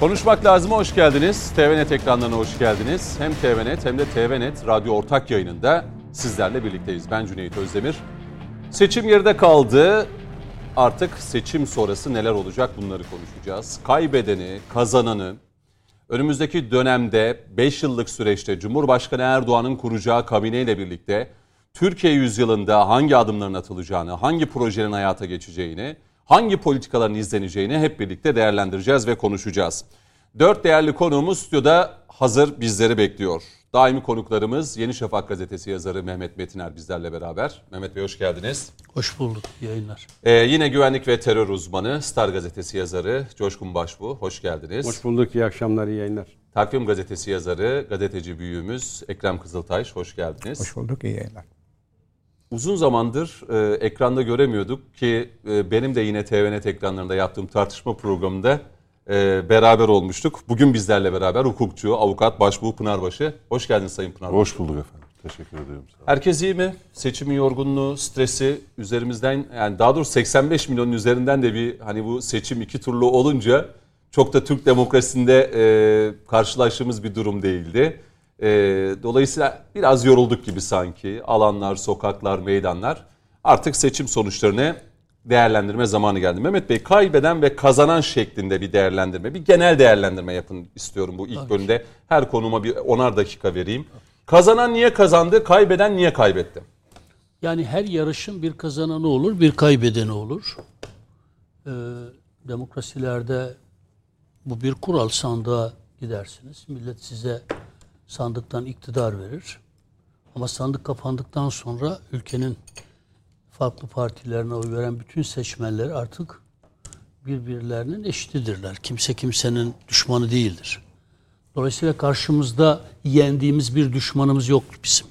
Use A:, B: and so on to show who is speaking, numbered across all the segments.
A: Konuşmak lazım hoş geldiniz. TVNet ekranlarına hoş geldiniz. Hem TVNet hem de TVNet radyo ortak yayınında sizlerle birlikteyiz. Ben Cüneyt Özdemir. Seçim geride kaldı. Artık seçim sonrası neler olacak bunları konuşacağız. Kaybedeni, kazananı, önümüzdeki dönemde 5 yıllık süreçte Cumhurbaşkanı Erdoğan'ın kuracağı kabineyle birlikte Türkiye yüzyılında hangi adımların atılacağını, hangi projenin hayata geçeceğini, hangi politikaların izleneceğini hep birlikte değerlendireceğiz ve konuşacağız. Dört değerli konuğumuz stüdyoda hazır bizleri bekliyor. Daimi konuklarımız Yeni Şafak gazetesi yazarı Mehmet Metiner bizlerle beraber. Mehmet Bey hoş geldiniz.
B: Hoş bulduk yayınlar.
A: Ee, yine güvenlik ve terör uzmanı Star gazetesi yazarı Coşkun Başbu hoş geldiniz.
C: Hoş bulduk iyi akşamlar iyi yayınlar.
A: Takvim gazetesi yazarı gazeteci büyüğümüz Ekrem Kızıltaş hoş geldiniz.
D: Hoş bulduk iyi yayınlar.
A: Uzun zamandır e, ekranda göremiyorduk ki e, benim de yine TVNet ekranlarında yaptığım tartışma programında e, beraber olmuştuk. Bugün bizlerle beraber hukukçu, avukat Başbuğ Pınarbaşı. Hoş geldiniz Sayın Pınarbaşı.
E: Hoş bulduk efendim. Teşekkür ediyorum. Sağ olun.
A: Herkes iyi mi? Seçimin yorgunluğu, stresi üzerimizden yani daha doğrusu 85 milyonun üzerinden de bir hani bu seçim iki turlu olunca çok da Türk demokrasisinde e, karşılaştığımız bir durum değildi. E, dolayısıyla biraz yorulduk gibi sanki. Alanlar, sokaklar, meydanlar. Artık seçim sonuçlarını değerlendirme zamanı geldi. Mehmet Bey kaybeden ve kazanan şeklinde bir değerlendirme, bir genel değerlendirme yapın istiyorum bu ilk bölümde. Her konuma bir onar dakika vereyim. Kazanan niye kazandı, kaybeden niye kaybetti?
B: Yani her yarışın bir kazananı olur, bir kaybedeni olur. Ee, demokrasilerde bu bir kural sandığa gidersiniz. Millet size sandıktan iktidar verir. Ama sandık kapandıktan sonra ülkenin farklı partilerine oy veren bütün seçmenler artık birbirlerinin eşitidirler. Kimse kimsenin düşmanı değildir. Dolayısıyla karşımızda yendiğimiz bir düşmanımız yok bizim.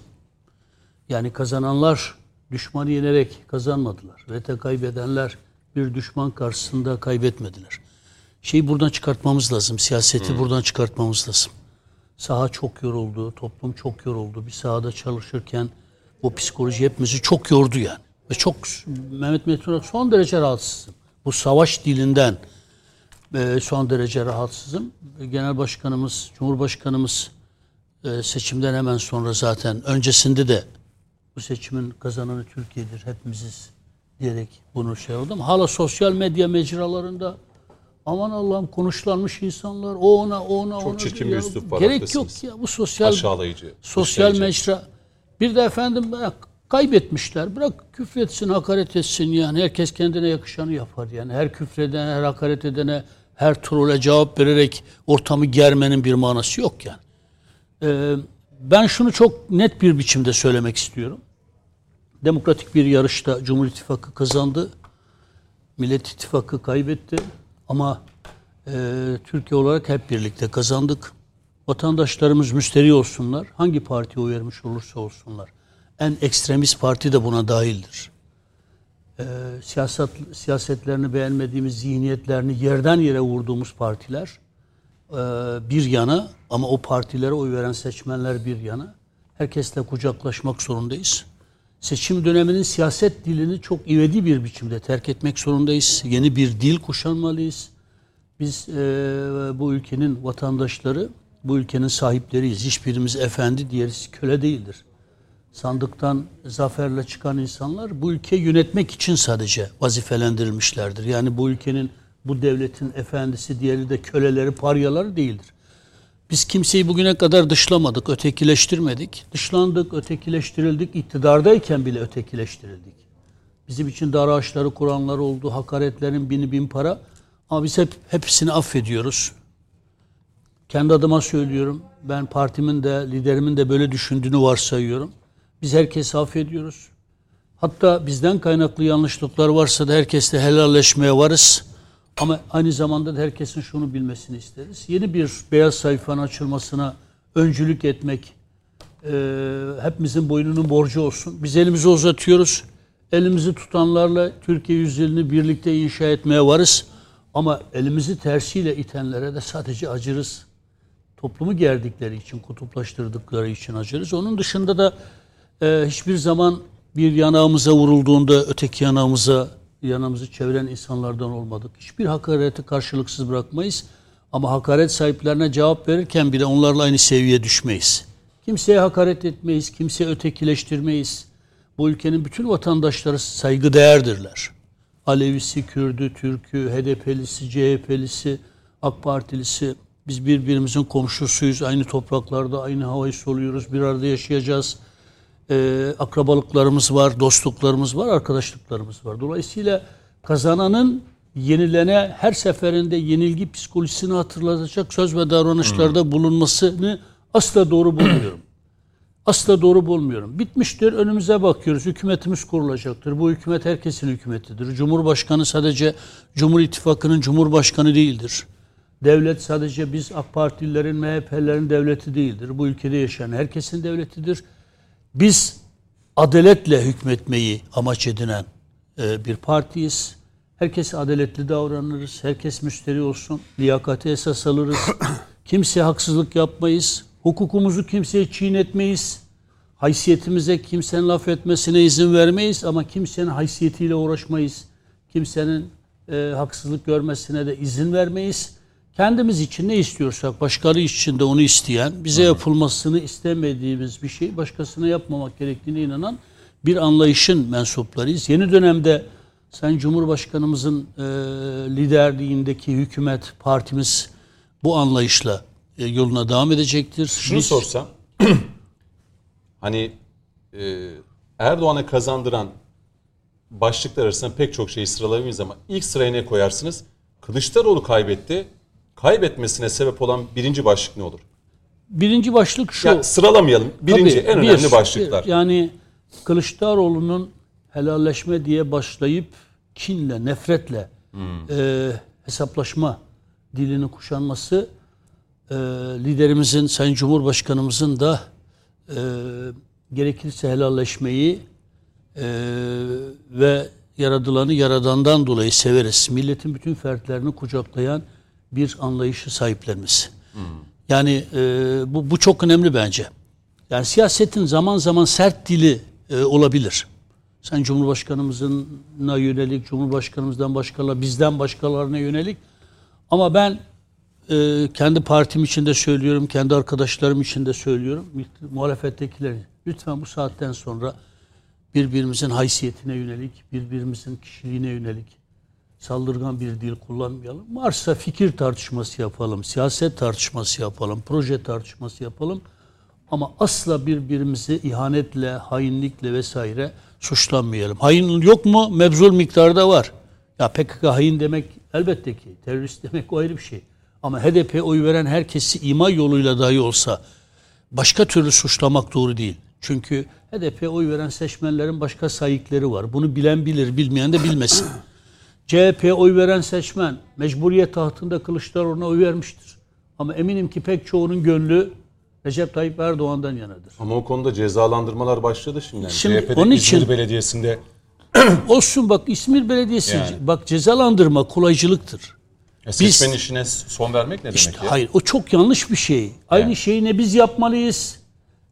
B: Yani kazananlar düşmanı yenerek kazanmadılar. Ve de kaybedenler bir düşman karşısında kaybetmediler. Şeyi buradan çıkartmamız lazım. Siyaseti buradan çıkartmamız lazım. Saha çok yoruldu, toplum çok yoruldu. Bir sahada çalışırken o psikoloji hepimizi çok yordu yani. Ve çok Mehmet Metin son derece rahatsızım. Bu savaş dilinden e, son derece rahatsızım. Genel Başkanımız, Cumhurbaşkanımız e, seçimden hemen sonra zaten öncesinde de bu seçimin kazananı Türkiye'dir hepimiziz diyerek bunu şey oldu ama hala sosyal medya mecralarında aman Allah'ım konuşlanmış insanlar o ona o ona
A: Çok
B: ona
A: çirkin
B: diyor.
A: bir üslup var,
B: Gerek
A: haklısınız.
B: yok ya bu sosyal
A: Aşağılayıcı.
B: sosyal mecra bir de efendim bırak, kaybetmişler. Bırak küfretsin, hakaret etsin yani. Herkes kendine yakışanı yapar yani. Her küfreden, her hakaret edene, her trole cevap vererek ortamı germenin bir manası yok yani. Ee, ben şunu çok net bir biçimde söylemek istiyorum. Demokratik bir yarışta Cumhur İttifakı kazandı. Millet İttifakı kaybetti. Ama e, Türkiye olarak hep birlikte kazandık. Vatandaşlarımız müsteri olsunlar. Hangi partiye oy vermiş olursa olsunlar. En ekstremist parti de buna dahildir. E, siyaset siyasetlerini beğenmediğimiz zihniyetlerini yerden yere vurduğumuz partiler e, bir yana ama o partilere oy veren seçmenler bir yana. Herkesle kucaklaşmak zorundayız. Seçim döneminin siyaset dilini çok ivedi bir biçimde terk etmek zorundayız. Yeni bir dil kuşanmalıyız. Biz e, bu ülkenin vatandaşları, bu ülkenin sahipleriyiz. Hiçbirimiz efendi, diğerisi köle değildir. Sandıktan zaferle çıkan insanlar bu ülkeyi yönetmek için sadece vazifelendirilmişlerdir. Yani bu ülkenin, bu devletin efendisi, diğeri de köleleri, paryaları değildir. Biz kimseyi bugüne kadar dışlamadık, ötekileştirmedik. Dışlandık, ötekileştirildik, iktidardayken bile ötekileştirildik. Bizim için dar ağaçları kuranlar oldu, hakaretlerin bini bin para. Ama biz hep hepsini affediyoruz. Kendi adıma söylüyorum. Ben partimin de liderimin de böyle düşündüğünü varsayıyorum. Biz herkesi affediyoruz. Hatta bizden kaynaklı yanlışlıklar varsa da herkesle helalleşmeye varız. Ama aynı zamanda da herkesin şunu bilmesini isteriz. Yeni bir beyaz sayfanın açılmasına öncülük etmek e, hepimizin boynunun borcu olsun. Biz elimizi uzatıyoruz. Elimizi tutanlarla Türkiye yüzyılını birlikte inşa etmeye varız. Ama elimizi tersiyle itenlere de sadece acırız. Toplumu gerdikleri için, kutuplaştırdıkları için acırız. Onun dışında da e, hiçbir zaman bir yanağımıza vurulduğunda öteki yanağımıza yanımızı çeviren insanlardan olmadık. Hiçbir hakareti karşılıksız bırakmayız. Ama hakaret sahiplerine cevap verirken bile onlarla aynı seviyeye düşmeyiz. Kimseye hakaret etmeyiz, kimseye ötekileştirmeyiz. Bu ülkenin bütün vatandaşları saygı değerdirler. Alevisi, Kürdü, Türkü, HDP'lisi, CHP'lisi, AK Partilisi. Biz birbirimizin komşusuyuz. Aynı topraklarda, aynı havayı soluyoruz. Bir arada yaşayacağız. Ee, akrabalıklarımız var, dostluklarımız var, arkadaşlıklarımız var. Dolayısıyla kazananın yenilene her seferinde yenilgi psikolojisini hatırlatacak söz ve davranışlarda bulunmasını asla doğru bulmuyorum. Asla doğru bulmuyorum. Bitmiştir, önümüze bakıyoruz. Hükümetimiz kurulacaktır. Bu hükümet herkesin hükümetidir. Cumhurbaşkanı sadece Cumhur İttifakı'nın Cumhurbaşkanı değildir. Devlet sadece biz AK Partililerin, MHP'lerin devleti değildir. Bu ülkede yaşayan herkesin devletidir. Biz adaletle hükmetmeyi amaç edinen e, bir partiyiz. Herkes adaletli davranırız. Herkes müşteri olsun. Liyakati esas alırız. Kimseye haksızlık yapmayız. Hukukumuzu kimseye çiğnetmeyiz. Haysiyetimize kimsenin laf etmesine izin vermeyiz ama kimsenin haysiyetiyle uğraşmayız. Kimsenin e, haksızlık görmesine de izin vermeyiz. Kendimiz için ne istiyorsak başkaları için de onu isteyen, bize yapılmasını istemediğimiz bir şey başkasına yapmamak gerektiğine inanan bir anlayışın mensuplarıyız. Yeni dönemde Sayın Cumhurbaşkanımızın e, liderliğindeki hükümet, partimiz bu anlayışla e, yoluna devam edecektir.
A: Şunu
B: Biz-
A: sorsam, hani e, Erdoğan'a kazandıran başlıklar arasında pek çok şeyi sıralayamayız ama ilk sıraya ne koyarsınız? Kılıçdaroğlu kaybetti. Kaybetmesine sebep olan birinci başlık ne olur?
B: Birinci başlık şu.
A: Ya sıralamayalım. Birinci
B: Tabii,
A: en
B: bir,
A: önemli başlıklar.
B: yani Kılıçdaroğlu'nun helalleşme diye başlayıp kinle, nefretle e, hesaplaşma dilini kuşanması e, liderimizin, Sayın Cumhurbaşkanımızın da e, gerekirse helalleşmeyi e, ve yaradılanı yaradandan dolayı severiz. Milletin bütün fertlerini kucaklayan bir anlayışı sahiplenmesi. Yani e, bu, bu çok önemli bence. Yani siyasetin zaman zaman sert dili e, olabilir. Sen Cumhurbaşkanımızına yönelik, Cumhurbaşkanımızdan başkaları, bizden başkalarına yönelik. Ama ben e, kendi partim için de söylüyorum, kendi arkadaşlarım için de söylüyorum. Muhalefettekileri lütfen bu saatten sonra birbirimizin haysiyetine yönelik, birbirimizin kişiliğine yönelik saldırgan bir dil kullanmayalım. Varsa fikir tartışması yapalım, siyaset tartışması yapalım, proje tartışması yapalım. Ama asla birbirimizi ihanetle, hainlikle vesaire suçlanmayalım. Hain yok mu? Mebzul miktarda var. Ya PKK hain demek elbette ki. Terörist demek o ayrı bir şey. Ama HDP oy veren herkesi ima yoluyla dahi olsa başka türlü suçlamak doğru değil. Çünkü HDP oy veren seçmenlerin başka sayıkları var. Bunu bilen bilir, bilmeyen de bilmesin. CHP oy veren seçmen mecburiyet tahtında Kılıçdaroğlu'na oy vermiştir. Ama eminim ki pek çoğunun gönlü Recep Tayyip Erdoğan'dan yanadır.
A: Ama o konuda cezalandırmalar başladı şimdi. Yani
B: Şimdi
A: CHP'de
B: onun
A: İzmir
B: için-
A: Belediyesi'nde
B: Olsun bak İzmir Belediyesi
A: Yani.
B: bak cezalandırma kolaycılıktır.
A: e, seçmenin işine son vermek ne
B: İşte
A: demek ya?
B: hayır o çok yanlış bir şey. Aynı
A: Yani.
B: şeyi ne biz yapmalıyız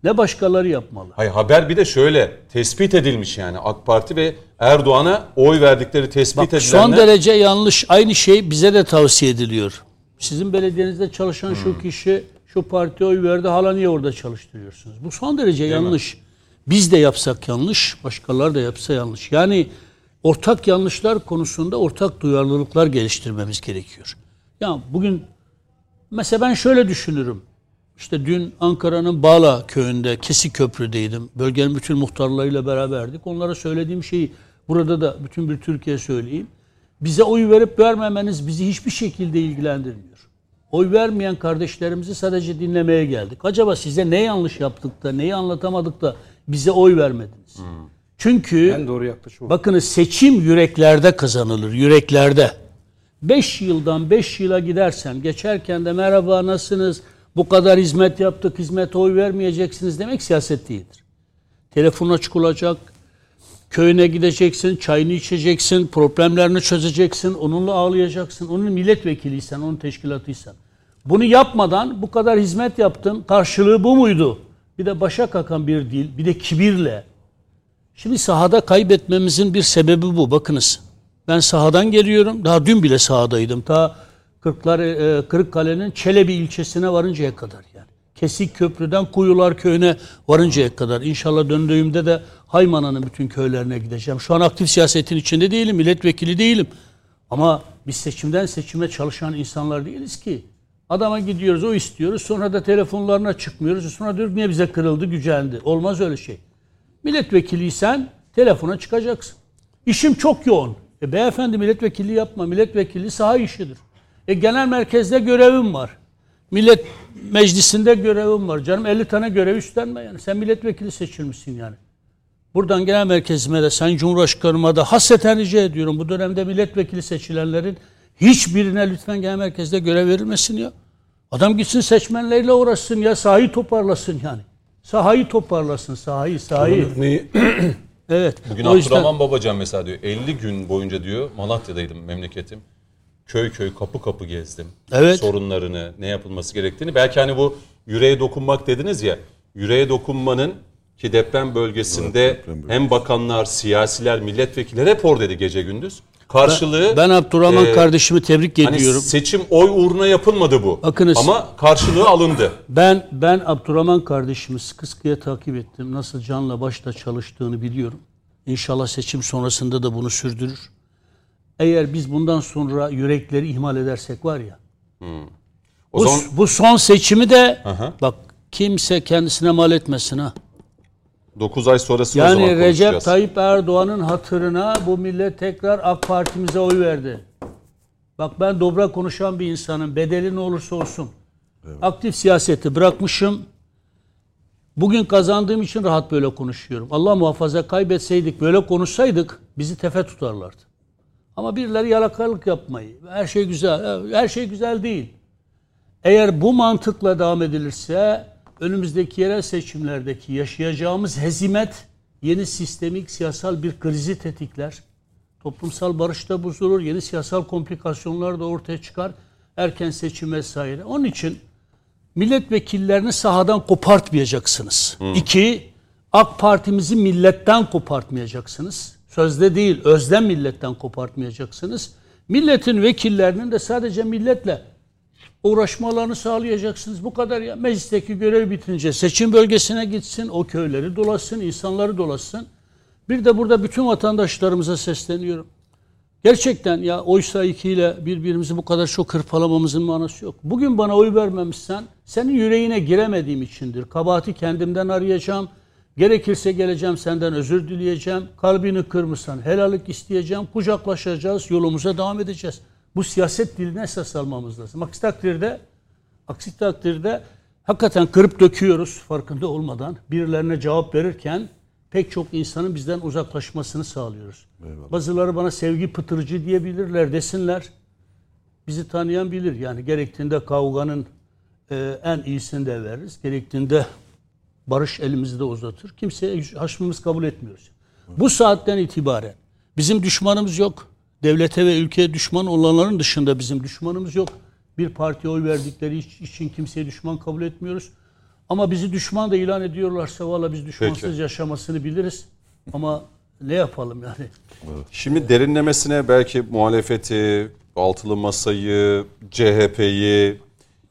B: ne başkaları yapmalı.
A: Hayır haber bir de şöyle tespit edilmiş yani AK Parti ve Erdoğan'a oy verdikleri tespit
B: Bak
A: edilenler.
B: son derece yanlış. Aynı şey bize de tavsiye ediliyor. Sizin belediyenizde çalışan şu kişi şu partiye oy verdi hala niye orada çalıştırıyorsunuz? Bu son derece yanlış. Biz de yapsak yanlış, başkaları da yapsa yanlış. Yani ortak yanlışlar konusunda ortak duyarlılıklar geliştirmemiz gerekiyor. Ya bugün mesela ben şöyle düşünürüm. İşte dün Ankara'nın Bağla köyünde Kesik Köprü'deydim. Bölgenin bütün muhtarlarıyla beraberdik. Onlara söylediğim şeyi burada da bütün bir Türkiye söyleyeyim. Bize oy verip vermemeniz bizi hiçbir şekilde ilgilendirmiyor. Oy vermeyen kardeşlerimizi sadece dinlemeye geldik. Acaba size ne yanlış yaptık da, neyi anlatamadık da bize oy vermediniz? Çünkü
C: En doğru yaklaşım.
B: Bakınız seçim yüreklerde kazanılır, yüreklerde. 5 yıldan 5 yıla gidersen, geçerken de merhaba nasılsınız, bu kadar hizmet yaptık, hizmete oy vermeyeceksiniz demek siyaset değildir. Telefon açık olacak, köyüne gideceksin, çayını içeceksin, problemlerini çözeceksin, onunla ağlayacaksın. Onun milletvekiliysen, onun teşkilatıysan. Bunu yapmadan bu kadar hizmet yaptın, karşılığı bu muydu? Bir de başa kakan bir dil, bir de kibirle, Şimdi sahada kaybetmemizin bir sebebi bu. Bakınız ben sahadan geliyorum. Daha dün bile sahadaydım. Ta Kırklar, e, Kırıkkale'nin Çelebi ilçesine varıncaya kadar yani. Kesik Köprü'den Kuyular Köyü'ne varıncaya kadar. İnşallah döndüğümde de Haymana'nın bütün köylerine gideceğim. Şu an aktif siyasetin içinde değilim, milletvekili değilim. Ama biz seçimden seçime çalışan insanlar değiliz ki. Adama gidiyoruz, o istiyoruz. Sonra da telefonlarına çıkmıyoruz. Sonra diyor niye bize kırıldı, gücendi. Olmaz öyle şey. Milletvekiliysen telefona çıkacaksın. İşim çok yoğun. E beyefendi milletvekili yapma. Milletvekili saha işidir. E genel merkezde görevim var. Millet meclisinde görevim var. Canım 50 tane görev üstlenme yani. Sen milletvekili seçilmişsin yani. Buradan genel merkezime de Sayın Cumhurbaşkanıma da hasreten rica ediyorum. Bu dönemde milletvekili seçilenlerin hiçbirine lütfen genel merkezde görev verilmesin ya. Adam gitsin seçmenleriyle uğraşsın ya. Sahayı toparlasın yani. Sahayı toparlasın. Sahayı, sahayı. Evet.
A: Bugün
B: o yüzden-
A: Abdurrahman Babacan mesela diyor 50 gün boyunca diyor Malatya'daydım memleketim. Köy köy kapı kapı gezdim.
B: Evet.
A: Sorunlarını, ne yapılması gerektiğini. Belki hani bu yüreğe dokunmak dediniz ya. Yüreğe dokunmanın ki deprem bölgesinde
E: Evet, deprem bölgesi.
A: hem bakanlar, siyasiler, milletvekilleri hep oradaydı gece gündüz. Karşılığı
B: Ben Abdurrahman
A: e,
B: kardeşimi tebrik
A: hani
B: ediyorum.
A: seçim oy uğruna yapılmadı bu.
B: Bakınız-
A: Ama karşılığı alındı.
B: Ben ben Abdurrahman kardeşimi sıkı sıkıya takip ettim. Nasıl canla başla çalıştığını biliyorum. İnşallah seçim sonrasında da bunu sürdürür. Eğer biz bundan sonra yürekleri ihmal edersek var ya.
A: O
B: Bu,
A: zaman
B: bu son seçimi de
A: hı.
B: bak kimse kendisine mal etmesin ha.
A: 9 ay sonrası o zaman
B: Yani Recep. Tayyip Erdoğan'ın hatırına bu millet tekrar AK Parti'mize oy verdi. Bak ben dobra konuşan bir insanım. Bedeli ne olursa olsun. Aktif siyaseti bırakmışım. Bugün kazandığım için rahat böyle konuşuyorum. Allah muhafaza kaybetseydik, böyle konuşsaydık bizi tefe tutarlardı. Ama birileri yalakalık yapmayı. Her şey güzel. Her şey güzel değil. Eğer bu mantıkla devam edilirse önümüzdeki yerel seçimlerdeki yaşayacağımız hezimet yeni sistemik siyasal bir krizi tetikler. Toplumsal barış da bozulur, yeni siyasal komplikasyonlar da ortaya çıkar. Erken seçim vesaire. Onun için milletvekillerini sahadan kopartmayacaksınız. İki, AK Parti'mizi milletten kopartmayacaksınız. Sözde değil, özden milletten kopartmayacaksınız. Milletin vekillerinin de sadece milletle uğraşmalarını sağlayacaksınız. Bu kadar ya. Meclisteki görev bitince seçim bölgesine gitsin, o köyleri dolaşsın, insanları dolaşsın. Bir de burada bütün vatandaşlarımıza sesleniyorum. Gerçekten ya oysa ikiyle birbirimizi bu kadar çok hırpalamamızın manası yok. Bugün bana oy vermemişsen senin yüreğine giremediğim içindir. Kabahati kendimden arayacağım. Gerekirse geleceğim senden özür dileyeceğim. Kalbini kırmışsan helallik isteyeceğim. Kucaklaşacağız. Yolumuza devam edeceğiz. Bu siyaset diline esas almamız lazım. Aksi takdirde aksi takdirde hakikaten kırıp döküyoruz farkında olmadan. Birilerine cevap verirken pek çok insanın bizden uzaklaşmasını sağlıyoruz. Bazıları bana sevgi pıtırcı diyebilirler desinler. Bizi tanıyan bilir. Yani gerektiğinde kavganın e, en iyisini de veririz. Gerektiğinde barış elimizi de uzatır. Kimseye haşmımız kabul etmiyoruz. Bu saatten itibaren bizim düşmanımız yok. Devlete ve ülkeye düşman olanların dışında bizim düşmanımız yok. Bir partiye oy verdikleri için kimseye düşman kabul etmiyoruz. Ama bizi düşman da ilan ediyorlarsa valla biz düşmansız
A: Peki.
B: yaşamasını biliriz. Ama ne yapalım yani?
A: Şimdi derinlemesine belki muhalefeti, altılı masayı, CHP'yi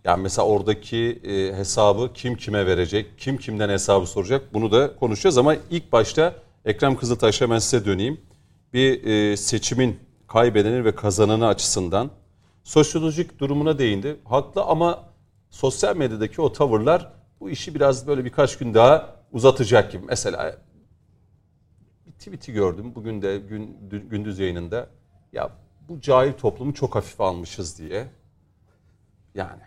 A: yani mesela oradaki e, hesabı kim kime verecek, kim kimden hesabı soracak bunu da konuşacağız ama ilk başta Ekrem Kızıltaş'a ben size döneyim. Bir e, seçimin kaybedeni ve kazananı açısından sosyolojik durumuna değindi. Haklı ama sosyal medyadaki o tavırlar bu işi biraz böyle birkaç gün daha uzatacak gibi. Mesela bir tweet'i gördüm bugün de gün, dü- gündüz yayınında. Ya bu cahil toplumu çok hafife almışız diye. Yani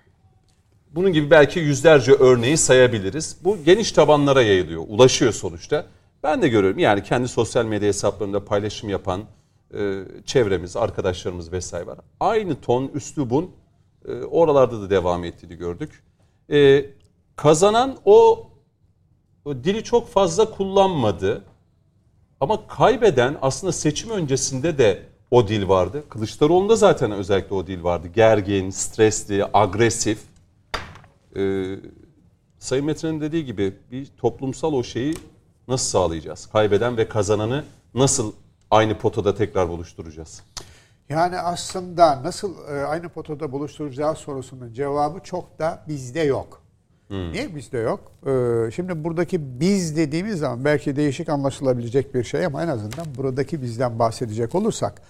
A: bunun gibi belki yüzlerce örneği sayabiliriz. Bu geniş tabanlara yayılıyor, ulaşıyor sonuçta. Ben de görüyorum yani kendi sosyal medya hesaplarında paylaşım yapan e, çevremiz, arkadaşlarımız vesaire var. Aynı ton, üslubun e, oralarda da devam ettiğini gördük. E, kazanan o, o dili çok fazla kullanmadı. Ama kaybeden aslında seçim öncesinde de o dil vardı. Kılıçdaroğlu'nda zaten özellikle o dil vardı. Gergin, stresli, agresif. Ee, Sayın Metre'nin dediği gibi bir toplumsal o şeyi nasıl sağlayacağız? Kaybeden ve kazananı nasıl aynı potada tekrar buluşturacağız?
C: Yani aslında nasıl e, aynı potada buluşturacağı sorusunun cevabı çok da bizde yok. Hmm. Niye bizde yok? Ee, şimdi buradaki biz dediğimiz zaman belki değişik anlaşılabilecek bir şey ama en azından buradaki bizden bahsedecek olursak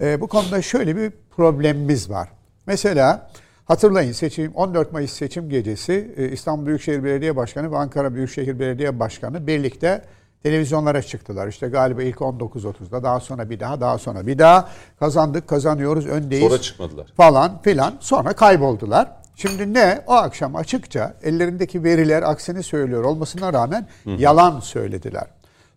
C: e, bu konuda şöyle bir problemimiz var. Mesela hatırlayın seçim 14 Mayıs seçim gecesi e, İstanbul Büyükşehir Belediye Başkanı ve Ankara Büyükşehir Belediye Başkanı birlikte televizyonlara çıktılar. İşte galiba ilk 19.30'da daha sonra bir daha daha sonra bir daha kazandık kazanıyoruz öndeyiz.
A: Sonra çıkmadılar.
C: Falan filan sonra kayboldular. Şimdi ne? O akşam açıkça ellerindeki veriler aksini söylüyor olmasına rağmen Hı. yalan söylediler.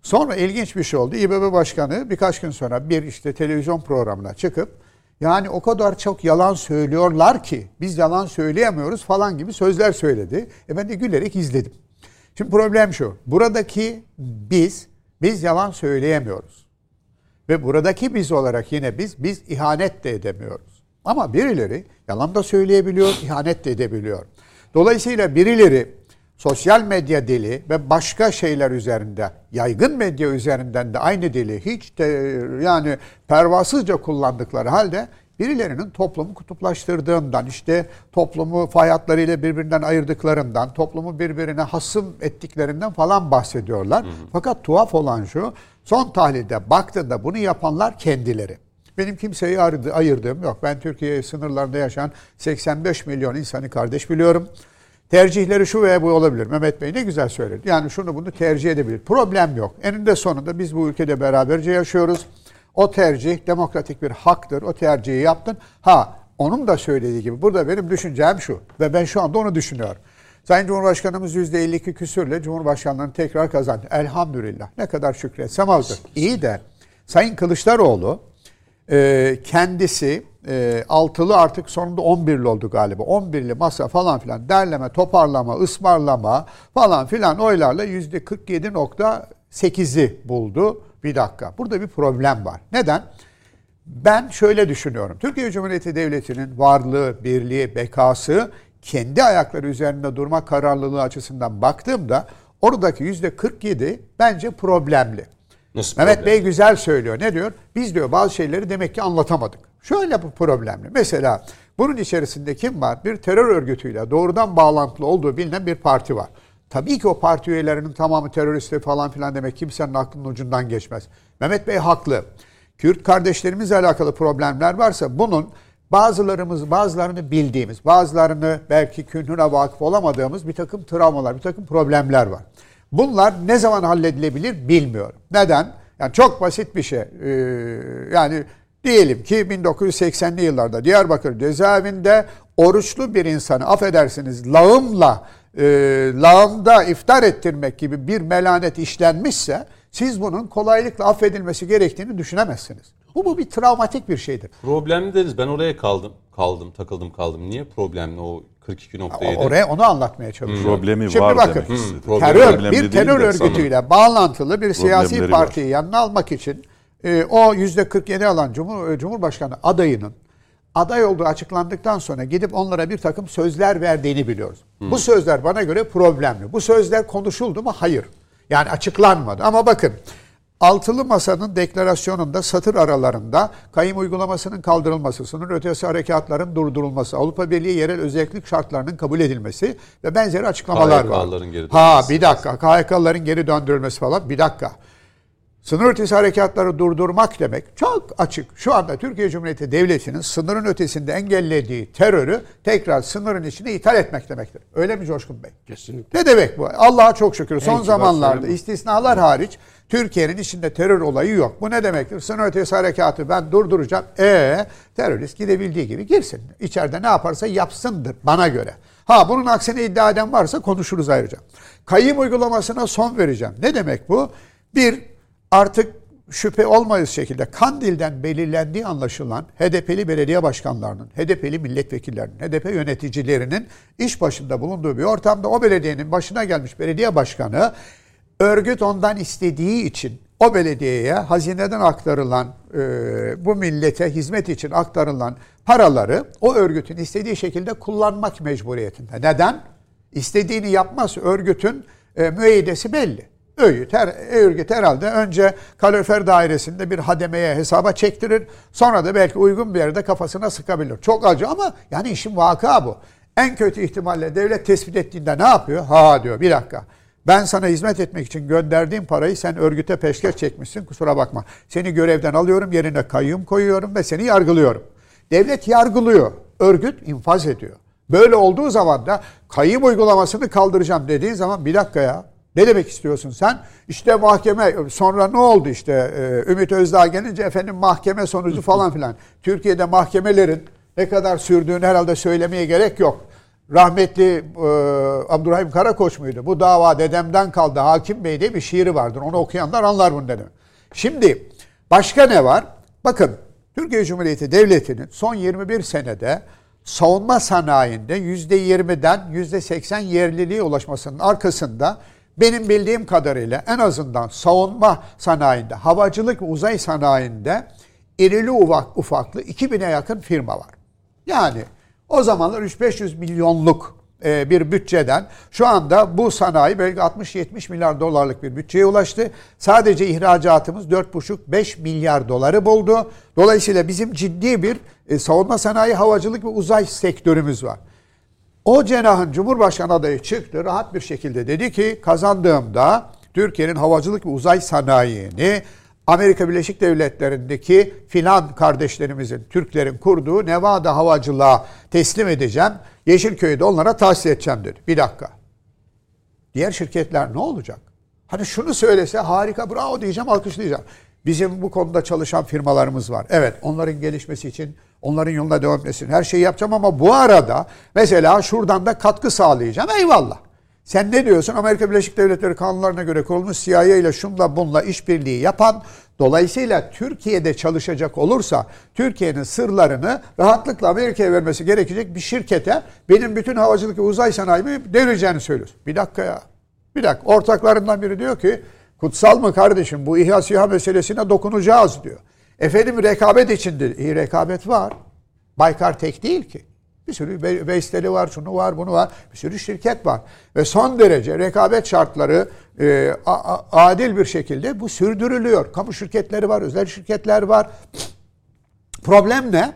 C: Sonra ilginç bir şey oldu. İBB Başkanı birkaç gün sonra bir işte televizyon programına çıkıp yani o kadar çok yalan söylüyorlar ki biz yalan söyleyemiyoruz falan gibi sözler söyledi. E ben de gülerek izledim. Şimdi problem şu. Buradaki biz, biz yalan söyleyemiyoruz. Ve buradaki biz olarak yine biz, biz ihanet de edemiyoruz. Ama birileri yalan da söyleyebiliyor, ihanet de edebiliyor. Dolayısıyla birileri sosyal medya dili ve başka şeyler üzerinde, yaygın medya üzerinden de aynı dili hiç de yani pervasızca kullandıkları halde birilerinin toplumu kutuplaştırdığından, işte toplumu fay hatlarıyla birbirinden ayırdıklarından, toplumu birbirine hasım ettiklerinden falan bahsediyorlar. Hı hı. Fakat tuhaf olan şu, son tahlilde baktığında bunu yapanlar kendileri. Benim kimseyi ayırdığım yok. Ben Türkiye sınırlarında yaşayan 85 milyon insanı kardeş biliyorum. Tercihleri şu veya bu olabilir. Mehmet Bey ne güzel söyledi. Yani şunu bunu tercih edebilir. Problem yok. Eninde sonunda biz bu ülkede beraberce yaşıyoruz. O tercih demokratik bir haktır. O tercihi yaptın. Ha onun da söylediği gibi burada benim düşüncem şu ve ben şu anda onu düşünüyorum. Sayın Cumhurbaşkanımız %52 küsürle Cumhurbaşkanlığını tekrar kazandı. Elhamdülillah. Ne kadar şükretsem azdır. İyi de Sayın Kılıçdaroğlu e, kendisi e, altılı artık sonunda 11'li oldu galiba. 11'li masa falan filan derleme, toparlama, ısmarlama falan filan oylarla %47.8'i buldu. Bir dakika. Burada bir problem var. Neden? Ben şöyle düşünüyorum. Türkiye Cumhuriyeti Devleti'nin varlığı, birliği, bekası kendi ayakları üzerinde durma kararlılığı açısından baktığımda oradaki yüzde 47 bence problemli. Nasıl Mehmet problem? Bey güzel söylüyor. Ne diyor? Biz diyor bazı şeyleri demek ki anlatamadık. Şöyle bu problemli. Mesela bunun içerisinde kim var? Bir terör örgütüyle doğrudan bağlantılı olduğu bilinen bir parti var. Tabii ki o parti üyelerinin tamamı terörist falan filan demek kimsenin aklının ucundan geçmez. Mehmet Bey haklı. Kürt kardeşlerimizle alakalı problemler varsa bunun bazılarımız bazılarını bildiğimiz, bazılarını belki künhüne vakıf olamadığımız bir takım travmalar, bir takım problemler var. Bunlar ne zaman halledilebilir bilmiyorum. Neden? Yani çok basit bir şey. Ee, yani diyelim ki 1980'li yıllarda Diyarbakır cezaevinde oruçlu bir insanı affedersiniz lağımla e, lağımda iftar ettirmek gibi bir melanet işlenmişse siz bunun kolaylıkla affedilmesi gerektiğini düşünemezsiniz. Bu, bu bir travmatik bir şeydir.
A: Problemli deriz. Ben oraya kaldım. Kaldım, takıldım kaldım. Niye problemli o 42.7?
C: Oraya onu anlatmaya çalışıyorum.
E: Problemi Şimdi var bakın, demek
C: hmm, terör, bir terör örgütüyle sana. bağlantılı bir siyasi partiyi var. yanına almak için e, o %47 alan Cumhur, e, Cumhurbaşkanı adayının aday olduğu açıklandıktan sonra gidip onlara bir takım sözler verdiğini biliyoruz. Hmm. Bu sözler bana göre problemli. Bu sözler konuşuldu mu? Hayır. Yani açıklanmadı. Ama bakın Altılı Masa'nın deklarasyonunda satır aralarında kayım uygulamasının kaldırılması, sınır ötesi harekatların durdurulması, Avrupa Birliği yerel özellik şartlarının kabul edilmesi ve benzeri açıklamalar var. Geri ha bir dakika KHK'ların geri döndürülmesi falan bir dakika. Sınır ötesi harekatları durdurmak demek çok açık. Şu anda Türkiye Cumhuriyeti Devleti'nin sınırın ötesinde engellediği terörü tekrar sınırın içine ithal etmek demektir. Öyle mi Coşkun Bey?
B: Kesinlikle.
C: Ne demek bu? Allah'a çok şükür son zamanlarda istisnalar hariç Türkiye'nin içinde terör olayı yok. Bu ne demektir? Sınır ötesi harekatı ben durduracağım. E terörist gidebildiği gibi girsin. İçeride ne yaparsa yapsındır bana göre. Ha bunun aksine iddia eden varsa konuşuruz ayrıca. Kayım uygulamasına son vereceğim. Ne demek bu? Bir, artık şüphe olmayız şekilde Kandil'den belirlendiği anlaşılan HDP'li belediye başkanlarının, HDP'li milletvekillerinin, HDP yöneticilerinin iş başında bulunduğu bir ortamda o belediyenin başına gelmiş belediye başkanı örgüt ondan istediği için o belediyeye hazineden aktarılan e, bu millete hizmet için aktarılan paraları o örgütün istediği şekilde kullanmak mecburiyetinde. Neden? İstediğini yapmaz örgütün e, müeyyidesi belli. Öğüt, her, örgüt herhalde önce kalorifer dairesinde bir hademeye hesaba çektirir. Sonra da belki uygun bir yerde kafasına sıkabilir. Çok acı ama yani işin vaka bu. En kötü ihtimalle devlet tespit ettiğinde ne yapıyor? Ha diyor bir dakika. Ben sana hizmet etmek için gönderdiğim parayı sen örgüte peşkeş çekmişsin kusura bakma. Seni görevden alıyorum yerine kayyum koyuyorum ve seni yargılıyorum. Devlet yargılıyor. Örgüt infaz ediyor. Böyle olduğu zaman da kayyum uygulamasını kaldıracağım dediğin zaman bir dakika ya. Ne demek istiyorsun sen? İşte mahkeme sonra ne oldu işte e, Ümit Özdağ gelince efendim mahkeme sonucu falan filan. Türkiye'de mahkemelerin ne kadar sürdüğünü herhalde söylemeye gerek yok. Rahmetli e, Abdurrahim Karakoç muydu? Bu dava dedemden kaldı Hakim Bey diye bir şiiri vardır. Onu okuyanlar anlar bunu dedim. Şimdi başka ne var? Bakın Türkiye Cumhuriyeti Devleti'nin son 21 senede savunma sanayinde %20'den %80 yerliliğe ulaşmasının arkasında benim bildiğim kadarıyla en azından savunma sanayinde, havacılık ve uzay sanayinde irili ufak, ufaklı 2000'e yakın firma var. Yani o zamanlar 3-500 milyonluk e, bir bütçeden şu anda bu sanayi belki 60-70 milyar dolarlık bir bütçeye ulaştı. Sadece ihracatımız 4,5-5 milyar doları buldu. Dolayısıyla bizim ciddi bir e, savunma sanayi, havacılık ve uzay sektörümüz var. O cenahın Cumhurbaşkanı adayı çıktı rahat bir şekilde dedi ki kazandığımda Türkiye'nin havacılık ve uzay sanayini Amerika Birleşik Devletleri'ndeki filan kardeşlerimizin, Türklerin kurduğu Nevada havacılığa teslim edeceğim. Yeşilköy'de onlara tahsis edeceğim dedi. Bir dakika. Diğer şirketler ne olacak? Hani şunu söylese harika bravo diyeceğim alkışlayacağım. Bizim bu konuda çalışan firmalarımız var. Evet onların gelişmesi için onların yoluna devam etmesi her şeyi yapacağım ama bu arada mesela şuradan da katkı sağlayacağım. Eyvallah. Sen ne diyorsun? Amerika Birleşik Devletleri kanunlarına göre kurulmuş CIA ile şunla bunla işbirliği yapan dolayısıyla Türkiye'de çalışacak olursa Türkiye'nin sırlarını rahatlıkla Amerika'ya vermesi gerekecek bir şirkete benim bütün havacılık ve uzay sanayimi devireceğini söylüyorsun. Bir dakika ya. Bir dakika. Ortaklarından biri diyor ki kutsal mı kardeşim bu İHA SİHA meselesine dokunacağız diyor. Efendim rekabet içindir. İyi rekabet var. Baykar tek değil ki. Bir sürü Veysleri var, şunu var, bunu var. Bir sürü şirket var. Ve son derece rekabet şartları e, a, a, adil bir şekilde bu sürdürülüyor. Kamu şirketleri var, özel şirketler var. Problem ne?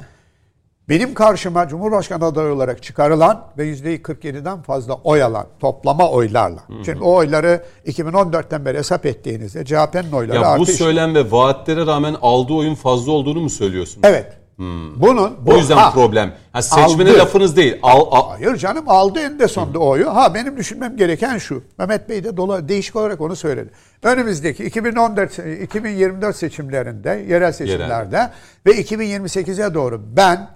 C: Benim karşıma Cumhurbaşkanı adayı olarak çıkarılan ve %47'den fazla oy alan toplama oylarla. Hı hı. Şimdi o oyları 2014'ten beri hesap ettiğinizde CHP'nin oyları
A: ya bu söylem ve vaatlere rağmen aldığı oyun fazla olduğunu mu söylüyorsun?
C: Evet. Hmm. Bunun
A: bu, o yüzden ha, problem. Ha, seçmene aldı. lafınız değil. Al, al.
C: Hayır canım aldı en sonunda hmm. oyu. Ha benim düşünmem gereken şu. Mehmet Bey de dola, değişik olarak onu söyledi. Önümüzdeki 2014 2024 seçimlerinde, yerel seçimlerde yerel. ve 2028'e doğru ben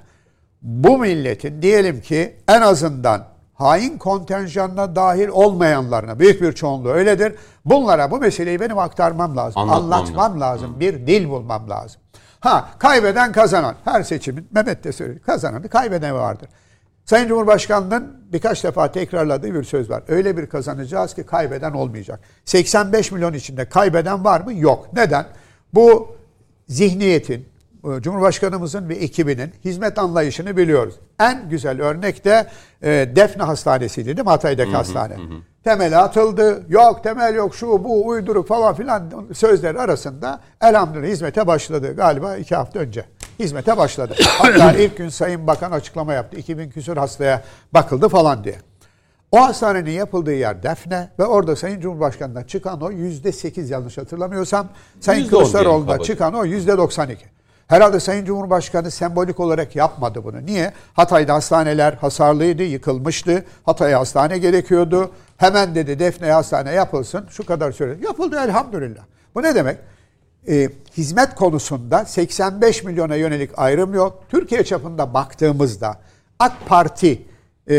C: bu milletin diyelim ki en azından hain kontenjanına dahil olmayanlarına büyük bir çoğunluğu öyledir. Bunlara bu meseleyi benim aktarmam lazım. Anlatmam anlatmam lazım. lazım. Bir dil bulmam lazım. Ha kaybeden kazanan. Her seçimin Mehmet de söyledi. Kazananı kaybeden vardır. Sayın Cumhurbaşkanı'nın birkaç defa tekrarladığı bir söz var. Öyle bir kazanacağız ki kaybeden olmayacak. 85 milyon içinde kaybeden var mı? Yok. Neden? Bu zihniyetin, Cumhurbaşkanımızın ve ekibinin hizmet anlayışını biliyoruz. En güzel örnek de e, Defne Hastanesi'ydi değil mi? Hatay'daki hı hı, hastane. Hı. Temel atıldı. Yok temel yok şu bu uyduruk falan filan sözler arasında elhamdülillah hizmete başladı. Galiba iki hafta önce hizmete başladı. Hatta ilk gün Sayın Bakan açıklama yaptı. 2000 küsur hastaya bakıldı falan diye. O hastanenin yapıldığı yer Defne ve orada Sayın Cumhurbaşkanı'ndan çıkan o yüzde sekiz yanlış hatırlamıyorsam. Sayın Kılıçdaroğlu'nda çıkan o yüzde doksan iki. Herhalde Sayın Cumhurbaşkanı sembolik olarak yapmadı bunu. Niye? Hatay'da hastaneler hasarlıydı, yıkılmıştı. Hatay'a hastane gerekiyordu. Hemen dedi Defne hastane yapılsın. Şu kadar süre. Yapıldı elhamdülillah. Bu ne demek? Ee, hizmet konusunda 85 milyona yönelik ayrım yok. Türkiye çapında baktığımızda AK Parti e,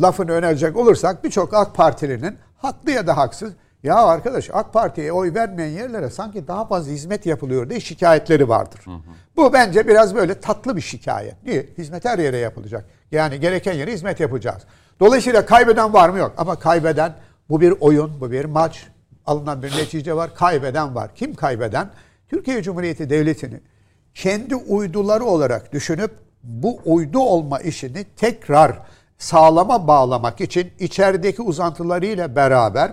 C: lafını önerecek olursak birçok AK Partilinin haklı ya da haksız ya arkadaş AK Parti'ye oy vermeyen yerlere sanki daha fazla hizmet yapılıyor diye şikayetleri vardır. Hı hı. Bu bence biraz böyle tatlı bir şikayet. Niye? Hizmet her yere yapılacak. Yani gereken yere hizmet yapacağız. Dolayısıyla kaybeden var mı yok. Ama kaybeden bu bir oyun, bu bir maç. Alınan bir netice var. Kaybeden var. Kim kaybeden? Türkiye Cumhuriyeti Devleti'ni kendi uyduları olarak düşünüp bu uydu olma işini tekrar sağlama bağlamak için içerideki uzantılarıyla beraber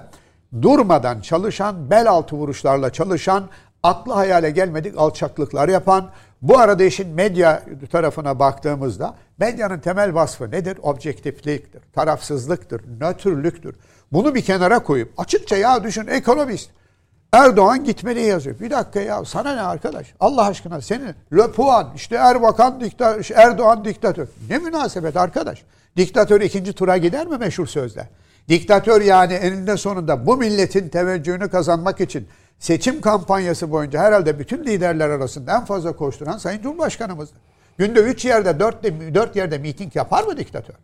C: durmadan çalışan, bel altı vuruşlarla çalışan, aklı hayale gelmedik alçaklıklar yapan, bu arada işin medya tarafına baktığımızda medyanın temel vasfı nedir? Objektifliktir, tarafsızlıktır, nötrlüktür. Bunu bir kenara koyup açıkça ya düşün ekonomist. Erdoğan gitmeli yazıyor. Bir dakika ya sana ne arkadaş? Allah aşkına senin Le Puan işte Erbakan diktatör, Erdoğan diktatör. Ne münasebet arkadaş? Diktatör ikinci tura gider mi meşhur sözle? Diktatör yani eninde sonunda bu milletin teveccühünü kazanmak için seçim kampanyası boyunca herhalde bütün liderler arasında en fazla koşturan Sayın Cumhurbaşkanımızdı. Günde üç yerde, dört, dört yerde miting yapar mı diktatör?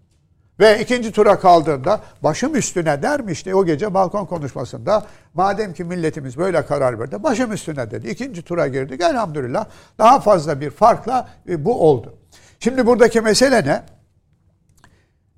C: Ve ikinci tura kaldığında başım üstüne der mi işte o gece balkon konuşmasında madem ki milletimiz böyle karar verdi başım üstüne dedi. İkinci tura girdik elhamdülillah daha fazla bir farkla e, bu oldu. Şimdi buradaki mesele ne?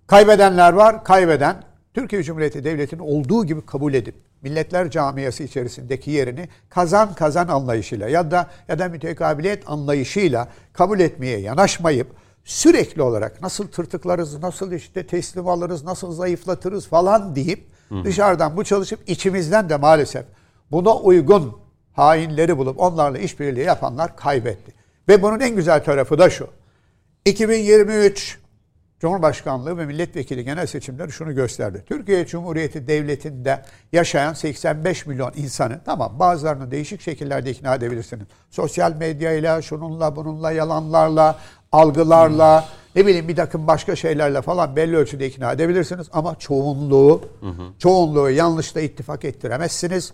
C: Kaybedenler var, kaybeden Türkiye Cumhuriyeti Devleti'nin olduğu gibi kabul edip milletler camiası içerisindeki yerini kazan kazan anlayışıyla ya da ya da mütekabiliyet anlayışıyla kabul etmeye yanaşmayıp sürekli olarak nasıl tırtıklarız, nasıl işte teslim alırız, nasıl zayıflatırız falan deyip Hı. dışarıdan bu çalışıp içimizden de maalesef buna uygun hainleri bulup onlarla işbirliği yapanlar kaybetti. Ve bunun en güzel tarafı da şu. 2023 Cumhurbaşkanlığı ve milletvekili genel seçimleri şunu gösterdi. Türkiye Cumhuriyeti Devleti'nde yaşayan 85 milyon insanı tamam bazılarını değişik şekillerde ikna edebilirsiniz. Sosyal medyayla, şununla, bununla, yalanlarla, algılarla, ne bileyim bir takım başka şeylerle falan belli ölçüde ikna edebilirsiniz. Ama çoğunluğu, hı hı. çoğunluğu yanlışla ittifak ettiremezsiniz.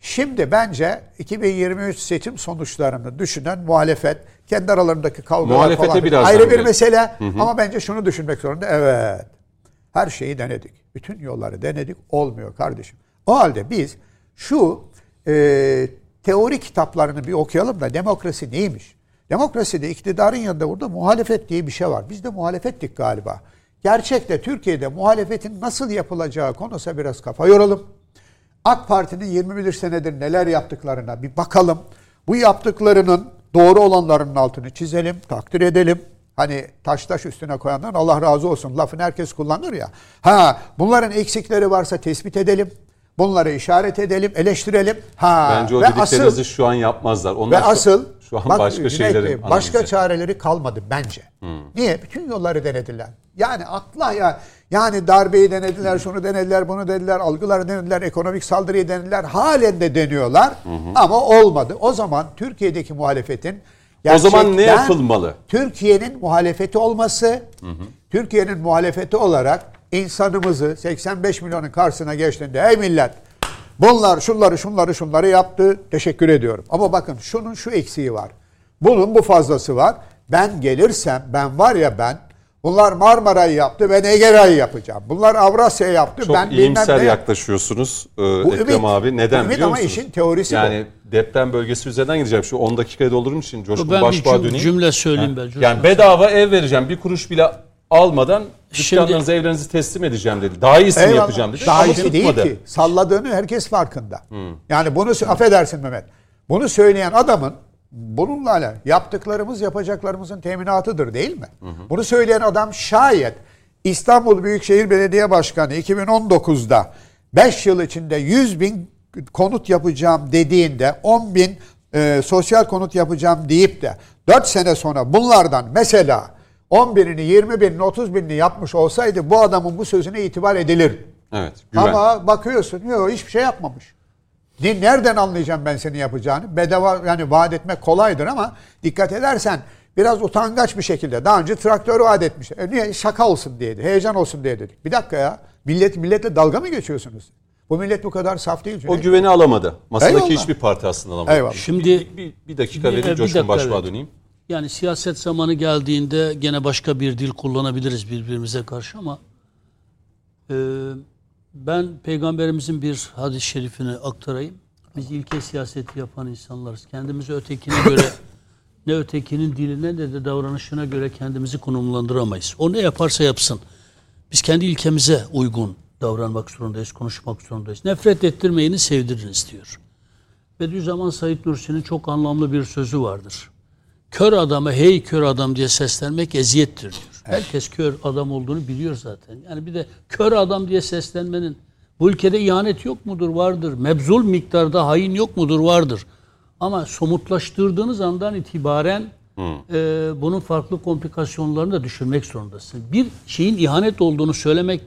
C: Şimdi bence 2023 seçim sonuçlarını düşünen muhalefet kendi aralarındaki kavgalar
A: Muhalefete
C: falan
A: biraz
C: ayrı bir mesele hı hı. ama bence şunu düşünmek zorunda. Evet. Her şeyi denedik. Bütün yolları denedik. Olmuyor kardeşim. O halde biz şu e, teori kitaplarını bir okuyalım da demokrasi neymiş? Demokraside iktidarın yanında burada muhalefet diye bir şey var. Biz de muhalefettik galiba. Gerçekte Türkiye'de muhalefetin nasıl yapılacağı konusuna biraz kafa yoralım. AK Parti'nin 21 senedir neler yaptıklarına bir bakalım. Bu yaptıklarının doğru olanlarının altını çizelim, takdir edelim. Hani taş taş üstüne koyandan Allah razı olsun lafını herkes kullanır ya. Ha bunların eksikleri varsa tespit edelim. Bunları işaret edelim, eleştirelim. Ha
A: Bence o ve dediklerinizi asıl, şu an yapmazlar.
C: Onlar ve şu, asıl
A: şu an bak, başka şeylerin
C: başka çareleri kalmadı bence. Hmm. Niye? Bütün yolları denediler. Yani akla ya yani darbeyi denediler, şunu denediler, bunu dediler, algıları denediler, ekonomik saldırıyı denediler. Halen de deniyorlar hı ama olmadı. O zaman Türkiye'deki muhalefetin
A: o zaman ne yapılmalı?
C: Türkiye'nin muhalefeti olması, Türkiye'nin muhalefeti olarak insanımızı 85 milyonun karşısına geçtiğinde ey millet bunlar şunları şunları şunları yaptı teşekkür ediyorum. Ama bakın şunun şu eksiği var. Bunun bu fazlası var. Ben gelirsem ben var ya ben Bunlar Marmara'yı yaptı ben Ege'yi yapacağım. Bunlar Avrasya yaptı
A: Çok
C: ben
A: iyimser yaklaşıyorsunuz e, bu Ekrem ümit, abi. Neden ümit biliyor
C: ama
A: musunuz?
C: işin teorisi
A: Yani bu. deprem bölgesi üzerinden gideceğim. Şu 10 dakikaya doldurur için Coşkun
B: ben
A: Başbuğ'a
B: döneyim. cümle söyleyeyim ben.
A: Coşkun. Yani bedava ev vereceğim. Bir kuruş bile almadan dükkanlarınızı, evlerinizi teslim edeceğim dedi. Daha iyisini Eyvallah. yapacağım dedi.
C: Daha iyisi değil ki. Salladığını herkes farkında. Hmm. Yani bunu affedersin Mehmet. Bunu söyleyen adamın bununla alakalı yaptıklarımız yapacaklarımızın teminatıdır değil mi? Hı hı. Bunu söyleyen adam şayet İstanbul Büyükşehir Belediye Başkanı 2019'da 5 yıl içinde 100 bin konut yapacağım dediğinde 10 bin e, sosyal konut yapacağım deyip de 4 sene sonra bunlardan mesela 10 binini, 20 binini, 30 binini yapmış olsaydı bu adamın bu sözüne itibar edilir.
A: Evet.
C: Güven. Ama bakıyorsun yok hiçbir şey yapmamış. Nereden anlayacağım ben seni yapacağını? Bedava yani vaat etmek kolaydır ama dikkat edersen biraz utangaç bir şekilde daha önce traktör vaat etmiş. E niye? Şaka olsun diye, heyecan olsun diye dedik. Bir dakika ya. Millet milletle dalga mı geçiyorsunuz? Bu millet bu kadar saf değil.
A: O güveni alamadı. Masadaki Eyvallah. hiçbir parti aslında alamadı.
B: Eyvallah. Şimdi
A: bir, bir, bir dakika verin Coşkun Başbuğ'a döneyim.
B: Yani siyaset zamanı geldiğinde gene başka bir dil kullanabiliriz birbirimize karşı ama e, ben peygamberimizin bir hadis-i şerifini aktarayım. Biz ilke siyaseti yapan insanlarız. Kendimizi ötekine göre ne ötekinin diline ne de davranışına göre kendimizi konumlandıramayız. O ne yaparsa yapsın. Biz kendi ilkemize uygun davranmak zorundayız, konuşmak zorundayız. Nefret ettirmeyini sevdiriniz diyor. Bediüzzaman Said Nursi'nin çok anlamlı bir sözü vardır. Kör adama hey kör adam diye seslenmek eziyettir diyor. Herkes kör adam olduğunu biliyor zaten. Yani bir de kör adam diye seslenmenin Bu ülkede ihanet yok mudur? Vardır. Mebzul miktarda hain yok mudur? Vardır. Ama somutlaştırdığınız andan itibaren e, bunun farklı komplikasyonlarını da düşürmek zorundasın. Bir şeyin ihanet olduğunu söylemek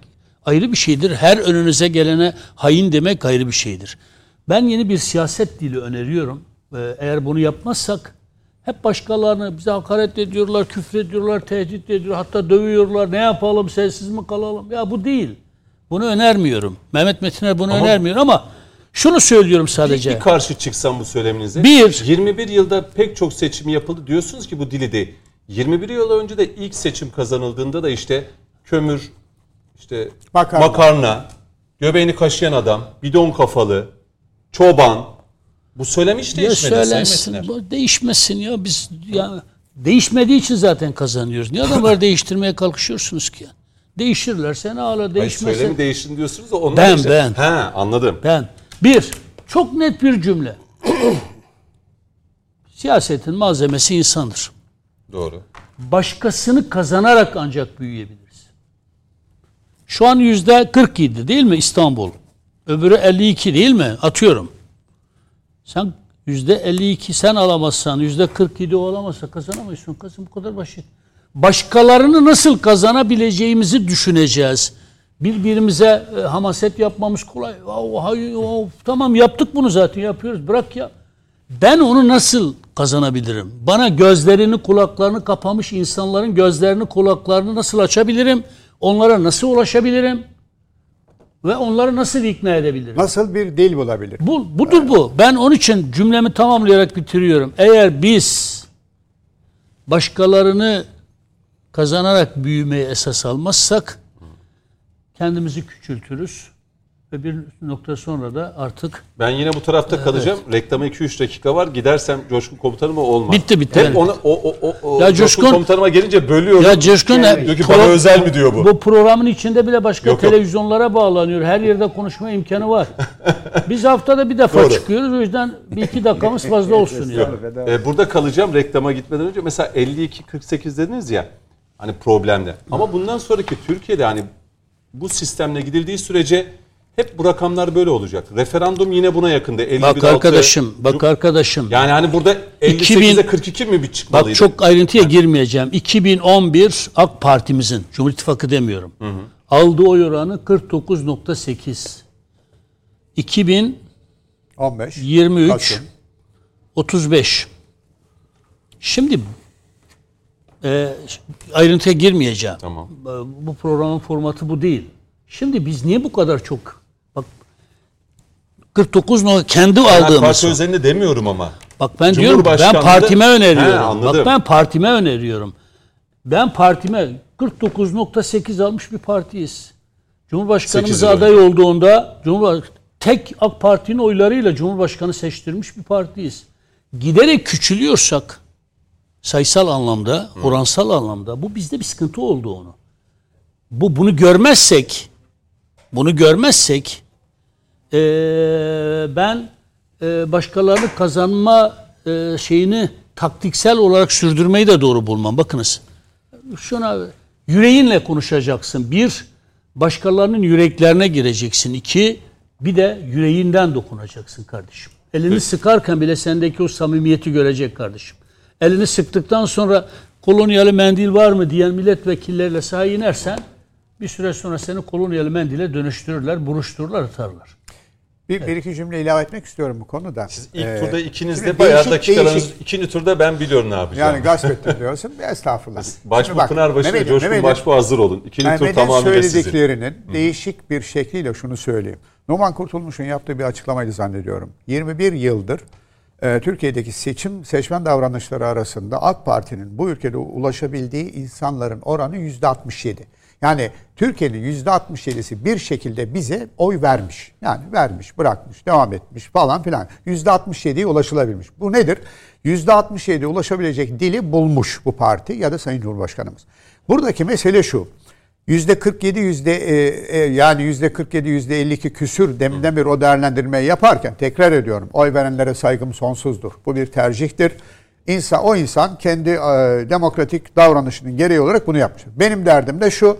B: ayrı bir şeydir. Her önünüze gelene hain demek ayrı bir şeydir. Ben yeni bir siyaset dili öneriyorum. Ee, eğer bunu yapmazsak hep başkalarını bize hakaret ediyorlar, küfrediyorlar, tehdit ediyor, hatta dövüyorlar. Ne yapalım, sessiz mi kalalım? Ya bu değil. Bunu önermiyorum. Mehmet Metiner bunu önermiyor ama şunu söylüyorum sadece.
A: Bir karşı çıksam bu söyleminize.
B: Bir.
A: 21 yılda pek çok seçim yapıldı. Diyorsunuz ki bu dili değil. 21 yıl önce de ilk seçim kazanıldığında da işte kömür, işte
C: Makarna.
A: makarna, göbeğini kaşıyan adam, bidon kafalı, çoban. Bu söylem hiç
B: Ya
A: değişmedi Sayın
B: söylensin, bu değişmesin ya biz ya değişmediği için zaten kazanıyoruz. Niye adamları değiştirmeye kalkışıyorsunuz ki? Değişirlerse ne hala
A: Hayır,
B: değişmezse.
A: söylemi değiştin diyorsunuz da onlar
B: Ben,
A: işte-
B: ben.
A: He anladım.
B: Ben bir çok net bir cümle. Siyasetin malzemesi insandır.
A: Doğru.
B: Başkasını kazanarak ancak büyüyebiliriz. Şu an yüzde 47 değil mi İstanbul? Öbürü 52 değil mi? Atıyorum. Sen yüzde 52 sen alamazsan, yüzde 47 o alamazsa kazanamıyorsun. Kızım bu kadar basit. Başkalarını nasıl kazanabileceğimizi düşüneceğiz. Birbirimize e, hamaset yapmamız kolay. Oh, hayır, oh, tamam yaptık bunu zaten yapıyoruz. Bırak ya. Ben onu nasıl kazanabilirim? Bana gözlerini, kulaklarını kapamış insanların gözlerini, kulaklarını nasıl açabilirim? Onlara nasıl ulaşabilirim? Ve onları nasıl ikna edebilirim?
C: Nasıl bir dil bulabilir?
B: Bu, budur bu. Ben onun için cümlemi tamamlayarak bitiriyorum. Eğer biz başkalarını kazanarak büyümeye esas almazsak kendimizi küçültürüz. Ve bir nokta sonra da artık
A: Ben yine bu tarafta kalacağım. Reklama 2-3 dakika var. Gidersem Coşkun komutanım o olmaz.
B: Bitti, bitti.
A: Hep
B: Yani.
A: ona, o, o, o, o
B: Ya
A: Coşkun,
B: Coşkun-
A: komutanıma gelince bölüyorum.
B: ya Coşkun
A: Diyor ki bana özel mi diyor bu?
B: Bu programın içinde bile başka
A: Yok, yok.
B: televizyonlara bağlanıyor. Her yerde konuşma imkanı var. Biz haftada bir defa
A: Doğru.
B: çıkıyoruz. O yüzden bir iki dakikamız fazla olsun yani.
A: Ee, burada kalacağım reklama gitmeden önce. Mesela 52-48 dediniz ya hani problemde. Ama bundan sonraki Türkiye'de hani bu sistemle gidildiği sürece hep bu rakamlar böyle olacak. Referandum yine buna yakındı. 51
B: Bak arkadaşım, bak arkadaşım.
A: Yani hani burada 58'e 42 mi bir çıkmalıydı?
B: Bak çok ayrıntıya girmeyeceğim. 2011 AK Partimizin, Cumhur İttifakı demiyorum. Aldığı oy oranı 49.8. 2023
C: 15. Kasım.
B: 35. Şimdi e, ayrıntıya girmeyeceğim.
A: Tamam.
B: Bu programın formatı bu değil. Şimdi biz niye bu kadar çok 49 no kendi
A: Ben
B: aldığımız.
A: parti özelinde demiyorum ama.
B: Bak ben diyorum ben partime
A: He,
B: öneriyorum.
A: anladım.
B: Bak ben partime öneriyorum. Ben partime 49.8 almış bir partiyiz. Cumhurbaşkanımız aday olduğunda Cumhurbaş tek AK Parti'nin oylarıyla Cumhurbaşkanı seçtirmiş bir partiyiz. Giderek küçülüyorsak sayısal anlamda, oransal anlamda bu bizde bir sıkıntı oldu onu. Bu bunu görmezsek bunu görmezsek eee, ben eee, başkalarını kazanma eee, şeyini taktiksel olarak sürdürmeyi de doğru bulmam. Bakınız şuna yüreğinle konuşacaksın. Bir, başkalarının yüreklerine gireceksin. İki, bir de yüreğinden dokunacaksın kardeşim. Elini sıkarken bile sendeki o samimiyeti görecek kardeşim. Elini sıktıktan sonra kolonyalı mendil var mı diyen milletvekilleriyle sahaya inersen bir süre sonra seni kolonyalı mendile dönüştürürler, buruştururlar, atarlar.
C: Bir, bir iki cümle ilave etmek istiyorum bu konuda.
A: İlk
C: Ee,
A: turda ikiniz de bayağı
C: değişik-
A: dakikalarınız.
C: değişik-
A: ikinci turda ben biliyorum ne yapacağım.
C: Yani gasp ettim diyorsun. Estağfurullah.
A: Başbuğ
C: bak,
A: Pınarbaşı ve Coşkun
C: Mehmet'im,
A: Başbuğ hazır olun. İkinci tur
C: Mehmet'in
A: tamamıyla sizin.
C: söylediklerinin değişik bir şekliyle şunu söyleyeyim. Numan Kurtulmuş'un yaptığı bir açıklamaydı zannediyorum. 21 yıldır e, Türkiye'deki seçim seçmen davranışları arasında AK Parti'nin bu ülkede ulaşabildiği insanların oranı %67. Yani Türkiye'nin %67'si bir şekilde bize oy vermiş. Yani vermiş, bırakmış, devam etmiş falan filan. %67'ye ulaşılabilmiş. Bu nedir? %67'ye ulaşabilecek dili bulmuş bu parti ya da Sayın Cumhurbaşkanımız. Buradaki mesele şu. Yüzde 47 yüzde e, e, yani yüzde 47 yüzde 52 küsür deminden bir o değerlendirmeyi yaparken tekrar ediyorum oy verenlere saygım sonsuzdur. Bu bir tercihtir. İnsan, o insan kendi e, demokratik davranışının gereği olarak bunu yapmış. Benim derdim de şu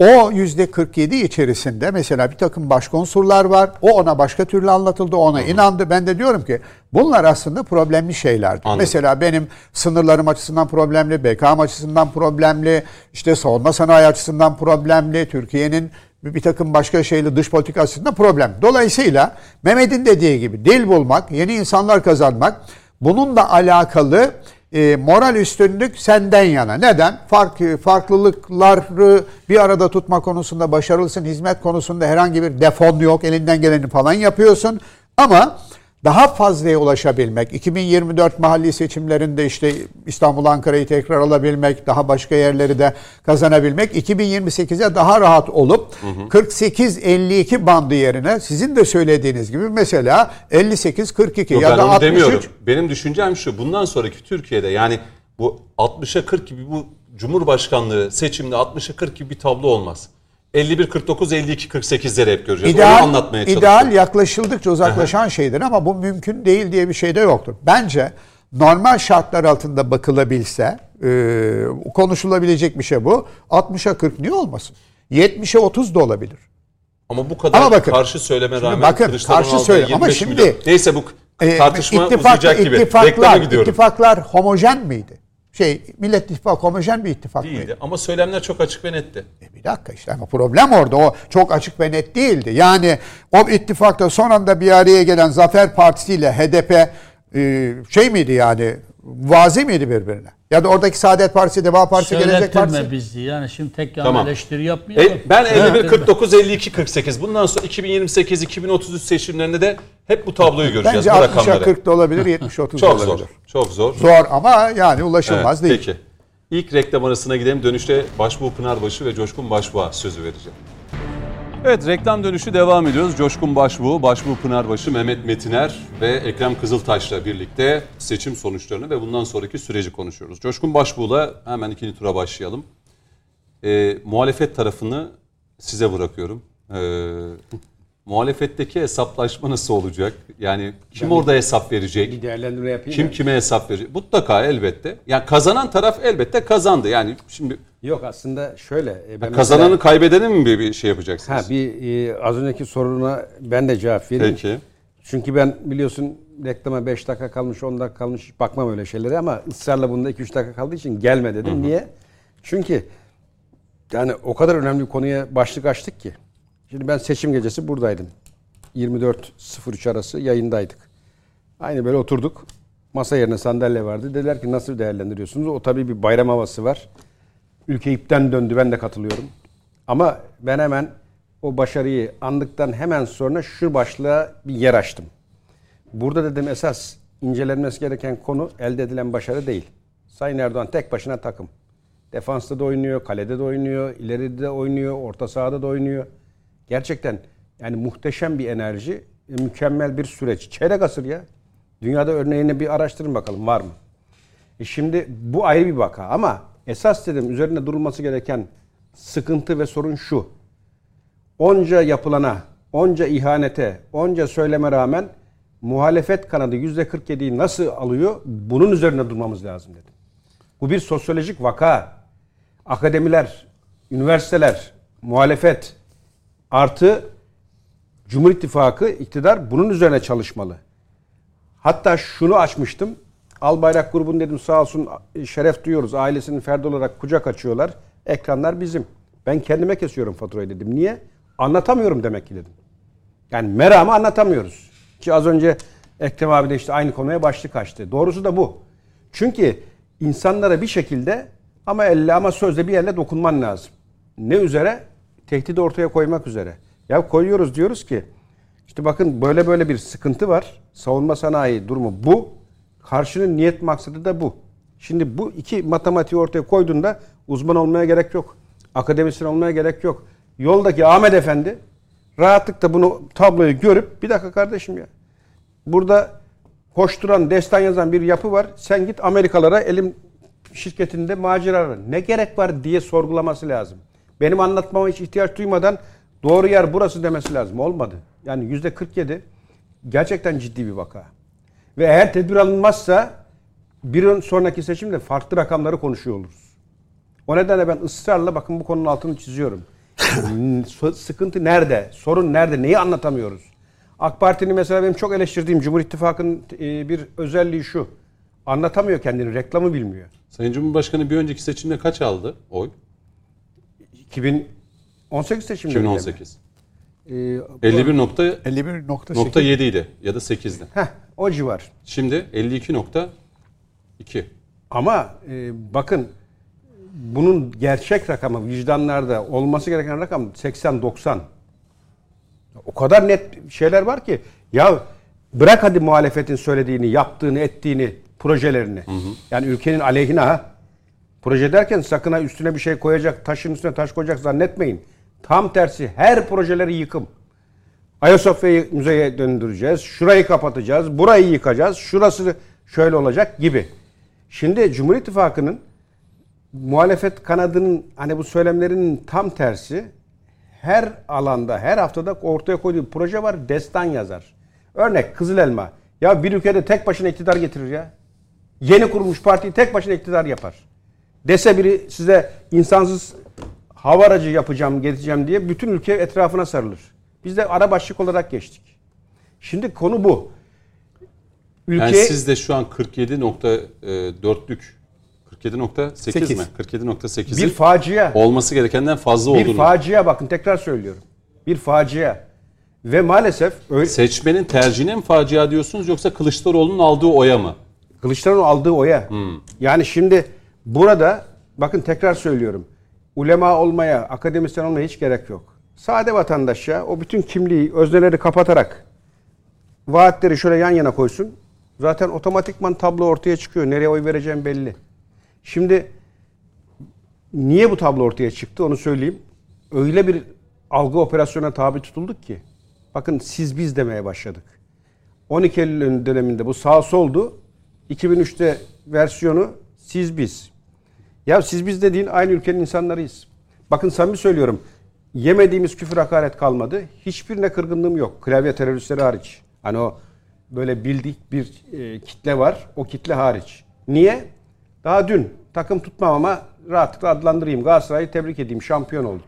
C: O yüzde 47 içerisinde mesela bir takım başkonsurlar var. O ona başka türlü anlatıldı. Ona inandı. Ben de diyorum ki bunlar aslında problemli şeylerdi.
A: Anladım.
C: Mesela benim sınırlarım açısından problemli, BKM açısından problemli, işte savunma sanayi açısından problemli, Türkiye'nin bir, takım başka şeyli dış politika açısından problem. Dolayısıyla Mehmet'in dediği gibi dil bulmak, yeni insanlar kazanmak, bununla alakalı e, moral üstünlük senden yana. Neden? Fark, farklılıkları bir arada tutma konusunda başarılısın. Hizmet konusunda herhangi bir defon yok. Elinden geleni falan yapıyorsun. Ama daha fazlaya ulaşabilmek, 2024 mahalli seçimlerinde işte İstanbul, Ankara'yı tekrar alabilmek, daha başka yerleri de kazanabilmek, 2028'e daha rahat olup 48-52 bandı yerine sizin de söylediğiniz gibi mesela 58-42
A: Yok,
C: ya
A: ben
C: da
A: onu
C: 63
A: demiyorum. Benim düşüncem şu. Bundan sonraki Türkiye'de yani bu 60'a 40 gibi bu Cumhurbaşkanlığı seçimde 60'a 40 gibi bir tablo olmaz. 51 49 52 48'leri hep göreceğiz. Onu
C: İdeal,
A: anlatmaya çalışıyorum.
C: ideal yaklaşıldıkça uzaklaşan şeydir ama bu mümkün değil diye bir şey de yoktur. Bence normal şartlar altında bakılabilse e, konuşulabilecek bir şey bu. 60'a 40 niye olmasın? 70'e 30 da olabilir.
A: Ama bu kadar
C: Ama bakın,
A: karşı söyleme rağmen
C: bakın, karşı söyle- ama
A: 25
C: şimdi-
A: milyon. Neyse bu
C: E,
A: tartışma
C: ittifak-
A: uzayacak gibi.
C: ittifaklar homojen miydi? Şey Millet İttifakı homojen bir ittifak mıydı?
A: Değildi ama söylemler çok açık ve netti.
C: E bir dakika işte ama problem orada. O çok açık ve net değildi. Yani o ittifakta son anda bir araya gelen Zafer Partisi ile HDP e, şey miydi yani vazi miydi birbirine? Ya da oradaki Saadet Partisi, Deva Partisi, Gelecek Partisi.
B: Bizi. Yani şimdi tek yana
A: Tamam.
B: eleştiri yapmayalım.
A: E, ben 51
B: Evet.
A: 49 52 48 bundan sonra 2028 2033 seçimlerinde de hep bu tabloyu göreceğiz
C: Bence
A: bu
C: 60'a
A: rakamları.
C: 40 da olabilir, 70'e 30 da
A: Çok
C: olabilir.
A: zor. Çok zor.
C: Zor ama yani ulaşılmaz
A: Evet,
C: değil.
A: Peki. İlk reklam arasına gidelim. Dönüşte Başbuğ Pınarbaşı ve Coşkun Başbuğ'a sözü vereceğim. Evet reklam dönüşü devam ediyoruz. Coşkun Başbuğ, Başbuğ Pınarbaşı, Mehmet Metiner ve Ekrem Kızıltaş'la birlikte seçim sonuçlarını ve bundan sonraki süreci konuşuyoruz. Coşkun Başbuğ'la hemen ikinci tura başlayalım. Ee, muhalefet tarafını size bırakıyorum. Ee, muhalefetteki hesaplaşma nasıl olacak? Yani kim orada hesap verecek?
D: Bir değerlendirme yapayım.
A: Kim
D: mı?
A: kime hesap verecek? Mutlaka elbette. Yani kazanan taraf elbette kazandı. Yani şimdi
D: Yok aslında şöyle. e, Ben
A: kazananı
D: mesela-
A: kaybedeni mi bir, bir şey yapacaksınız?
D: Ha, bir e, az önceki soruna ben de cevap vereyim.
A: Peki.
D: Çünkü ben biliyorsun reklama 5 dakika kalmış 10 dakika kalmış bakmam öyle şeylere ama ısrarla bunda 2-3 dakika kaldığı için gelme dedim. Niye? Çünkü yani o kadar önemli bir konuya başlık açtık ki. Şimdi ben seçim gecesi buradaydım. 24.03 arası yayındaydık. Aynı böyle oturduk. Masa yerine sandalye vardı. Dediler ki nasıl değerlendiriyorsunuz? O tabii bir bayram havası var. Ülke ipten döndü. Ben de katılıyorum. Ama ben hemen o başarıyı andıktan hemen sonra şu başlığa bir yer açtım. Burada dedim esas incelenmesi gereken konu elde edilen başarı değil. Sayın Erdoğan tek başına takım. Defansta da oynuyor, kalede de oynuyor, ileride de oynuyor, orta sahada da oynuyor. Gerçekten yani muhteşem bir enerji, e, mükemmel bir süreç. Çeyrek asır ya. Dünyada örneğini bir araştırın bakalım var mı? E şimdi bu ayrı bir vaka ama esas dedim üzerinde durulması gereken sıkıntı ve sorun şu. Onca yapılana, onca ihanete, onca söyleme rağmen muhalefet kanadı %47'yi nasıl alıyor? Bunun üzerine durmamız lazım dedim. Bu bir sosyolojik vaka. Akademiler, üniversiteler, muhalefet artı Cumhur İttifakı iktidar bunun üzerine çalışmalı. Hatta şunu açmıştım. Albayrak grubun dedim sağ olsun şeref duyuyoruz. Ailesinin ferdi olarak kucak açıyorlar. Ekranlar bizim. Ben kendime kesiyorum faturayı dedim. Niye? Anlatamıyorum demek ki dedim. Yani meramı anlatamıyoruz. Ki az önce Ekrem abi de işte aynı konuya başlık açtı. Doğrusu da bu. Çünkü insanlara bir şekilde ama elle ama sözle bir yerle dokunman lazım. Ne üzere? Tehdidi ortaya koymak üzere. Ya koyuyoruz diyoruz ki işte bakın böyle böyle bir sıkıntı var. Savunma sanayi durumu bu. Karşının niyet maksadı da bu. Şimdi bu iki matematiği ortaya koyduğunda uzman olmaya gerek yok. Akademisyen olmaya gerek yok. Yoldaki Ahmet Efendi rahatlıkla bunu tabloyu görüp bir dakika kardeşim ya. Burada koşturan, destan yazan bir yapı var. Sen git Amerikalara elim şirketinde macera. Ne gerek var diye sorgulaması lazım. Benim anlatmama hiç ihtiyaç duymadan doğru yer burası demesi lazım. Olmadı. Yani yüzde 47 gerçekten ciddi bir vaka. Ve eğer tedbir alınmazsa bir ön sonraki seçimde farklı rakamları konuşuyor oluruz. O nedenle ben ısrarla bakın bu konunun altını çiziyorum. Sıkıntı nerede? Sorun nerede? Neyi anlatamıyoruz? AK Parti'nin mesela benim çok eleştirdiğim Cumhur İttifakı'nın e, bir özelliği şu. Anlatamıyor kendini, reklamı bilmiyor.
A: Sayın Cumhurbaşkanı bir önceki seçimde kaç aldı oy?
D: 2018 seçiminde.
A: 2018.
D: Ee,
A: 51.7
C: 51.8
A: idi ya da 8'di.
D: heh, o civar.
A: Şimdi 52.2.
D: Ama e, bakın bunun gerçek rakamı vicdanlarda olması gereken rakam 80-90. O kadar net şeyler var ki ya bırak hadi muhalefetin söylediğini, yaptığını, ettiğini, projelerini. Yani ülkenin aleyhine ha. Proje derken sakın ha üstüne bir şey koyacak, taşın üstüne taş koyacak zannetmeyin. Tam tersi her projeleri yıkım. Ayasofya'yı müzeye döndüreceğiz. Şurayı kapatacağız. Burayı yıkacağız. Şurası şöyle olacak gibi. Şimdi Cumhur İttifakı'nın muhalefet kanadının hani bu söylemlerinin tam tersi her alanda, her haftada ortaya koyduğu proje var. Destan yazar. Örnek Kızıl Elma. Ya bir ülkede tek başına iktidar getirir ya. Yeni kurulmuş partiyi tek başına iktidar yapar. Dese biri size insansız hava aracı yapacağım, getireceğim diye bütün ülke etrafına sarılır. Biz de ara başlık olarak geçtik. Şimdi konu bu. Ülke
A: Yani siz de şu an 47.4'lük 47.8
D: Sekiz.
A: mi? 47.8'in
D: bir facia.
A: olması gerekenden fazla
D: Bir
A: olduğunu.
D: facia bakın tekrar söylüyorum. Bir facia. Ve maalesef öyle,
A: Seçmenin tercihine mi facia diyorsunuz yoksa Kılıçdaroğlu'nun aldığı oya mı?
D: Kılıçdaroğlu aldığı oya. Yani şimdi burada bakın tekrar söylüyorum. Ulema olmaya, akademisyen olmaya hiç gerek yok. Sade vatandaşa o bütün kimliği, özneleri kapatarak vaatleri şöyle yan yana koysun. Zaten otomatikman tablo ortaya çıkıyor. Nereye oy vereceğim belli. Şimdi niye bu tablo ortaya çıktı onu söyleyeyim. Öyle bir algı operasyona tabi tutulduk ki. Bakın siz biz demeye başladık. 12 Eylül döneminde bu sağ soldu. 2003'te versiyonu siz biz. Ya siz biz dediğin aynı ülkenin insanlarıyız. Bakın samimi söylüyorum. Yemediğimiz küfür hakaret kalmadı. Hiçbirine kırgınlığım yok. Klavye teröristleri hariç. Hani o böyle bildik bir e, kitle var. O kitle hariç. Niye? Daha dün takım tutmam ama rahatlıkla adlandırayım. Galatasaray'ı tebrik edeyim. Şampiyon oldu.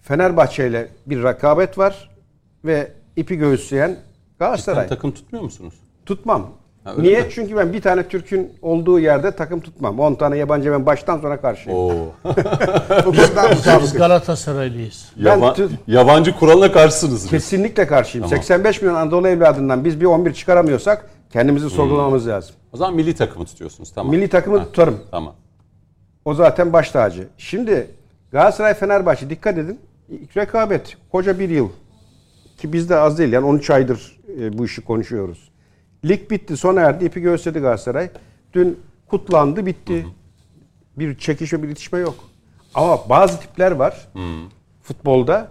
D: Fenerbahçe ile bir rekabet var ve ipi göğüsleyen Galatasaray.
A: Cidden takım tutmuyor musunuz?
D: Tutmam.
A: Ha, öyle
D: Niye?
A: mi?
D: Çünkü ben bir tane Türk'ün olduğu yerde takım tutmam. 10 tane yabancı ben baştan sona karşıyım.
A: Oo.
C: Bu
B: Biz
C: mutabıkız.
B: Galatasaraylıyız.
D: Ben
A: Yaba-
D: tü-
A: yabancı kuralına karşısınız. biz.
D: Kesinlikle karşıyım.
A: Tamam.
D: 85 milyon Anadolu evladından biz bir 11 çıkaramıyorsak kendimizi sorgulamamız lazım.
A: O zaman milli takımı tutuyorsunuz. Tamam.
D: Milli takımı
A: Ha,
D: tutarım.
A: Tamam.
D: O zaten baş tacı. Şimdi Galatasaray Fenerbahçe dikkat edin. Rekabet. Koca bir yıl. Ki bizde az değil yani 13 aydır e, bu işi konuşuyoruz. Lig bitti sona erdi. ipi göğüsledi Galatasaray. Dün kutlandı bitti. Bir çekişme bir itişme yok. Ama bazı tipler var futbolda.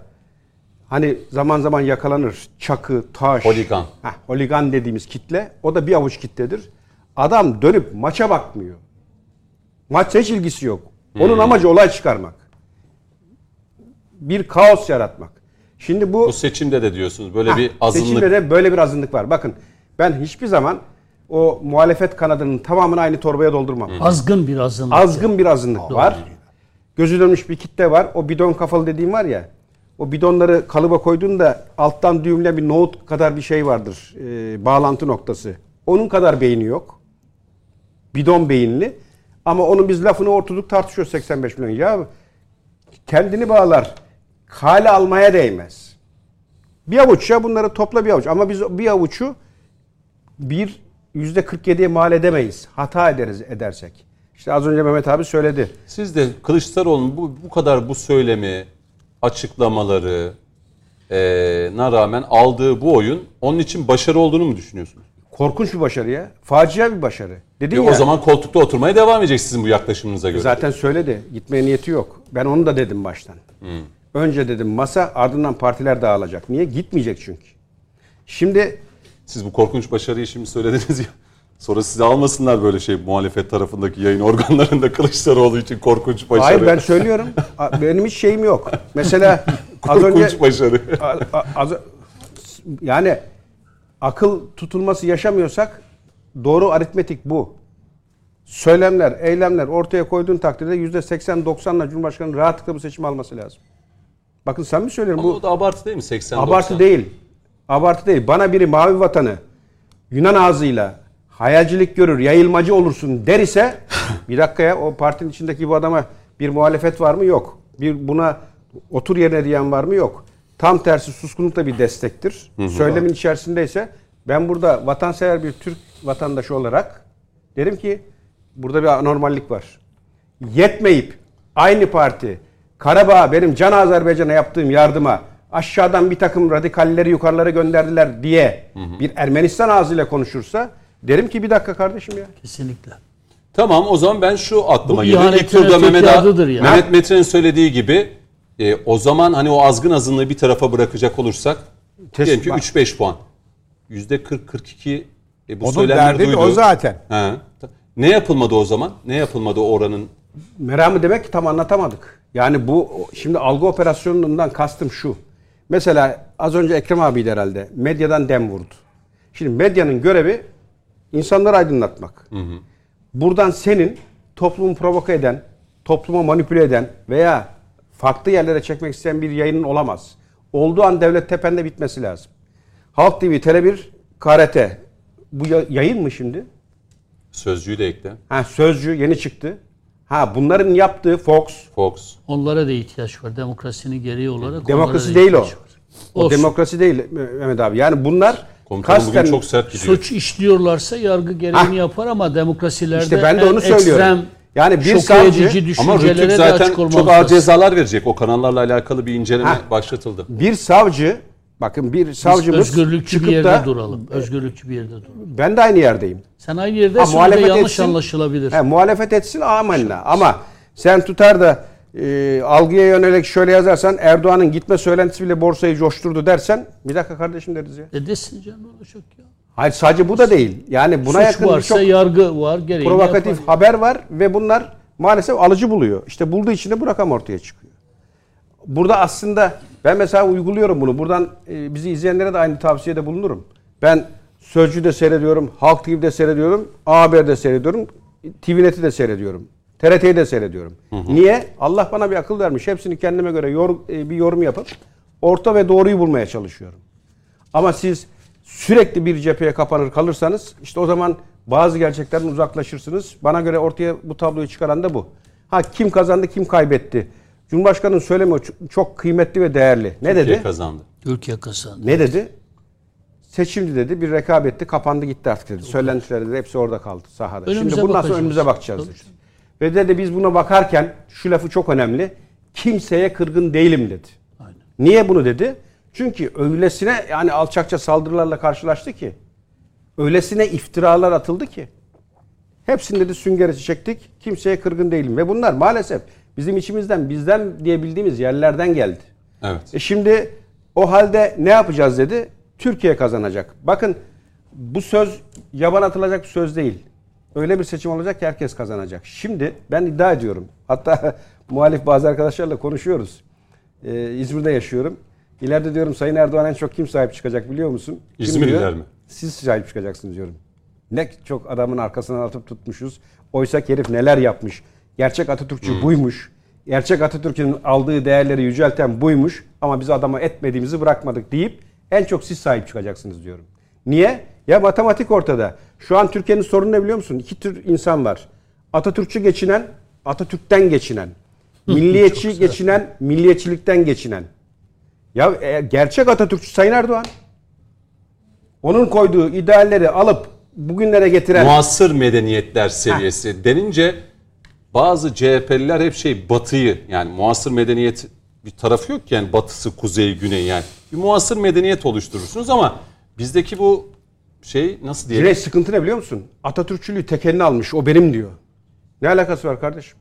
D: Hani zaman zaman yakalanır. Çakı, taş.
A: Holigan.
D: Heh, holigan dediğimiz kitle. O da bir avuç kitledir. Adam dönüp maça bakmıyor. Maçla hiç ilgisi yok. Onun amacı olay çıkarmak. Bir kaos yaratmak. Şimdi bu,
A: Bu seçimde de diyorsunuz böyle bir
D: Heh,
A: azınlık.
D: seçimde de böyle bir azınlık var. Bakın ben hiçbir zaman o muhalefet kanadının tamamını aynı torbaya doldurmam.
B: Azgın bir azınlık.
D: Azgın bir azınlık var. Gözü dönmüş bir kitle var. O bidon kafalı dediğim var ya. O bidonları kalıba koyduğunda alttan düğümle bir nohut kadar bir şey vardır. e, bağlantı noktası. Onun kadar beyni yok. Bidon beyinli. Ama onun biz lafını ortuduk tartışıyoruz 85 milyon. Ya kendini bağlar. Kale almaya değmez. Bir avuç ya bunları topla bir avuç. Ama biz bir avuçu bir yüzde 47'ye mal edemeyiz. Hata ederiz edersek. İşte az önce Mehmet abi söyledi.
A: Siz de Kılıçdaroğlu'nun bu, bu kadar bu söylemi, açıklamaları e, na rağmen aldığı bu oyun onun için başarı olduğunu mu düşünüyorsunuz?
D: Korkunç bir başarı ya. Facia bir başarı. Dedin
A: E,
D: ya.
A: o zaman koltukta oturmaya devam edecek sizin bu yaklaşımınıza göre.
D: Zaten söyledi. Gitmeye niyeti yok. Ben onu da dedim baştan. Önce dedim masa ardından partiler dağılacak. Niye? Gitmeyecek çünkü. Şimdi
A: Siz bu korkunç başarıyı şimdi söylediniz ya. Sonra sizi almasınlar böyle şey muhalefet tarafındaki yayın organlarında Kılıçdaroğlu için korkunç başarı.
D: hayır ben söylüyorum. Benim hiç şeyim yok. Mesela az
A: korkunç
D: önce
A: başarı.
D: Az- yani akıl tutulması yaşamıyorsak doğru aritmetik bu. Söylemler, eylemler ortaya koyduğun takdirde yüzde 80-90'la Cumhurbaşkanı rahatlıkla bu seçimi alması lazım. Bakın sen mi söylüyorum
A: Ama
D: bu
A: o da abartı değil mi? 80
D: abartı
A: 90.
D: değil. Abartı değil. Bana biri mavi vatanı Yunan ağzıyla hayalcilik görür, yayılmacı olursun der ise bir dakika ya o partinin içindeki bu adama bir muhalefet var mı? Yok. Bir buna otur yerine diyen var mı? Yok. Tam tersi suskunluk da bir destektir. Söylemin içerisindeyse ben burada vatansever bir Türk vatandaşı olarak derim ki burada bir anormallik var. Yetmeyip aynı parti Karabağ benim Can Azerbaycan'a yaptığım yardıma aşağıdan bir takım radikalleri yukarılara gönderdiler diye bir Ermenistan ağzıyla konuşursa derim ki bir dakika kardeşim ya.
B: Kesinlikle.
A: Tamam o zaman ben şu aklıma geliyor. İlk turda Mehmet,
B: yani.
A: Mehmet Metre'nin söylediği gibi e, o zaman hani o azgın azınlığı bir tarafa bırakacak olursak
D: Test-
A: diyelim ki
D: bak.
A: 3-5 puan. %40-42 e, bu
C: Onun
A: söylemleri
C: derdi de
A: duydu.
C: o zaten.
A: He. Ne yapılmadı o zaman? Ne yapılmadı o oranın?
D: Meramı demek ki tam anlatamadık. Yani bu şimdi algı operasyonundan kastım şu. Mesela az önce Ekrem abiydi herhalde. Medyadan dem vurdu. Şimdi medyanın görevi insanları aydınlatmak. Buradan senin toplumu provoke eden, topluma manipüle eden veya farklı yerlere çekmek isteyen bir yayının olamaz. Olduğu an devlet tepende bitmesi lazım. Halk TV, Tele1, KRT. Bu ya- yayın mı şimdi?
A: Sözcüğü de ekle.
D: Ha Sözcü yeni çıktı. Ha bunların yaptığı Fox.
A: Fox.
B: Onlara da ihtiyaç var. Demokrasinin gereği olarak
D: Demokrasi değil o.
B: var.
D: O
B: Olsun.
D: demokrasi değil Mehmet abi. Yani bunlar
A: Komutanım bugün
D: kasten
A: çok sert gidiyor.
B: Suç işliyorlarsa yargı gereğini
D: Hah.
B: yapar ama demokrasilerde
D: İşte ben de onu söylüyorum.
B: ekstrem,
D: Yani bir savcı-
A: Ama Rütük zaten çok ağır
B: lazım.
A: cezalar verecek. O kanallarla alakalı bir inceleme
D: Ha.
A: başlatıldı.
D: bir savcı bakın bir
B: Biz
D: savcımız
B: özgürlükçü bir yerde
D: da
B: duralım. Özgürlükçü bir yerde duralım.
D: ben de aynı yerdeyim.
B: Sen aynı yerde
D: Ha, muhalefet
B: yanlış
D: etsin.
B: anlaşılabilir.
D: He, muhalefet etsin amenna. Ama sen tutar da e, algıya yönelik şöyle yazarsan Erdoğan'ın gitme söylentisi bile borsayı coşturdu dersen bir dakika kardeşim deriz ya.
B: E desin canım olacak ya.
D: Hayır sadece bu da değil. Yani buna
B: Suç
D: yakın
B: varsa
D: birçok
B: yargı var
D: provokatif
B: yapar.
D: haber var ve bunlar maalesef alıcı buluyor. İşte bulduğu için de bu rakam ortaya çıkıyor. Burada aslında ben mesela uyguluyorum bunu. Buradan e, bizi izleyenlere de aynı tavsiyede bulunurum. Ben Sözcü'de seyrediyorum, Halk TV'de seyrediyorum, A Haber'de seyrediyorum, TVNet'i de seyrediyorum. TRT'yi de seyrediyorum. Niye? Allah bana bir akıl vermiş. Hepsini kendime göre yor- e, bir yorum yapıp orta ve doğruyu bulmaya çalışıyorum. Ama siz sürekli bir cepheye kapanır kalırsanız işte o zaman bazı gerçeklerden uzaklaşırsınız. Bana göre ortaya bu tabloyu çıkaran da bu. Ha kim kazandı kim kaybetti? Cumhurbaşkanı'nın söylemi çok- kıymetli ve değerli. Ne
A: Türkiye
D: dedi?
A: kazandı.
B: Ülke kazandı.
D: Ne dedi? Seçimdi dedi. Bir rekabetti. Kapandı gitti artık dedi. Söylentiler dedi. Hepsi orada kaldı sahada.
B: Önümüze
D: Şimdi bundan sonra önümüze bakacağız dedi. Ve dedi biz buna bakarken şu lafı çok önemli. Kimseye kırgın değilim dedi.
B: Aynen.
D: Niye bunu dedi? Çünkü öylesine yani alçakça saldırılarla karşılaştı ki. Öylesine iftiralar atıldı ki. Hepsini dedi süngeri çektik. Kimseye kırgın değilim. Ve bunlar maalesef bizim içimizden bizden diyebildiğimiz yerlerden geldi.
A: Evet.
D: E şimdi o halde ne yapacağız dedi. Türkiye kazanacak. Bakın bu söz yaban atılacak bir söz değil. Öyle bir seçim olacak ki herkes kazanacak. Şimdi ben iddia ediyorum. Hatta muhalif bazı arkadaşlarla konuşuyoruz. Ee, İzmir'de yaşıyorum. İleride diyorum Sayın Erdoğan en çok kim sahip çıkacak biliyor musun? Kim
A: İzmirliler
D: diyor?
A: mi?
D: Siz sahip çıkacaksınız diyorum. Ne çok adamın arkasından atıp tutmuşuz. Oysa herif neler yapmış. Gerçek Atatürkçü buymuş. Gerçek Atatürk'ün aldığı değerleri yücelten buymuş. Ama biz adama etmediğimizi bırakmadık deyip en çok siz sahip çıkacaksınız diyorum. Niye? Ya matematik ortada. Şu an Türkiye'nin sorunu ne biliyor musun? İki tür insan var. Atatürkçü geçinen, Atatürk'ten geçinen. Milliyetçi geçinen, milliyetçilikten geçinen. Ya e, gerçek Atatürkçü Sayın Erdoğan. Onun koyduğu idealleri alıp bugünlere getiren
A: Muasır medeniyetler seviyesi denince bazı CHP'liler hep şey batıyı yani muasır medeniyet bir tarafı yok ki yani batısı, kuzeyi, güneyi yani. Bir muasır medeniyet oluşturursunuz ama bizdeki bu şey nasıl diyelim?
D: Cüneyt sıkıntı ne biliyor musun? Atatürkçülüğü tek eline almış. O benim diyor. Ne alakası var kardeşim?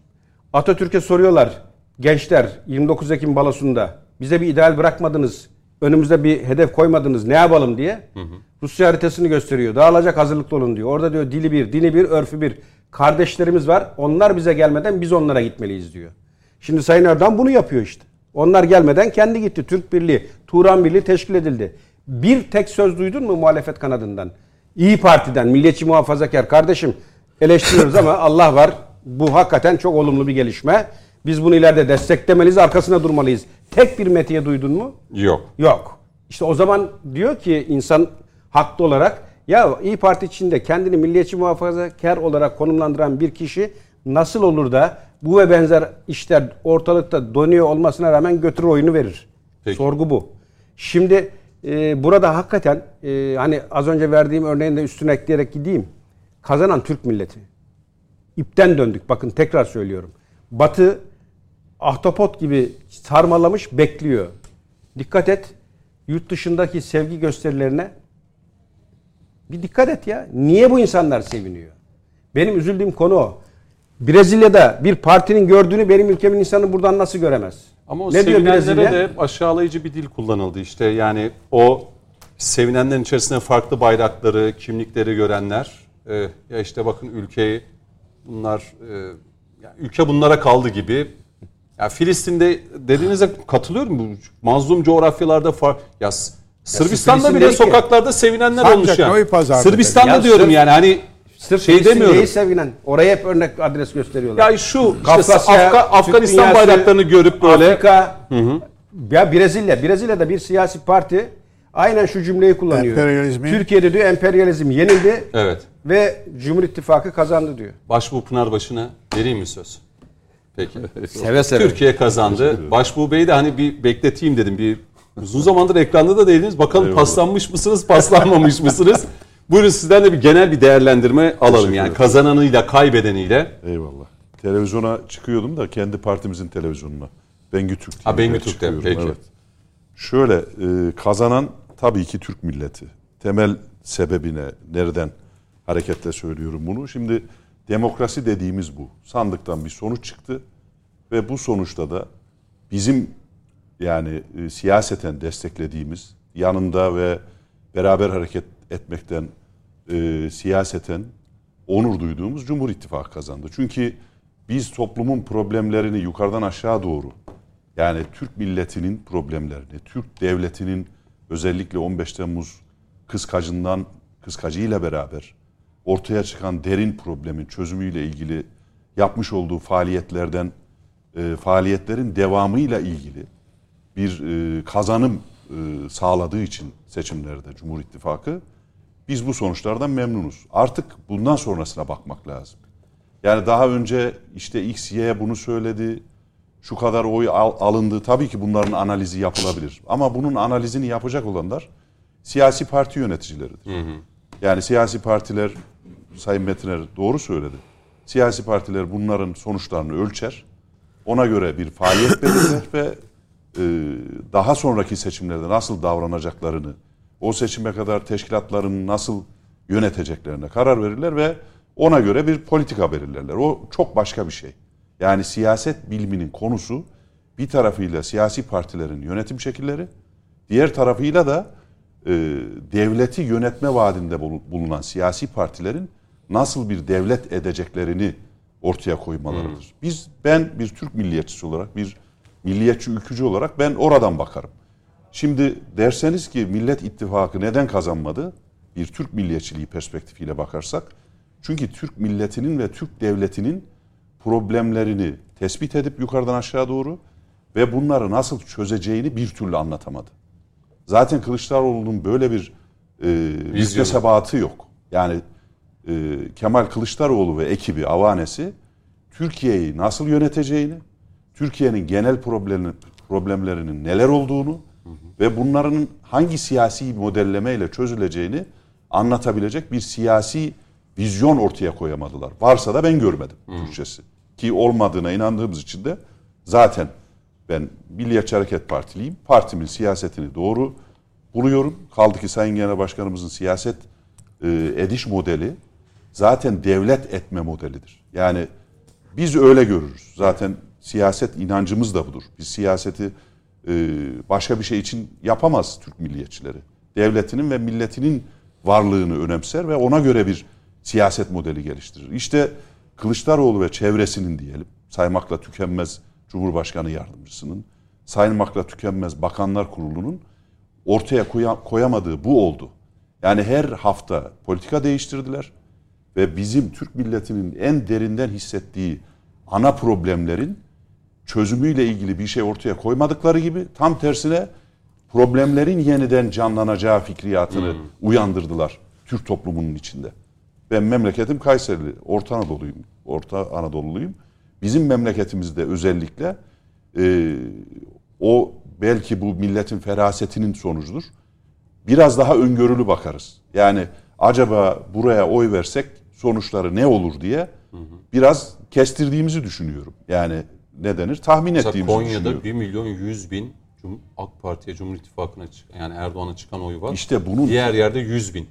D: Atatürk'e soruyorlar. Gençler 29 Ekim balosunda bize bir ideal bırakmadınız. Önümüzde bir hedef koymadınız. Ne yapalım diye. Rusya haritasını gösteriyor. Dağılacak hazırlıklı olun diyor. Orada diyor dili bir, dini bir, örfü bir. Kardeşlerimiz var. Onlar bize gelmeden biz onlara gitmeliyiz diyor. Şimdi Sayın Erdoğan bunu yapıyor işte. Onlar gelmeden kendi gitti. Türk Birliği, Turan Birliği teşkil edildi. Bir tek söz duydun mu muhalefet kanadından? İyi Parti'den, milliyetçi muhafazakar kardeşim eleştiriyoruz ama Allah var. Bu hakikaten çok olumlu bir gelişme. Biz bunu ileride desteklemeliyiz, arkasına durmalıyız. tek bir metiye duydun mu?
A: Yok.
D: Yok. İşte o zaman diyor ki insan haklı olarak ya İyi Parti içinde kendini milliyetçi muhafazakar olarak konumlandıran bir kişi nasıl olur da bu ve benzer işler ortalıkta donuyor olmasına rağmen götürür oyunu verir.
A: Peki.
D: Sorgu bu. Şimdi e, burada hakikaten e, hani az önce verdiğim örneğin de üstüne ekleyerek gideyim. Kazanan Türk milleti. İpten döndük. Bakın tekrar söylüyorum. Batı ahtapot gibi sarmalamış bekliyor. Dikkat et. Yurt dışındaki sevgi gösterilerine bir dikkat et ya. Niye bu insanlar seviniyor? Benim üzüldüğüm konu o. Brezilya'da bir partinin gördüğünü benim ülkemin insanı buradan nasıl göremez?
A: Ama o
D: ne diyor Brezilya?
A: de aşağılayıcı bir dil kullanıldı. İşte yani o sevinenlerin içerisinde farklı bayrakları, kimlikleri görenler e, ya işte bakın ülkeyi bunlar e, ya ülke bunlara kaldı gibi. Ya Filistin'de dediğinize katılıyorum. Mazlum coğrafyalarda far ya Sırbistan'da bile sokaklarda sevinenler
C: Sancak,
A: olmuş yani. Sırbistan'da
D: Ya
A: diyorum
D: sırf-
A: yani hani
D: Sırf
A: şey demiyorum.
D: değil sevinen. Oraya hep örnek adres gösteriyorlar.
A: Ya şu işte
D: Kafkasya,
A: Afga-
D: Türk
A: Afganistan
D: dünyası,
A: bayraklarını görüp böyle
D: Afrika, ya Brezilya, Brezilya'da bir siyasi parti aynen şu cümleyi kullanıyor.
C: Emperyalizmi-
D: Türkiye'de diyor emperyalizm yenildi
A: evet.
D: ve Cumhur İttifakı kazandı diyor.
A: Başbuğ Pınarbaşı'na vereyim mi söz? Peki.
D: Seve seve.
A: Türkiye kazandı. Başbuğ Bey'i de hani bir bekleteyim dedim. Bir uzun zamandır ekranda da değildiniz. Bakalım paslanmış mısınız, paslanmamış mısınız? Buyurun sizden de bir genel bir değerlendirme alalım. Yani kazananıyla, kaybedeniyle.
E: Eyvallah. Televizyona çıkıyordum da kendi partimizin televizyonuna. Bengü Türk
A: Ha, Bengü Türk'te, peki.
E: Evet. Şöyle e, kazanan tabii ki Türk milleti. Temel sebebine nereden hareketle söylüyorum bunu. Şimdi demokrasi dediğimiz bu. Sandıktan bir sonuç çıktı ve bu sonuçta da bizim yani e, siyaseten desteklediğimiz yanında ve beraber hareket etmekten e, siyaseten onur duyduğumuz Cumhur İttifakı kazandı. Çünkü biz toplumun problemlerini yukarıdan aşağı doğru yani Türk milletinin problemlerini, Türk devletinin özellikle 15 Temmuz kıskacından kıskacıyla beraber ortaya çıkan derin problemin çözümüyle ilgili yapmış olduğu faaliyetlerden e, faaliyetlerin devamıyla ilgili bir e, kazanım e, sağladığı için seçimlerde Cumhur İttifakı biz bu sonuçlardan memnunuz. Artık bundan sonrasına bakmak lazım. Yani daha önce işte X, Y bunu söyledi, şu kadar oy al- alındı. Tabii ki bunların analizi yapılabilir. Ama bunun analizini yapacak olanlar siyasi parti yöneticileridir. Yani siyasi partiler, Sayın Metiner doğru söyledi. Siyasi partiler bunların sonuçlarını ölçer. Ona göre bir faaliyet belirler ve daha sonraki seçimlerde nasıl davranacaklarını, o seçime kadar teşkilatlarını nasıl yöneteceklerine karar verirler ve ona göre bir politika belirlerler. O çok başka bir şey. Yani siyaset biliminin konusu bir tarafıyla siyasi partilerin yönetim şekilleri, diğer tarafıyla da e, devleti yönetme vaadinde bulu- bulunan siyasi partilerin nasıl bir devlet edeceklerini ortaya koymalarıdır. Biz ben bir Türk milliyetçisi olarak, bir milliyetçi ülkücü olarak ben oradan bakarım. Şimdi derseniz ki Millet İttifakı neden kazanmadı? Bir Türk milliyetçiliği perspektifiyle bakarsak. Çünkü Türk milletinin ve Türk devletinin problemlerini tespit edip yukarıdan aşağı doğru ve bunları nasıl çözeceğini bir türlü anlatamadı. Zaten Kılıçdaroğlu'nun böyle bir e, müstesebatı yok. Yani e, Kemal Kılıçdaroğlu ve ekibi, avanesi Türkiye'yi nasıl yöneteceğini, Türkiye'nin genel problemi, problemlerinin neler olduğunu ve bunların hangi siyasi modellemeyle çözüleceğini anlatabilecek bir siyasi vizyon ortaya koyamadılar. Varsa da ben görmedim Türkçesi. Ki olmadığına inandığımız için de zaten ben Milliyetçi Hareket Partiliyim. Partimin siyasetini doğru buluyorum. Kaldı ki Sayın Genel Başkanımızın siyaset e, ediş modeli zaten devlet etme modelidir. Yani biz öyle görürüz. Zaten siyaset inancımız da budur. Biz siyaseti e, başka bir şey için yapamaz Türk milliyetçileri. Devletinin ve milletinin varlığını önemser ve ona göre bir siyaset modeli geliştirir. İşte Kılıçdaroğlu ve çevresinin diyelim, saymakla tükenmez Cumhurbaşkanı Yardımcısının, saymakla tükenmez Bakanlar Kurulu'nun ortaya koya- koyamadığı bu oldu. Yani her hafta politika değiştirdiler ve bizim Türk milletinin en derinden hissettiği ana problemlerin çözümüyle ilgili bir şey ortaya koymadıkları gibi tam tersine problemlerin yeniden canlanacağı fikriyatını uyandırdılar Türk toplumunun içinde. Ben memleketim Kayserili, Orta Anadolu'yum, Orta Anadolu'luyum. Bizim memleketimizde özellikle e, o belki bu milletin ferasetinin sonucudur. Biraz daha öngörülü bakarız. Yani acaba buraya oy versek sonuçları ne olur diye biraz kestirdiğimizi düşünüyorum. Yani ne denir? Tahmin
A: Mesela
E: ettiğimizi
A: Konya'da
E: düşünüyorum.
A: 1 milyon 100 bin Cum- AK Parti'ye Cumhur İttifakı'na çık- yani Erdoğan'a çıkan oy var.
E: İşte bunun
A: Diğer yerde 100 bin.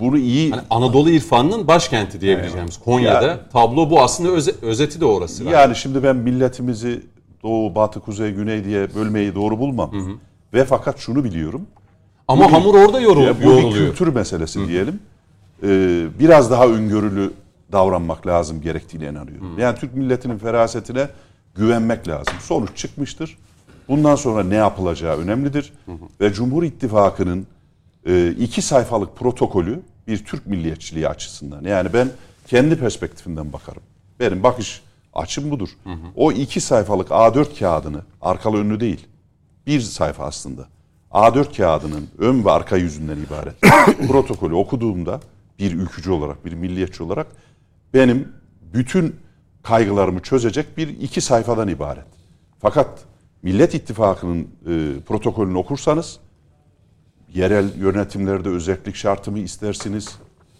E: bunu iyi
A: Hani Anadolu irfanının başkenti diyebileceğimiz Konya'da
E: Ya-
A: tablo bu aslında öze- özeti de orası. galiba.
E: Yani şimdi ben milletimizi doğu, batı, kuzey, güney diye bölmeyi doğru bulmam. Ve fakat şunu biliyorum.
A: Ama hamur orada yorul,
E: Ya bu bir kültür meselesi diyelim. Ee, biraz daha öngörülü davranmak lazım gerektiğine inanıyorum. Yani Türk milletinin ferasetine güvenmek lazım. Sonuç çıkmıştır. Bundan sonra ne yapılacağı önemlidir. Ve Cumhur İttifakı'nın e, iki sayfalık protokolü bir Türk milliyetçiliği açısından. Yani ben kendi perspektifimden bakarım. Benim bakış açım budur. O iki sayfalık A4 kağıdını, arkalı önlü değil, bir sayfa aslında. A4 kağıdının ön ve arka yüzünden ibaret. Protokolü okuduğumda bir ülkücü olarak, bir milliyetçi olarak benim bütün kaygılarımı çözecek bir iki sayfadan ibaret. Fakat Millet İttifakı'nın e, protokolünü okursanız yerel yönetimlerde özellik şartı mı istersiniz?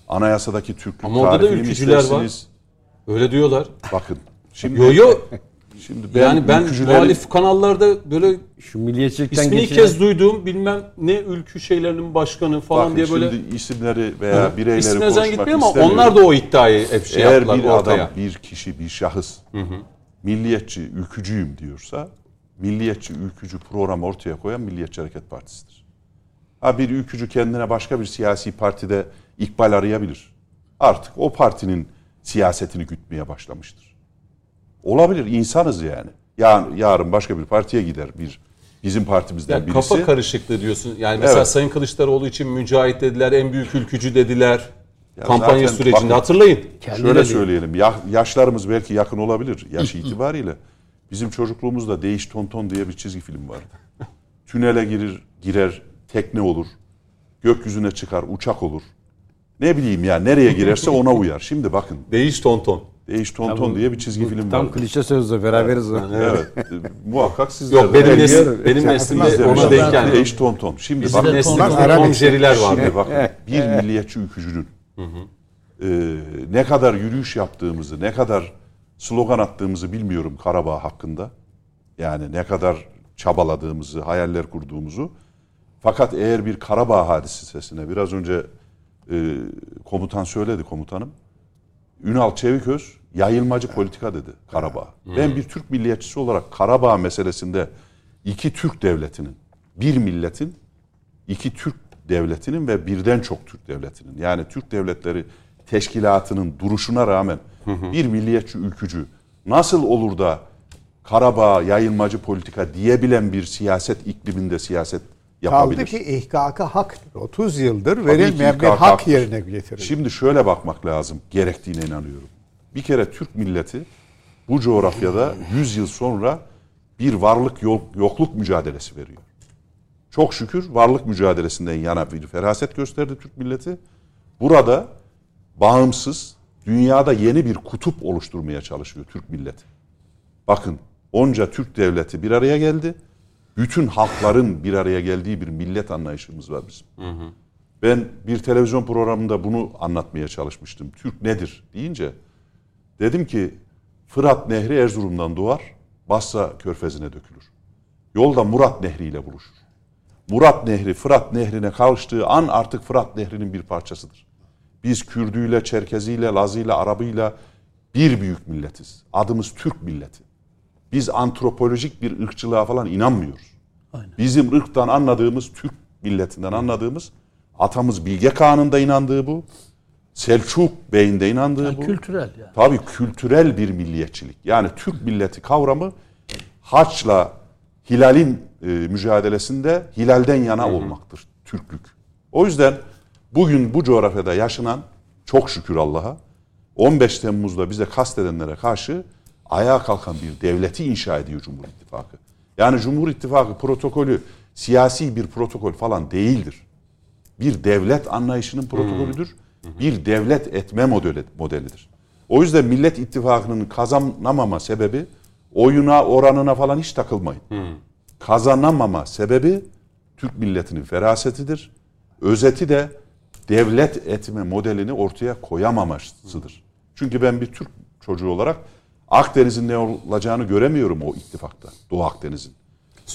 E: Anayasadaki Türklük
A: Ama orada da
E: tarifini mi
A: ülkücüler var.
E: istersiniz?
A: Öyle diyorlar.
E: Bakın. Şimdi,
A: Yo yo.
E: Şimdi ben
A: Yani ben
E: ülkücüleri-
A: muhalif kanallarda böyle
D: Şu milliyetçilikten
A: ismini ilk
D: geçilen-
A: kez duyduğum bilmem ne ülkü şeylerinin başkanı falan
E: Bakın
A: diye böyle
E: şimdi isimleri veya bireyleri
A: İsmine
E: konuşmak
A: gitmiyor ama
E: istemiyorum.
A: onlar da o iddiayı hep şey
E: Eğer
A: yaptılar
E: bir
A: ortaya.
E: adam, bir kişi, bir şahıs milliyetçi, ülkücüyüm diyorsa milliyetçi, ülkücü programı ortaya koyan Milliyetçi Hareket Partisi'dir. Ha bir ülkücü kendine başka bir siyasi partide ikbal arayabilir. Artık o partinin siyasetini gütmeye başlamıştır. Olabilir, insanız yani. Yarın, yarın başka bir partiye gider bir bizim partimizden
A: Yani
E: birisi.
A: kafa karışıklığı diyorsun. Yani mesela
E: Evet.
A: Sayın Kılıçdaroğlu için mücahit dediler, en büyük ülkücü dediler.
E: Ya
A: Kampanya
E: zaten
A: sürecinde
E: bakın-
A: hatırlayın.
E: Şöyle söyleyelim. Ya, yaşlarımız belki yakın olabilir yaş itibariyle. Bizim çocukluğumuzda Değiş Tonton diye bir çizgi film vardı. Tünele girir, girer, tekne olur. Gökyüzüne çıkar, uçak olur. Ne bileyim ya nereye girerse ona uyar. Şimdi bakın
A: Değiş tonton.
E: Değiş Tonton diye bir çizgi film
D: Tam
E: vardı.
D: klişe sözler beraberiz.
E: Evet. e, muhakkak sizler
A: Yok
E: de
A: benim, nesil, benim neslimde ona denk geldi.
E: Değiş Tonton. Şimdi
A: Bizim
E: bakın
A: neslimde. Jerry'ler vardı.
E: Şimdi bakın bir milliyetçi ülkücünün e, ne kadar yürüyüş yaptığımızı, ne kadar slogan attığımızı bilmiyorum Karabağ hakkında. Yani ne kadar çabaladığımızı, hayaller kurduğumuzu. Fakat eğer bir Karabağ hadisesine biraz önce e, komutan söyledi komutanım. Ünal Çeviköz yayılmacı politika dedi Karabağ. Ben bir Türk milliyetçisi olarak Karabağ meselesinde iki Türk devletinin, bir milletin iki Türk devletinin ve birden çok Türk devletinin yani Türk devletleri teşkilatının duruşuna rağmen bir milliyetçi ülkücü nasıl olur da Karabağ yayılmacı politika diyebilen bir siyaset ikliminde siyaset yapabilir?
C: Kaldı ki ihkaka haktır. 30 yıldır verilmeyen bir hak
E: haktır.
C: yerine getirildi.
E: Şimdi şöyle bakmak lazım gerektiğine inanıyorum. Bir kere Türk milleti bu coğrafyada 100 yıl sonra bir varlık yok- yokluk mücadelesi veriyor. Çok şükür varlık mücadelesinden yana bir feraset gösterdi Türk milleti. Burada bağımsız, dünyada yeni bir kutup oluşturmaya çalışıyor Türk milleti. Bakın onca Türk devleti bir araya geldi. Bütün halkların bir araya geldiği bir millet anlayışımız var bizim. Ben bir televizyon programında bunu anlatmaya çalışmıştım. Türk nedir deyince dedim ki Fırat Nehri Erzurum'dan doğar, Basra Körfezi'ne dökülür. Yolda Murat Nehri ile buluşur. Murat Nehri Fırat Nehri'ne kavuştuğu an artık Fırat Nehri'nin bir parçasıdır. Biz Kürdüyle, Çerkeziyle, Lazıyla, Arabıyla bir büyük milletiz. Adımız Türk milleti. Biz antropolojik bir ırkçılığa falan inanmıyoruz. Bizim ırktan anladığımız, Türk milletinden anladığımız atamız Bilge Kağan'ın da inandığı bu. Selçuk Bey'in de inandığı
B: Yani
E: bu.
B: kültürel yani.
E: Tabii kültürel bir milliyetçilik. Yani Türk milleti kavramı haçla hilalin e, mücadelesinde hilalden yana olmaktır Türklük. O yüzden bugün bu coğrafyada yaşanan çok şükür Allah'a 15 Temmuz'da bize kastedenlere karşı ayağa kalkan bir devleti inşa ediyor Cumhur İttifakı. Yani Cumhur İttifakı protokolü siyasi bir protokol falan değildir. Bir devlet anlayışının protokolüdür. Bir devlet etme modeli, modelidir. O yüzden Millet İttifakı'nın kazanamama sebebi oyuna, oranına falan hiç takılmayın. Kazanamama sebebi Türk milletinin ferasetidir. Özeti de devlet etme modelini ortaya koyamamasıdır. Çünkü ben bir Türk çocuğu olarak Akdeniz'in ne olacağını göremiyorum o ittifakta. Doğu Akdeniz'in.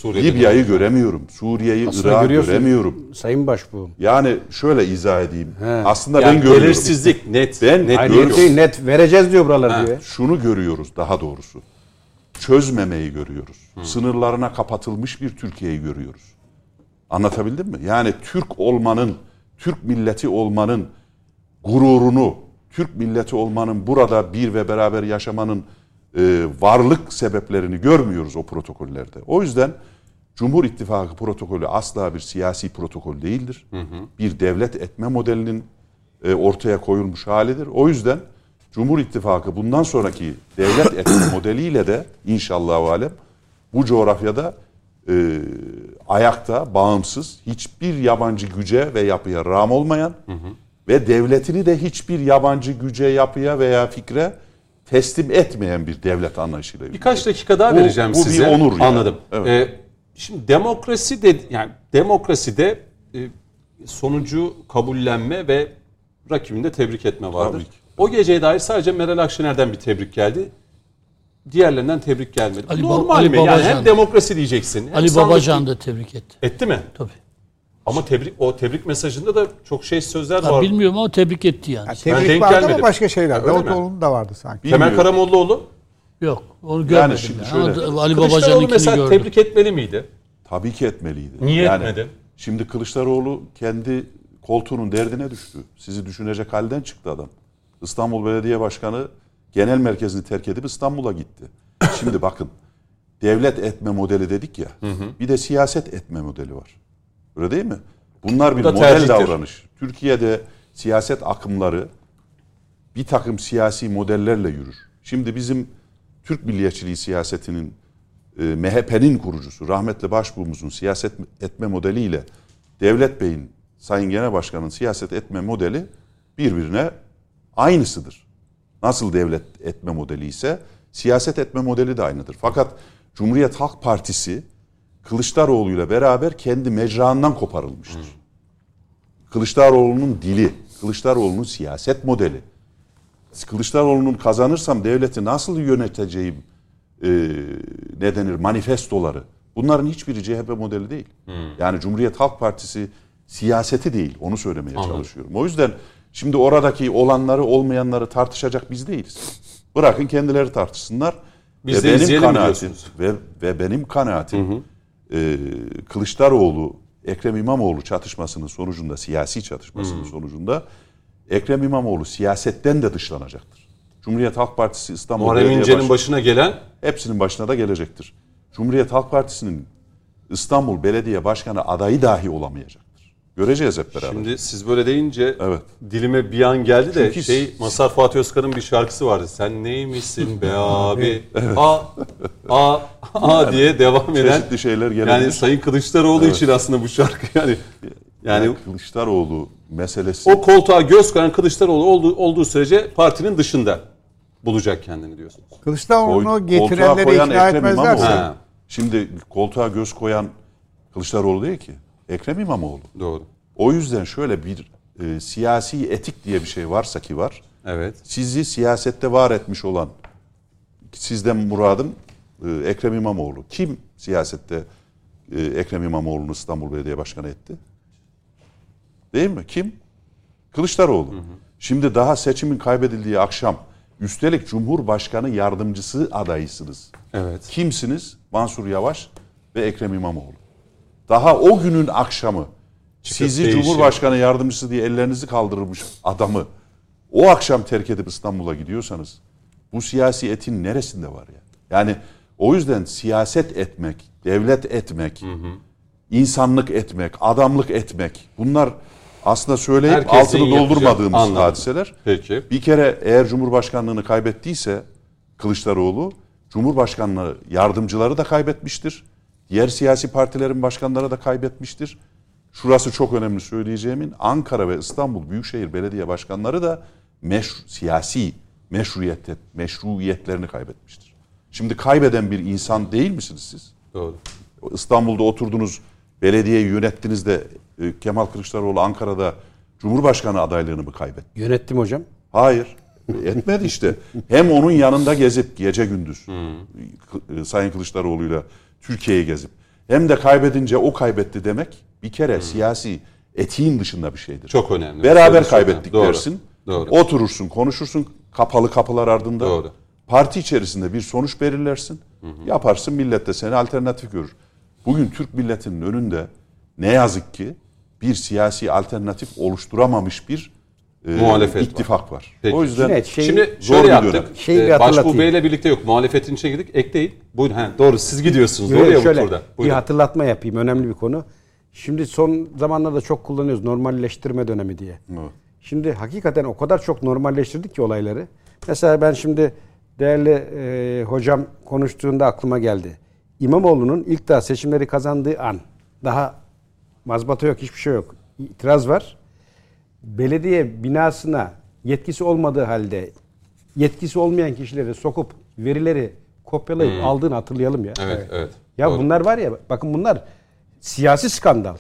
E: Libya'yı göremiyorum. Suriye'yi, Irak'ı göremiyorum.
D: Sayın Başbuğ.
E: Yani şöyle izah edeyim.
D: He.
E: Aslında
A: Yani
E: ben görüyorum.
A: belirsizlik net.
E: Ben-
A: net
D: Hayır
E: görüyorum.
D: net, değil, net vereceğiz diyor buralar diyor.
E: Şunu görüyoruz daha doğrusu. Çözmemeyi görüyoruz. Sınırlarına kapatılmış bir Türkiye'yi görüyoruz. Anlatabildim mi? Yani Türk olmanın, Türk milleti olmanın gururunu, Türk milleti olmanın burada bir ve beraber yaşamanın e, varlık sebeplerini görmüyoruz o protokollerde. O yüzden Cumhur İttifakı protokolü asla bir siyasi protokol değildir. Bir devlet etme modelinin e, ortaya koyulmuş halidir. O yüzden Cumhur İttifakı bundan sonraki devlet etme modeliyle de inşallah alem bu coğrafyada e, ayakta, bağımsız, hiçbir yabancı güce ve yapıya ram olmayan ve devletini de hiçbir yabancı güce, yapıya veya fikre teslim etmeyen bir devlet anlayışıyla.
A: Birkaç dakika daha
E: Bu-
A: vereceğim
E: bu bir
A: size.
E: onur yani.
A: Anladım.
E: Evet.
A: Ee, şimdi demokrasi de yani demokraside e, sonucu kabullenme ve rakibini de tebrik etme vardır.
E: Tabii ki.
A: O geceye dair sadece Meral Akşener'den bir tebrik geldi. Diğerlerinden tebrik gelmedi.
B: Ali Ba-
A: Normal
B: Ali
A: mi? Yani
B: Babacan.
A: hem demokrasi diyeceksin. hem
B: Ali
A: sandık-
B: Babacan da tebrik etti.
A: Etti mi?
B: Tabii.
A: Ama tebrik o tebrik mesajında da çok şey sözler
B: Ya
A: var.
B: bilmiyorum ama tebrik etti yani.
C: Yani
A: Ben
C: tebrik
A: denk
C: vardı
A: gelmedim.
C: ama başka şeyler.
A: Öyle mi?
C: Davutoğlu'nun da vardı sanki.
A: Temel
E: Bilmiyorum.
A: Karamollaoğlu
B: Yok onu görmedim.
E: şimdi
B: yani.
E: şöyle,
B: Ama Ali
A: Kılıçdaroğlu
B: Babacan'ınkini
A: mesela
B: gördüm.
A: tebrik etmeli miydi?
E: Tabii ki etmeliydi.
A: Niye etmedi?
E: Şimdi Kılıçdaroğlu kendi koltuğunun derdine düştü. Sizi düşünecek halden çıktı adam. İstanbul Belediye Başkanı genel merkezini terk edip İstanbul'a gitti. Şimdi bakın devlet etme modeli dedik ya. Bir de siyaset etme modeli var. Öyle değil mi? Bunlar bir
A: da
E: model
A: tercihtir.
E: davranış. Türkiye'de siyaset akımları bir takım siyasi modellerle yürür. Şimdi bizim Türk milliyetçiliği siyasetinin e, MHP'nin kurucusu rahmetli başbuğumuzun siyaset etme modeliyle Devlet Bey'in Sayın Genel Başkan'ın siyaset etme modeli birbirine aynısıdır. Nasıl devlet etme modeli ise siyaset etme modeli de aynıdır. Fakat Cumhuriyet Halk Partisi Kılıçdaroğlu ile beraber kendi mecrağından koparılmıştır. Kılıçdaroğlu'nun dili, Kılıçdaroğlu'nun siyaset modeli. Kılıçdaroğlu'nun kazanırsam devleti nasıl yöneteceğim e, ne denir manifestoları. Bunların hiçbiri CHP modeli değil. Yani Cumhuriyet Halk Partisi siyaseti değil. Onu söylemeye çalışıyorum. O yüzden şimdi oradaki olanları olmayanları tartışacak biz değiliz. Bırakın kendileri tartışsınlar.
A: Biz de izleyelim mi
E: kanaatim ve, ve benim kanaatim e, Kılıçdaroğlu Ekrem İmamoğlu çatışmasının sonucunda siyasi çatışmasının sonucunda Ekrem İmamoğlu siyasetten de dışlanacaktır. Cumhuriyet Halk Partisi İstanbul
A: Muharrem İnce'nin başına gelen
E: hepsinin başına da gelecektir. Cumhuriyet Halk Partisi'nin İstanbul Belediye Başkanı adayı dahi olamayacaktır. Göreceğiz hep beraber.
A: Şimdi siz böyle deyince
E: Evet.
A: dilime bir an geldi de
E: Çünkü-
A: şey Masar Fatih Özkan'ın bir şarkısı vardı. Sen neymişsin be abi? A a a diye devam eden.
E: Çeşitli şeyler gelebilir.
A: Yani Sayın Kılıçdaroğlu için aslında bu şarkı yani. Yani
E: yani Kılıçdaroğlu meselesi
A: o koltuğa göz koyan Kılıçdaroğlu olduğu, olduğu sürece partinin dışında bulacak kendini diyorsunuz.
C: Kılıçdaroğlu'nu getirenleri ikna etmezlerse.
E: Şimdi koltuğa göz koyan Kılıçdaroğlu değil ki. Ekrem İmamoğlu.
A: Doğru.
E: O yüzden şöyle bir e, siyasi etik diye bir şey varsa ki var.
A: Evet.
E: Sizi siyasette var etmiş olan sizden muradım e, Ekrem İmamoğlu. Kim siyasette e, Ekrem İmamoğlu'nu İstanbul Belediye Başkanı etti? Değil mi? Kim? Kılıçdaroğlu. Şimdi daha seçimin kaybedildiği akşam üstelik Cumhurbaşkanı yardımcısı adayısınız.
A: Evet.
E: Kimsiniz? Mansur Yavaş ve Ekrem İmamoğlu. Daha o günün akşamı sizi
A: değişiyor.
E: Cumhurbaşkanı yardımcısı diye ellerinizi kaldırmış adamı o akşam terk edip İstanbul'a gidiyorsanız bu siyasi etin neresinde var ya? Yani o yüzden siyaset etmek, devlet etmek, insanlık etmek, adamlık etmek bunlar aslında söyleyip
A: Herkesin
E: altını doldurmadığımız
A: Anladım.
E: hadiseler.
A: Peki.
E: Bir kere eğer Cumhurbaşkanlığını kaybettiyse Kılıçdaroğlu Cumhurbaşkanlığı yardımcıları da kaybetmiştir. Diğer siyasi partilerin başkanları da kaybetmiştir. Şurası çok önemli söyleyeceğimin Ankara ve İstanbul Büyükşehir Belediye Başkanları da meşru, siyasi meşruiyet, meşruiyetlerini kaybetmiştir. Şimdi kaybeden bir insan değil misiniz siz?
A: Doğru.
E: İstanbul'da oturdunuz, belediyeyi yönettiniz de e, Kemal Kılıçdaroğlu Ankara'da Cumhurbaşkanı adaylığını mı kaybetti?
D: Yönettim hocam.
E: Hayır. Etmedi işte. Hem onun yanında gezip gece gündüz K- Sayın Kılıçdaroğlu'yla Türkiye'yi gezip hem de kaybedince o kaybetti demek bir kere siyasi etiğin dışında bir şeydir.
A: Çok önemli.
E: Beraber
A: Söylediğiniz
E: kaybettik
A: önemli.
E: Dersin.
A: Doğru.
E: Oturursun, konuşursun kapalı kapılar ardında.
A: Doğru.
E: Parti içerisinde bir sonuç belirlersin. Yaparsın millet de seni alternatif görür. Bugün Türk milletinin önünde ne yazık ki bir siyasi alternatif oluşturamamış bir e,
A: Muhalefet var.
E: ittifak var.
A: Peki.
E: O yüzden
D: Cüneyt, şey-
A: Şimdi
E: zor
A: şöyle
E: bir
A: yaptık.
E: dönem.
D: Şeyi bir
A: Ee, Başbuğ. Bey'le birlikte yok. Muhalefetin içine girdik. Ekleyin. Buyurun. He, doğru siz gidiyorsunuz. Doğru ya bu turda.
D: bir
A: Buyurun.
D: hatırlatma yapayım. Önemli bir konu. Şimdi son zamanlarda çok kullanıyoruz normalleştirme dönemi diye.
E: Evet.
D: Şimdi hakikaten o kadar çok normalleştirdik ki olayları. Mesela ben şimdi değerli e, hocam konuştuğunda aklıma geldi. İmamoğlu'nun ilk daha seçimleri kazandığı an daha mazbata yok hiçbir şey yok. İtiraz var. Belediye binasına yetkisi olmadığı halde yetkisi olmayan kişileri sokup verileri kopyalayıp aldığını hatırlayalım ya.
A: Evet, evet.
D: Ya
A: Doğru.
D: bunlar var ya bakın bunlar siyasi skandal.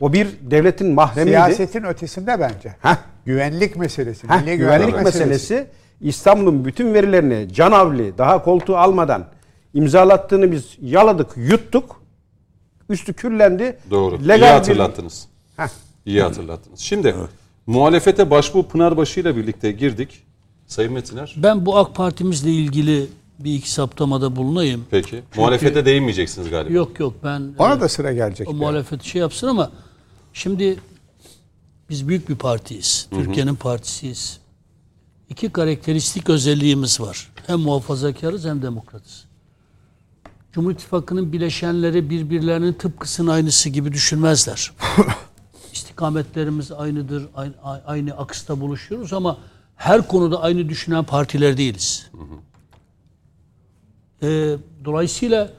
D: O bir devletin mahremiydi.
C: Siyasetin ötesinde bence.
D: Heh.
C: Güvenlik meselesi,
D: Heh,
C: milli
D: güvenlik meselesi İstanbul'un bütün verilerini canavli daha koltuğu almadan imzalattığını biz yaladık, yuttuk. Üstü küllendi.
A: Doğru. İyi
D: Legal bir-
A: hatırlattınız.
D: Heh.
A: İyi hatırlattınız. Şimdi muhalefete Başbuğ Pınarbaşı ile birlikte girdik. Sayın Metiner.
B: Ben bu AK Partimizle ilgili bir iki saptamada bulunayım.
A: Peki. Muhalefete değinmeyeceksiniz galiba.
B: Yok yok ben
C: Ona
B: e,
C: da sıra gelecek.
B: o
C: bir
B: muhalefet şey yapsın ama şimdi biz büyük bir partiyiz. Türkiye'nin partisiyiz. İki karakteristik özelliğimiz var. Hem muhafazakarız hem demokratız. Cumhur İttifakı'nın bileşenleri birbirlerinin tıpkısının aynısı gibi düşünmezler. İstikametlerimiz aynıdır, aynı, aynı aksta buluşuyoruz ama her konuda aynı düşünen partiler değiliz. Ee, dolayısıyla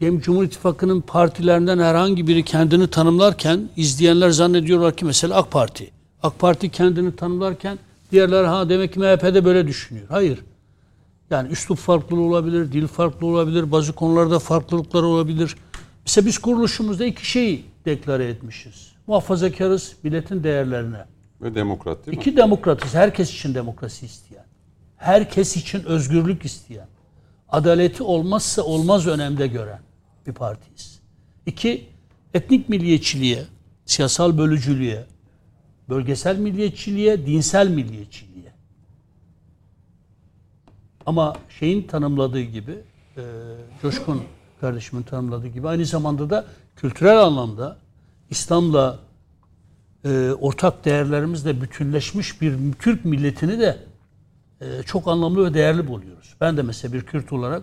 B: diyelim Cumhur İttifakı'nın partilerinden herhangi biri kendini tanımlarken izleyenler zannediyorlar ki mesela AK Parti. AK Parti kendini tanımlarken diğerler ha demek ki MHP'de böyle düşünüyor. Hayır. Yani üslup farklı olabilir, dil farklı olabilir, bazı konularda farklılıklar olabilir. Mesela biz kuruluşumuzda iki şeyi deklare etmişiz. Muhafazakarız milletin değerlerine.
A: Ve demokrat değil mi?
B: İki demokratız. Herkes için demokrasi isteyen. Herkes için özgürlük isteyen. Adaleti olmazsa olmaz önemde gören bir partiyiz. İki, etnik milliyetçiliğe, siyasal bölücülüğe, bölgesel milliyetçiliğe, dinsel milliyetçiliğe. Ama şeyin tanımladığı gibi, e, Coşkun kardeşimin tanımladığı gibi aynı zamanda da kültürel anlamda İslam'la e, ortak değerlerimizle bütünleşmiş bir Türk milletini de e, çok anlamlı ve değerli buluyoruz. Ben de mesela bir Kürt olarak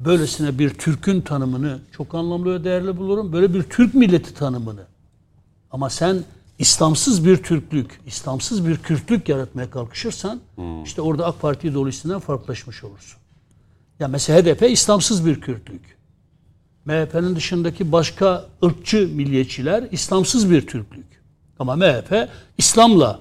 B: böylesine bir Türk'ün tanımını çok anlamlı ve değerli bulurum. Böyle bir Türk milleti tanımını. Ama sen İslamsız bir Türklük, İslamsız bir Kürtlük yaratmaya kalkışırsan işte orada AK Parti dolayısıyla farklılaşmış olursun. Ya mesela HDP İslamsız bir Kürtlük. MHP'nin dışındaki başka ırkçı milliyetçiler İslamsız bir Türklük. Ama MHP İslam'la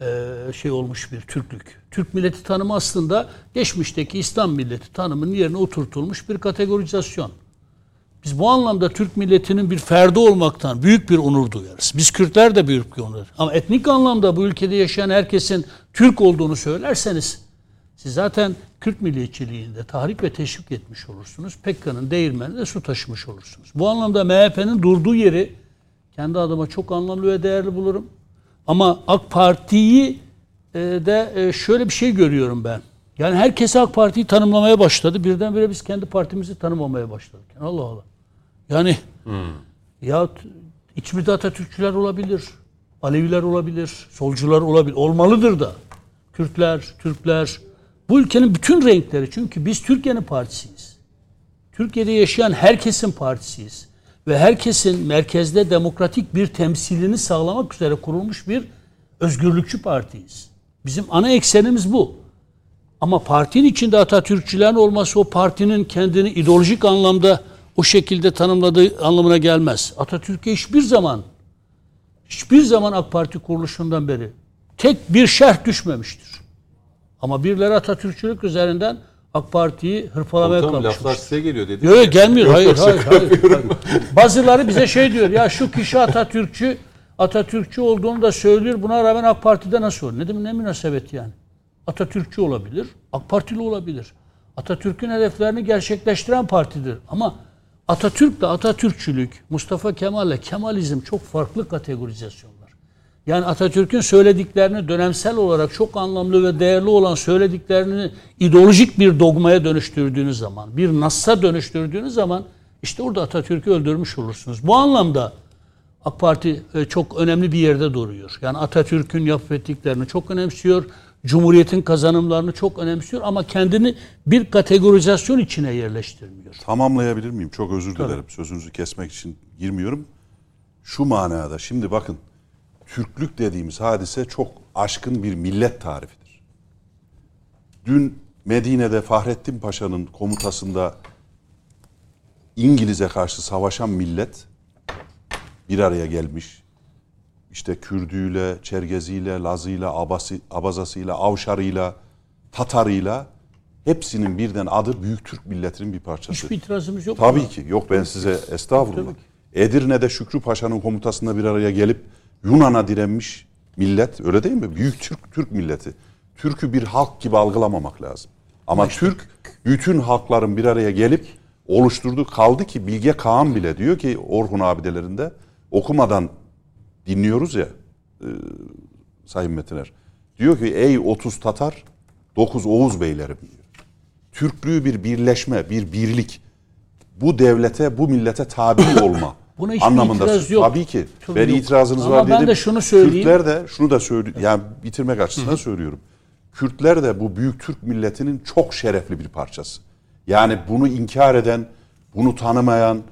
B: e, şey olmuş bir Türklük. Türk milleti tanımı aslında geçmişteki İslam milleti tanımının yerine oturtulmuş bir kategorizasyon. Biz bu anlamda Türk milletinin bir ferdi olmaktan büyük bir onur duyarız. Biz Kürtler de büyük bir onur. Ama etnik anlamda bu ülkede yaşayan herkesin Türk olduğunu söylerseniz siz zaten Kürt milliyetçiliğinde tahrik ve teşvik etmiş olursunuz. Pekka'nın değirmenine de su taşımış olursunuz. Bu anlamda MHP'nin durduğu yeri kendi adıma çok anlamlı ve değerli bulurum. Ama AK Parti'yi e, de e, şöyle bir şey görüyorum ben. Yani herkes AK Parti'yi tanımlamaya başladı. Birdenbire biz kendi partimizi tanımamaya başladık. Yani Allah Allah. Yani ya t- iç müddet Atatürkçüler olabilir. Aleviler olabilir. Solcular olabilir. Olmalıdır da. Kürtler, Türkler. Bu ülkenin bütün renkleri. Çünkü biz Türkiye'nin partisiyiz. Türkiye'de yaşayan herkesin partisiyiz. Ve herkesin merkezde demokratik bir temsilini sağlamak üzere kurulmuş bir özgürlükçü partiyiz. Bizim ana eksenimiz bu. Ama partinin içinde Atatürkçülerin olması o partinin kendini ideolojik anlamda o şekilde tanımladığı anlamına gelmez. Atatürk'e hiçbir zaman hiçbir zaman AK Parti kuruluşundan beri tek bir şerh düşmemiştir. Ama birileri Atatürkçülük üzerinden AK Parti'yi hırpalamaya
A: Komutanım
B: kalkmıştır.
A: laflar size geliyor dedi.
B: Yok yok, gelmiyor.
A: Yok,
B: hayır,
A: yok,
B: hayır, hayır, hayır. Bazıları bize şey diyor. Ya şu kişi Atatürkçü Atatürkçü olduğunu da söylüyor. Buna rağmen AK Parti'de nasıl olur? Ne demek ne münasebet yani? Atatürkçü olabilir, AK Partili olabilir. Atatürk'ün hedeflerini gerçekleştiren partidir. Ama Atatürk'le Atatürkçülük, Mustafa Kemal'le Kemalizm çok farklı kategorizasyonlar. Yani Atatürk'ün söylediklerini dönemsel olarak çok anlamlı ve değerli olan söylediklerini ideolojik bir dogmaya dönüştürdüğünüz zaman, bir nassa dönüştürdüğünüz zaman işte orada Atatürk'ü öldürmüş olursunuz. Bu anlamda AK Parti e, çok önemli bir yerde duruyor. Yani Atatürk'ün yapıp ettiklerini çok önemsiyor. Cumhuriyetin kazanımlarını çok önemsiyor ama kendini bir kategorizasyon içine yerleştirmiyor.
E: Tamamlayabilir miyim? Çok özür dilerim. Sözünüzü kesmek için girmiyorum. Şu manada şimdi bakın Türklük dediğimiz hadise çok aşkın bir millet tarifidir. Dün Medine'de Fahrettin Paşa'nın komutasında İngiliz'e karşı savaşan millet bir araya gelmiş. İşte Kürdüyle, Çergeziyle, Lazıyla, Abası, Abazasıyla, Avşarıyla, Tatarıyla hepsinin birden adı Büyük Türk milletinin bir parçası.
B: Hiçbir itirazımız yok.
E: Tabii
B: buna.
E: ki. Yok ben size estağfurullah. Edirne'de Şükrü Paşa'nın komutasında bir araya gelip Yunan'a direnmiş millet öyle değil mi? Büyük Türk Türk milleti. Türk'ü bir halk gibi algılamamak lazım. Ama Türk bütün halkların bir araya gelip oluşturduğu kaldı ki Bilge Kağan bile diyor ki Orhun abidelerinde okumadan dinliyoruz ya e, Sayın Metiner. Diyor ki ey 30 Tatar 9 Oğuz beylerim diyor. Türklüğü bir birleşme, bir birlik. Bu devlete, bu millete tabi olma
B: Buna hiçbir
E: anlamında.
B: itiraz yok.
E: Tabii ki.
B: Tabii
E: ben
B: yok.
E: itirazınız
B: Ama
E: var
B: ben
E: dedim.
B: de şunu söyleyeyim.
E: Kürtler de şunu da söyle yani bitirmek açısından söylüyorum. Kürtler de bu büyük Türk milletinin çok şerefli bir parçası. Yani bunu inkar eden, bunu tanımayan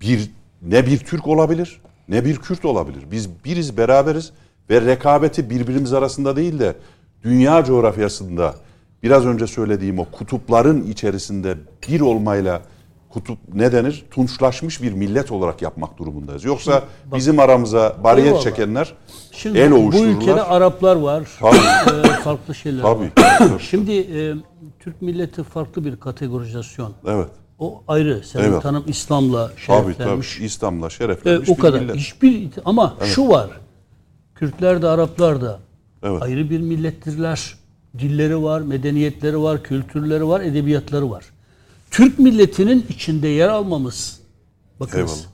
E: bir ne bir Türk olabilir ne bir Kürt olabilir. Biz biriz, beraberiz ve rekabeti birbirimiz arasında değil de dünya coğrafyasında biraz önce söylediğim o kutupların içerisinde bir olmayla kutup ne denir? Tunçlaşmış bir millet olarak yapmak durumundayız. Yoksa bizim aramıza bariyer
B: Eyvallah.
E: çekenler
B: Şimdi
E: el
B: bu
E: ovuştururlar.
B: ülkede Araplar var.
E: Tabii.
B: e, farklı şeyler
E: Tabii.
B: var. Şimdi e, Türk milleti farklı bir kategorizasyon.
E: Evet.
B: O ayrı. Senin
E: Evet.
B: tanım İslam'la
E: Tabii
B: şereflenmiş.
E: tabii. İslam'la
B: E,
E: şereflenmiş
B: o
E: bir
B: kadar.
E: millet.
B: Hiçbir ama şu var. Kürtler de Araplar da
E: Evet.
B: ayrı bir millettirler. Dilleri var, medeniyetleri var, kültürleri var, edebiyatları var. Türk milletinin içinde yer almamız bakınız.
E: Eyvallah.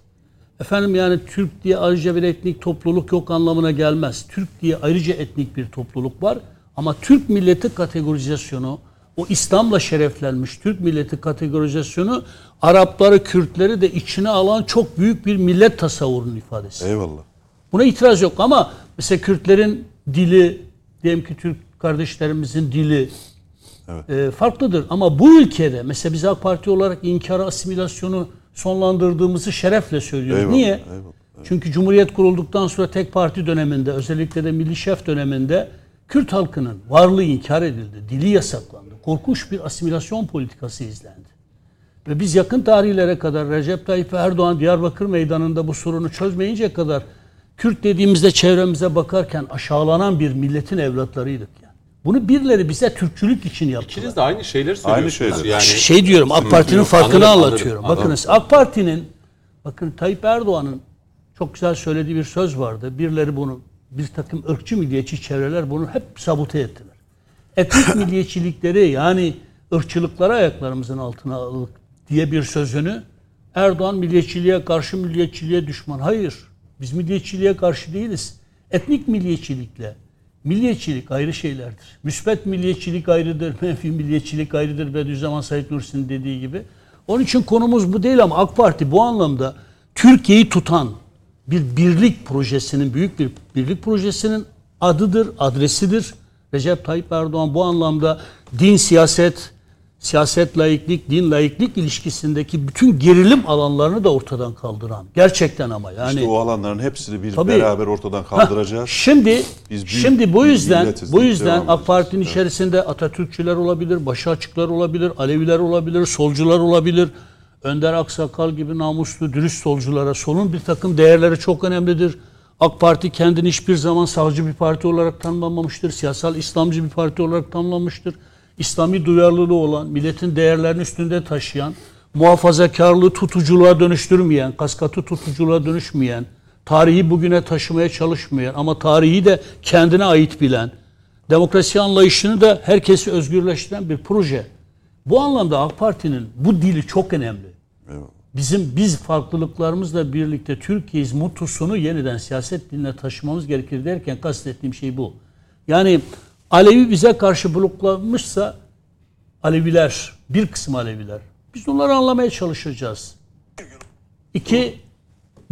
B: Efendim yani Türk diye ayrıca bir etnik topluluk yok anlamına gelmez. Türk diye ayrıca etnik bir topluluk var. Ama Türk milleti kategorizasyonu, o İslam'la şereflenmiş Türk milleti kategorizasyonu Arapları, Kürtleri de içine alan çok büyük bir millet tasavvurunun ifadesi.
E: Eyvallah.
B: Buna itiraz yok ama mesela Kürtlerin dili, diyelim ki Türk kardeşlerimizin dili e, farklıdır. Ama bu ülkede mesela biz AK Parti olarak inkarı, asimilasyonu sonlandırdığımızı şerefle söylüyoruz.
E: Eyvallah,
B: Niye?
E: eyvallah,
B: Çünkü Cumhuriyet kurulduktan sonra tek parti döneminde özellikle de Milli Şef döneminde Kürt halkının varlığı inkar edildi. Dili yasaklandı. Korkunç bir asimilasyon politikası izlendi. Ve biz yakın tarihlere kadar Recep Tayyip Erdoğan Diyarbakır meydanında bu sorunu çözmeyince kadar Kürt dediğimizde çevremize bakarken aşağılanan bir milletin evlatlarıydık yani. Bunu birileri bize Türkçülük için yaptılar.
A: İkiniz de aynı şeyleri söylüyorsunuz.
E: şeyler.
A: Yani
B: şey diyorum AK Parti'nin farkını
A: anladım,
B: anlatıyorum.
A: anladım,
B: Bakınız AK Parti'nin bakın Tayyip Erdoğan'ın çok güzel söylediği bir söz vardı. Birileri bunu bir takım ırkçı milliyetçi çevreler bunu hep sabote ettiler. Etnik milliyetçilikleri yani ırkçılıkları ayaklarımızın altına aldık diye bir sözünü Erdoğan milliyetçiliğe karşı milliyetçiliğe düşman. Hayır. Biz milliyetçiliğe karşı değiliz. Etnik milliyetçilikle milliyetçilik ayrı şeylerdir. Müsbet milliyetçilik ayrıdır, menfi milliyetçilik ayrıdır Bediüzzaman Said Nursi'nin dediği gibi. Onun için konumuz bu değil ama AK Parti bu anlamda Türkiye'yi tutan bir birlik projesinin, büyük bir birlik projesinin adıdır, adresidir. Recep Tayyip Erdoğan bu anlamda din, siyaset, siyaset laiklik, din laiklik ilişkisindeki bütün gerilim alanlarını da ortadan kaldıran. Gerçekten ama yani.
E: İşte o alanların hepsini bir
B: Tabii.
E: beraber ortadan kaldıracağız.
B: Şimdi
E: Biz büyük
B: şimdi bu yüzden bu yüzden AK. Parti'nin
E: Evet.
B: içerisinde Atatürkçüler olabilir, başı açıklar olabilir, Aleviler olabilir, solcular olabilir. Önder Aksakal gibi namuslu, dürüst solculara solun bir takım değerleri çok önemlidir. AK Parti kendini hiçbir zaman sağcı bir parti olarak tanımlamamıştır. Siyasal İslamcı bir parti olarak tanımlamıştır. İslami duyarlılığı olan, milletin değerlerini üstünde taşıyan, muhafazakarlığı tutuculuğa dönüştürmeyen, kaskatı tutuculuğa dönüşmeyen, tarihi bugüne taşımaya çalışmayan ama tarihi de kendine ait bilen, demokrasi anlayışını da herkesi özgürleştiren bir proje. Bu anlamda AK Parti'nin bu dili çok önemli. Bizim biz farklılıklarımızla birlikte Türkiye'yiz mutusunu yeniden siyaset diline taşımamız gerekir derken kastettiğim şey bu. Yani Alevi bize karşı bloklanmışsa Aleviler, bir kısım Aleviler. Biz onları anlamaya çalışacağız. İki,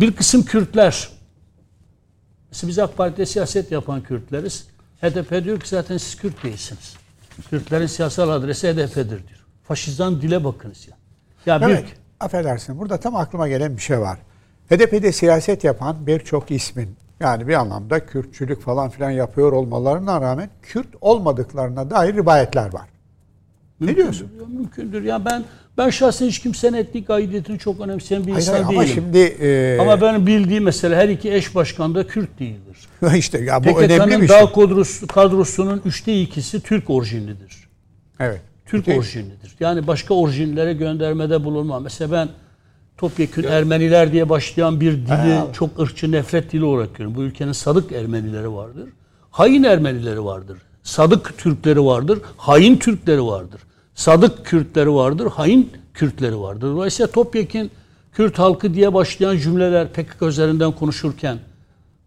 B: bir kısım Kürtler. Mesela biz AK Parti'de siyaset yapan Kürtleriz. HDP diyor ki zaten siz Kürt değilsiniz. Kürtlerin siyasal adresi HDP'dir diyor. Faşizan dile bakınız ya. Ya
C: Evet,
B: bir
C: affedersin. Burada tam aklıma gelen bir şey var. HDP'de siyaset yapan birçok ismin yani bir anlamda Kürtçülük falan filan yapıyor olmalarına rağmen Kürt olmadıklarına dair rivayetler var. Ne diyorsun?
B: Ya Mümkündür. Ya ben ben şahsen hiç kimsenin etnik aidiyetini çok önemseyen bir
C: Hayır,
B: insan
C: hayır, ama
B: değilim.
C: şimdi e,
B: Ama benim bildiğim mesela her iki eş başkan da Kürt değildir.
C: işte ya bu önemli
B: PKK'nın
C: bir şey.
B: dağ kadrosu, kadrosunun üçte ikisi Türk orijinlidir.
C: Evet.
B: Türk
C: Değil.
B: orijinlidir. Yani başka orijinlere göndermede bulunmam. Mesela ben topyekün Ermeniler diye başlayan bir dili çok ırkçı nefret dili olarak görüyorum. Bu ülkenin sadık Ermenileri vardır. Hain Ermenileri vardır. Sadık Türkleri vardır. Hain Türkleri vardır. Sadık Kürtleri vardır. Hain Kürtleri vardır. Dolayısıyla topyekün Kürt halkı diye başlayan cümleler PKK üzerinden konuşurken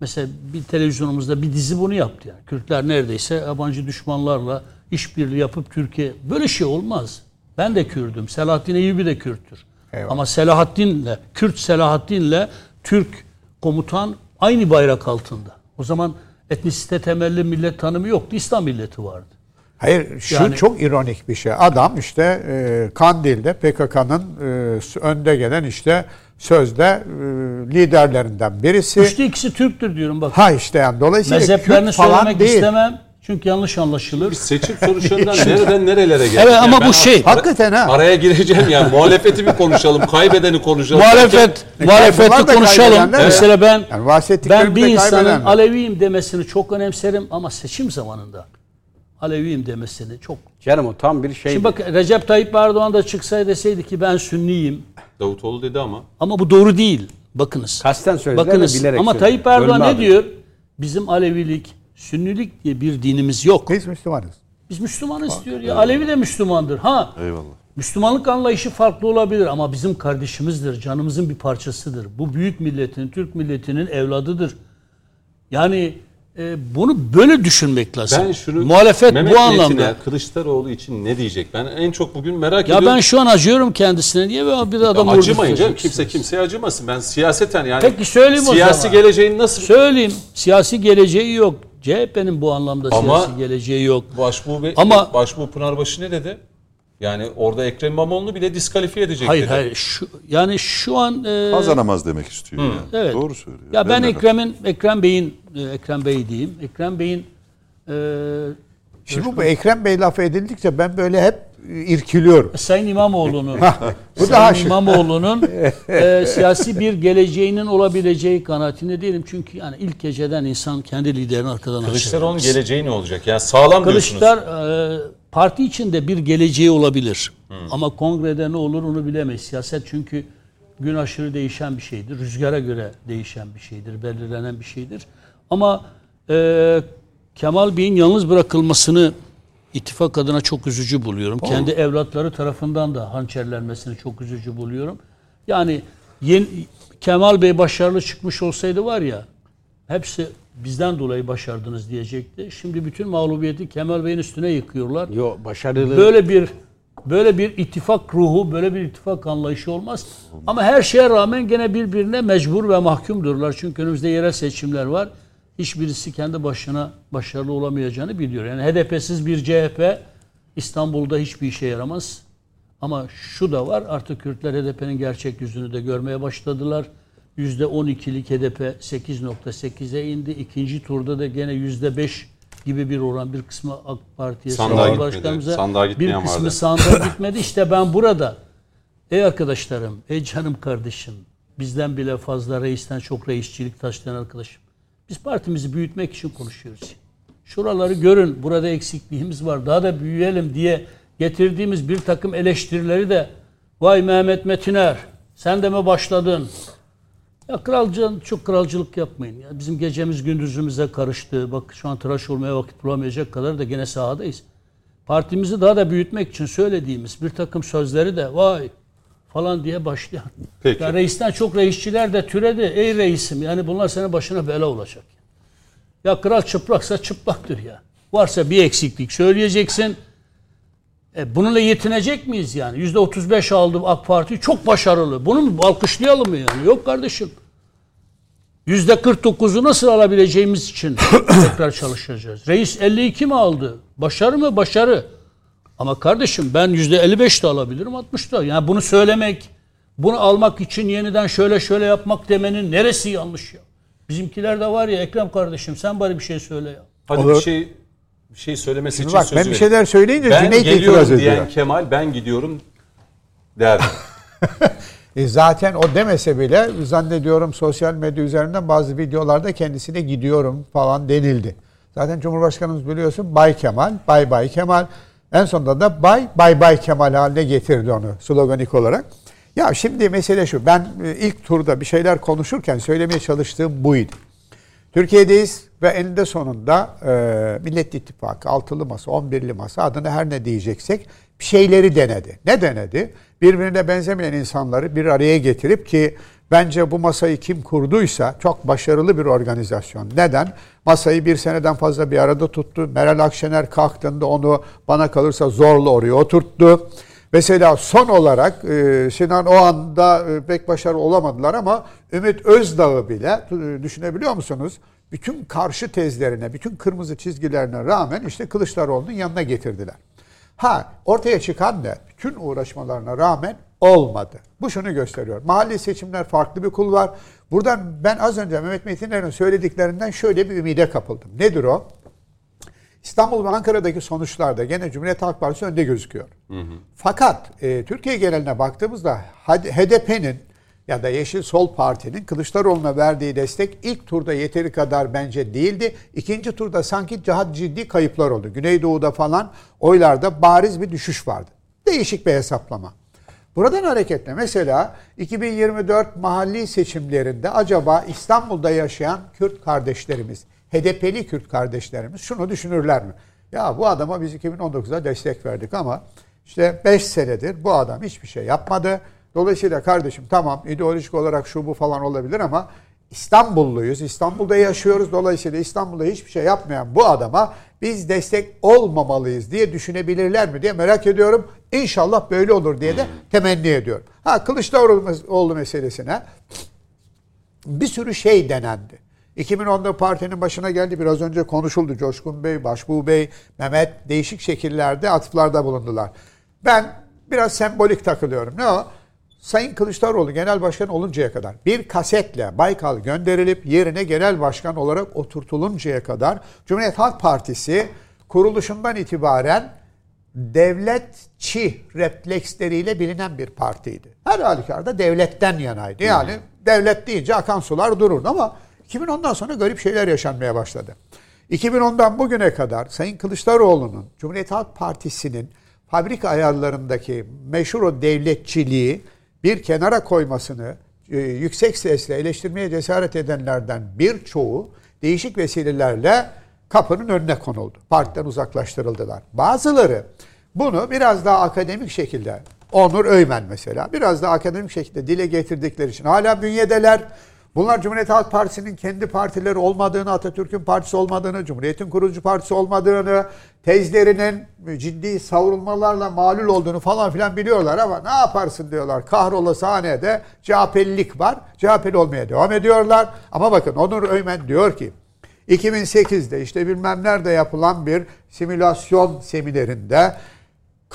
B: Mesela bir televizyonumuzda bir dizi bunu yaptı yani. Kürtler neredeyse yabancı düşmanlarla işbirliği yapıp Türkiye böyle şey olmaz. Ben de Kürdüm. Selahattin Eyyubi de Kürttür.
C: Eyvallah.
B: Ama Selahattin'le Kürt Selahattin'le Türk komutan aynı bayrak altında. O zaman etnisite temelli millet tanımı yoktu. İslam milleti vardı.
C: Hayır şu
B: Yani-
C: çok ironik bir şey. Adam işte e, Kandil'de PKK'nın e, önde gelen işte sözde e, liderlerinden birisi.
B: Üçte ikisi Türktür diyorum bak.
C: Ha işte yani dolayısıyla
B: Mezheplerini
C: Kürt falan
B: söylemek
C: değil.
B: istemem. Çünkü yanlış anlaşılır.
A: Seçim sonuçlarından nereden nerelere geldik?
B: Evet ama
A: ben
B: bu şey-
A: ara-
C: Hakikaten ha.
A: Araya gireceğim yani muhalefeti mi konuşalım, kaybedeni konuşalım.
B: Muhalefet,
C: E,
B: muhalefeti konuşalım. Mesela ben
C: Yani
B: ben bir insanın
C: kaybedenler.
B: Aleviyim demesini çok önemserim ama seçim zamanında Aleviyim demesini çok.
D: Canım o tam bir şey.
B: Şimdi bak Recep Tayyip Erdoğan da çıksaydı deseydi ki ben Sünniyim
A: Davutoğlu dedi ama.
B: ama bu doğru değil. Bakınız.
D: Kasten söylediler
B: Bakınız
D: bilerek
B: ama. Tayyip Erdoğan ne diyor? Bizim Alevilik, Sünnilik diye bir dinimiz yok.
C: Biz Müslümanız.
B: Biz Müslümanız diyor ya. Alevi de Müslümandır. Ha
E: Eyvallah.
B: Müslümanlık anlayışı farklı olabilir ama bizim kardeşimizdir, canımızın bir parçasıdır. Bu büyük milletin, Türk milletinin evladıdır. Yani e, bunu böyle düşünmek lazım.
A: Ben şunu
B: Muhalefet
A: Mehmet
B: bu anlamda.
A: Kılıçdaroğlu için ne diyecek? Ben en çok bugün merak
B: Ya
A: ediyorum.
B: ben şu an acıyorum kendisine. Niye böyle bir adam
A: Ya acımayın canım. Kimse kimseye acımasın. Ben siyaseten yani
B: Peki söyleyeyim o
A: siyasi
B: zaman.
A: geleceğin nasıl
B: Söyleyeyim. Siyasi geleceği yok. CHP'nin bu anlamda
A: Ama-
B: siyasi geleceği yok.
A: Başbuğ, Be-
B: Ama-
A: Başbuğ Pınarbaşı ne dedi? Yani orada Ekrem İmamoğlu'nu bile diskalifiye edecek
B: Hayır
A: dedi.
B: hayır. Şu, yani şu an e,
E: Kazanamaz demek istiyor yani.
B: Evet.
E: Doğru söylüyor.
B: Ya ben
E: de
B: Ekrem'in Ekrem Bey'in e, Ekrem Bey diyeyim. Ekrem Bey'in e,
C: Şimdi bu Ekrem Bey lafı edildikçe ben böyle hep irkiliyorum.
B: Sayın İmamoğlu'nun
C: Bu daha
B: Sayın
C: şık.
B: İmamoğlu'nun e, siyasi bir geleceğinin olabileceği kanaatinde değilim. Çünkü yani ilk geceden insan kendi liderini arkadan
A: Kılıçdaroğlu'nun geleceği ne olacak? Yani sağlam diyorsunuz.
B: Kılıçlar e, parti içinde bir geleceği olabilir. Ama kongrede ne olur onu bilemeyiz. Siyaset çünkü gün aşırı değişen bir şeydir. Rüzgara göre değişen bir şeydir. Belirlenen bir şeydir. Ama e, Kemal Bey'in yalnız bırakılmasını ittifak adına çok üzücü buluyorum. Kendi evlatları tarafından da hançerlenmesini çok üzücü buluyorum. Yani yeni, Kemal Bey başarılı çıkmış olsaydı var ya hepsi bizden dolayı başardınız diyecekti. Şimdi bütün mağlubiyeti Kemal Bey'in üstüne yıkıyorlar.
D: Yo başarılı.
B: Böyle bir böyle bir ittifak ruhu, böyle bir ittifak anlayışı olmaz. Ama her şeye rağmen gene birbirine mecbur ve mahkumdurlar. Çünkü önümüzde yerel seçimler var. Hiçbirisi kendi başına başarılı olamayacağını biliyor. Yani HDP'siz bir CHP İstanbul'da hiçbir işe yaramaz. Ama şu da var artık Kürtler HDP'nin gerçek yüzünü de görmeye başladılar. %12'lik HDP 8.8'e indi. İkinci turda da gene %5 gibi bir oran bir kısmı AK Parti'ye
A: Sandığa.
B: Başkanımıza,
A: Sandığa
B: bir kısmı
A: vardı.
B: sandığa gitmedi. İşte ben burada ey arkadaşlarım, ey canım kardeşim bizden bile fazla reisten çok reisçilik taşlayan arkadaşım. Biz partimizi büyütmek için konuşuyoruz. Şuraları görün. Burada eksikliğimiz var. Daha da büyüyelim diye getirdiğimiz bir takım eleştirileri de vay Mehmet Metiner sen de mi başladın? Ya kralcı, çok kralcılık yapmayın. Ya bizim gecemiz gündüzümüze karıştı. Bak şu an tıraş olmaya vakit bulamayacak kadar da gene sahadayız. Partimizi daha da büyütmek için söylediğimiz bir takım sözleri de vay falan diye başlayan.
A: Peki.
B: Ya reisten çok reisçiler de türedi. Ey reisim yani bunlar senin başına bela olacak. Ya kral çıplaksa çıplaktır ya. Varsa bir eksiklik söyleyeceksin. E bununla yetinecek miyiz yani? Yüzde 35 aldı AK Parti çok başarılı. Bunu mu alkışlayalım mı yani? Yok kardeşim. Yüzde 49'u nasıl alabileceğimiz için tekrar çalışacağız. Reis 52 mi aldı? Başarı mı? Başarı. Ama kardeşim ben yüzde 55 de alabilirim 60 da. Yani bunu söylemek, bunu almak için yeniden şöyle şöyle yapmak demenin neresi yanlış ya? Bizimkiler de var ya Ekrem kardeşim sen bari bir şey söyle ya.
A: Hadi
C: Olur.
A: bir şey bir şey söylemesi
C: Şimdi
A: için
C: bak
A: söz
C: ben bir şeyler söyleyince
A: ben
C: Cüneyt itiraz
A: geliyorum
C: ediyor.
A: diyen Kemal ben gidiyorum der.
C: E zaten o demese bile zannediyorum sosyal medya üzerinden bazı videolarda kendisine gidiyorum falan denildi. Zaten Cumhurbaşkanımız biliyorsun Bay Kemal, Bay Bay Kemal. En sonunda da Bay Bay Bay Kemal haline getirdi onu sloganik olarak. Ya şimdi mesele şu. Ben e, ilk turda bir şeyler konuşurken söylemeye çalıştığım buydu. Türkiye'deyiz ve eninde sonunda e, Millet İttifakı, Altılı Masa, 11'li Masa adını her ne diyeceksek bir şeyleri denedi. Ne denedi? Birbirine benzemeyen insanları bir araya getirip ki bence bu masayı kim kurduysa çok başarılı bir organizasyon. Neden? Masayı bir seneden fazla bir arada tuttu. Meral Akşener kalktığında onu bana kalırsa zorla oraya oturttu. Mesela son olarak e, Sinan o anda e, pek başarılı olamadılar ama Ümit Özdağ'ı bile e, düşünebiliyor musunuz? Bütün karşı tezlerine, bütün kırmızı çizgilerine rağmen işte Kılıçdaroğlu'nun yanına getirdiler. Ha ortaya çıkan da bütün uğraşmalarına rağmen olmadı. Bu şunu gösteriyor. Mahalli seçimler farklı bir kul var. Buradan ben az önce Mehmet Metinler'in söylediklerinden şöyle bir ümide kapıldım. Nedir o? İstanbul ve Ankara'daki sonuçlarda gene Cumhuriyet Halk Partisi önde gözüküyor. Fakat e, Türkiye geneline baktığımızda HDP'nin ya da Yeşil Sol Parti'nin Kılıçdaroğlu'na verdiği destek ilk turda yeteri kadar bence değildi. İkinci turda sanki daha ciddi kayıplar oldu. Güneydoğu'da falan oylarda bariz bir düşüş vardı. Değişik bir hesaplama. Buradan hareketle mesela 2024 mahalli seçimlerinde acaba İstanbul'da yaşayan Kürt kardeşlerimiz, HDP'li Kürt kardeşlerimiz şunu düşünürler mi? Ya bu adama biz 2019'da destek verdik ama işte 5 senedir bu adam hiçbir şey yapmadı. Dolayısıyla kardeşim tamam ideolojik olarak şu bu falan olabilir ama İstanbulluyuz. İstanbul'da yaşıyoruz. Dolayısıyla İstanbul'da hiçbir şey yapmayan bu adama biz destek olmamalıyız diye düşünebilirler mi diye merak ediyorum. İnşallah böyle olur diye de temenni ediyorum. Ha Kılıçdaroğlu meselesine bir sürü şey denendi. 2010'da partinin başına geldi. Biraz önce konuşuldu. Coşkun Bey, Başbuğ Bey, Mehmet değişik şekillerde atıflarda bulundular. Ben biraz sembolik takılıyorum. Ne o? Sayın Kılıçdaroğlu genel başkan oluncaya kadar bir kasetle Baykal gönderilip yerine genel başkan olarak oturtuluncaya kadar Cumhuriyet Halk Partisi kuruluşundan itibaren devletçi refleksleriyle bilinen bir partiydi. Her halükarda devletten yanaydı. Yani devlet deyince akan sular dururdu ama 2010'dan sonra garip şeyler yaşanmaya başladı. 2010'dan bugüne kadar Sayın Kılıçdaroğlu'nun Cumhuriyet Halk Partisi'nin fabrika ayarlarındaki meşhur o devletçiliği bir kenara koymasını e, yüksek sesle eleştirmeye cesaret edenlerden birçoğu değişik vesilelerle kapının önüne konuldu. Partiden uzaklaştırıldılar. Bazıları bunu biraz daha akademik şekilde Onur Öymen mesela biraz daha akademik şekilde dile getirdikleri için hala bünyedeler. Bunlar Cumhuriyet Halk Partisi'nin kendi partileri olmadığını, Atatürk'ün partisi olmadığını, Cumhuriyet'in kurucu partisi olmadığını, tezlerinin ciddi savrulmalarla malul olduğunu falan filan biliyorlar ama ne yaparsın diyorlar. Kahrolası hanede CHP'lilik var. CHP'li olmaya devam ediyorlar. Ama bakın Onur Öymen diyor ki 2008'de işte bilmem nerede yapılan bir simülasyon seminerinde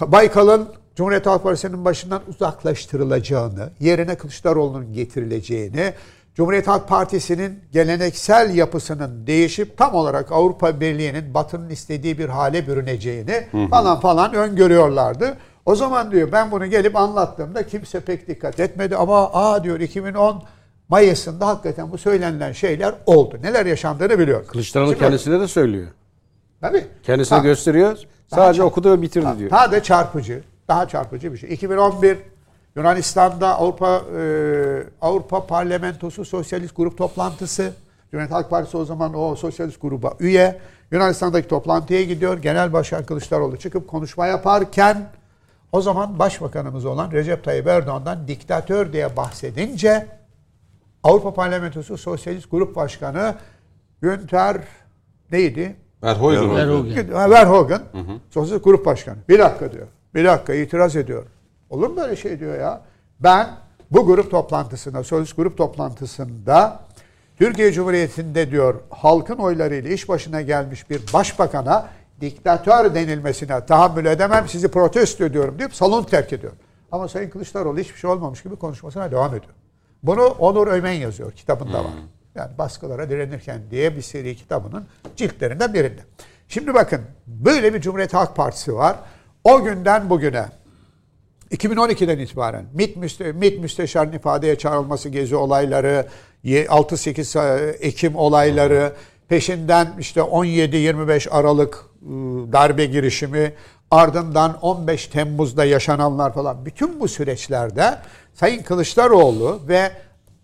C: Baykal'ın Cumhuriyet Halk Partisi'nin başından uzaklaştırılacağını, yerine Kılıçdaroğlu'nun getirileceğini, Cumhuriyet Halk Partisi'nin geleneksel yapısının değişip tam olarak Avrupa Birliği'nin Batı'nın istediği bir hale bürüneceğini falan falan öngörüyorlardı. O zaman diyor ben bunu gelip anlattığımda kimse pek dikkat etmedi ama aa diyor 2010 Mayıs'ında hakikaten bu söylenilen şeyler oldu. Neler yaşandığını biliyor.
D: Kılıçdaroğlu
C: Şimdi-
D: kendisine de söylüyor.
C: Tabii.
D: Kendisine
C: Ha.
D: gösteriyor. Sadece okudu ve bitirdi diyor.
C: Daha da çarpıcı, daha çarpıcı bir şey. 2011 Yunanistan'da Avrupa e, Avrupa Parlamentosu Sosyalist Grup toplantısı. Cumhuriyet Halk Partisi o zaman o sosyalist gruba üye. Yunanistan'daki toplantıya gidiyor. Genel Başkan Kılıçdaroğlu çıkıp konuşma yaparken o zaman Başbakanımız olan Recep Tayyip Erdoğan'dan diktatör diye bahsedince Avrupa Parlamentosu Sosyalist Grup Başkanı Günter neydi?
A: Verheugen.
C: Ha, Verhoeven, Sosyalist Grup Başkanı. Bir dakika diyor. Bir dakika itiraz ediyor. Olur mu böyle şey diyor ya? Ben bu grup toplantısında, Sosyalist Grup toplantısında Türkiye Cumhuriyeti'nde diyor halkın oylarıyla iş başına gelmiş bir başbakana diktatör denilmesine tahammül edemem sizi protesto ediyorum deyip salonu terk ediyor. Ama Sayın Kılıçdaroğlu hiçbir şey olmamış gibi konuşmasına devam ediyor. Bunu Onur Ömen yazıyor kitabında var. Yani baskılara direnirken diye bir seri kitabının ciltlerinden birinde. Şimdi bakın böyle bir Cumhuriyet Halk Partisi var. O günden bugüne 2012'den itibaren MİT, müste, MİT müsteşarın ifadeye çağrılması gezi olayları, ye- 6-8 Ekim olayları, peşinden işte 17-25 Aralık ıı, darbe girişimi, ardından 15 Temmuz'da yaşananlar falan. Bütün bu süreçlerde Sayın Kılıçdaroğlu ve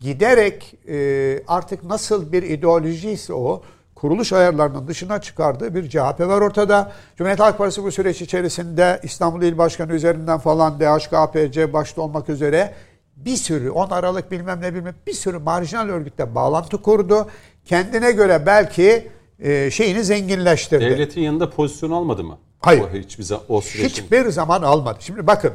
C: giderek e, artık nasıl bir ideolojiyse o kuruluş ayarlarının dışına çıkardığı bir CHP var ortada. Cumhuriyet Halk Partisi bu süreç içerisinde İstanbul İl Başkanı üzerinden falan DHKPC başta olmak üzere bir sürü 10 Aralık bilmem ne bilmem bir sürü marjinal örgütle bağlantı kurdu. Kendine göre belki e, şeyini zenginleştirdi.
A: Devletin yanında pozisyon almadı mı?
C: Hayır.
A: O hiçbir zaman o süreçin.
C: Hiçbir zaman almadı. Şimdi bakın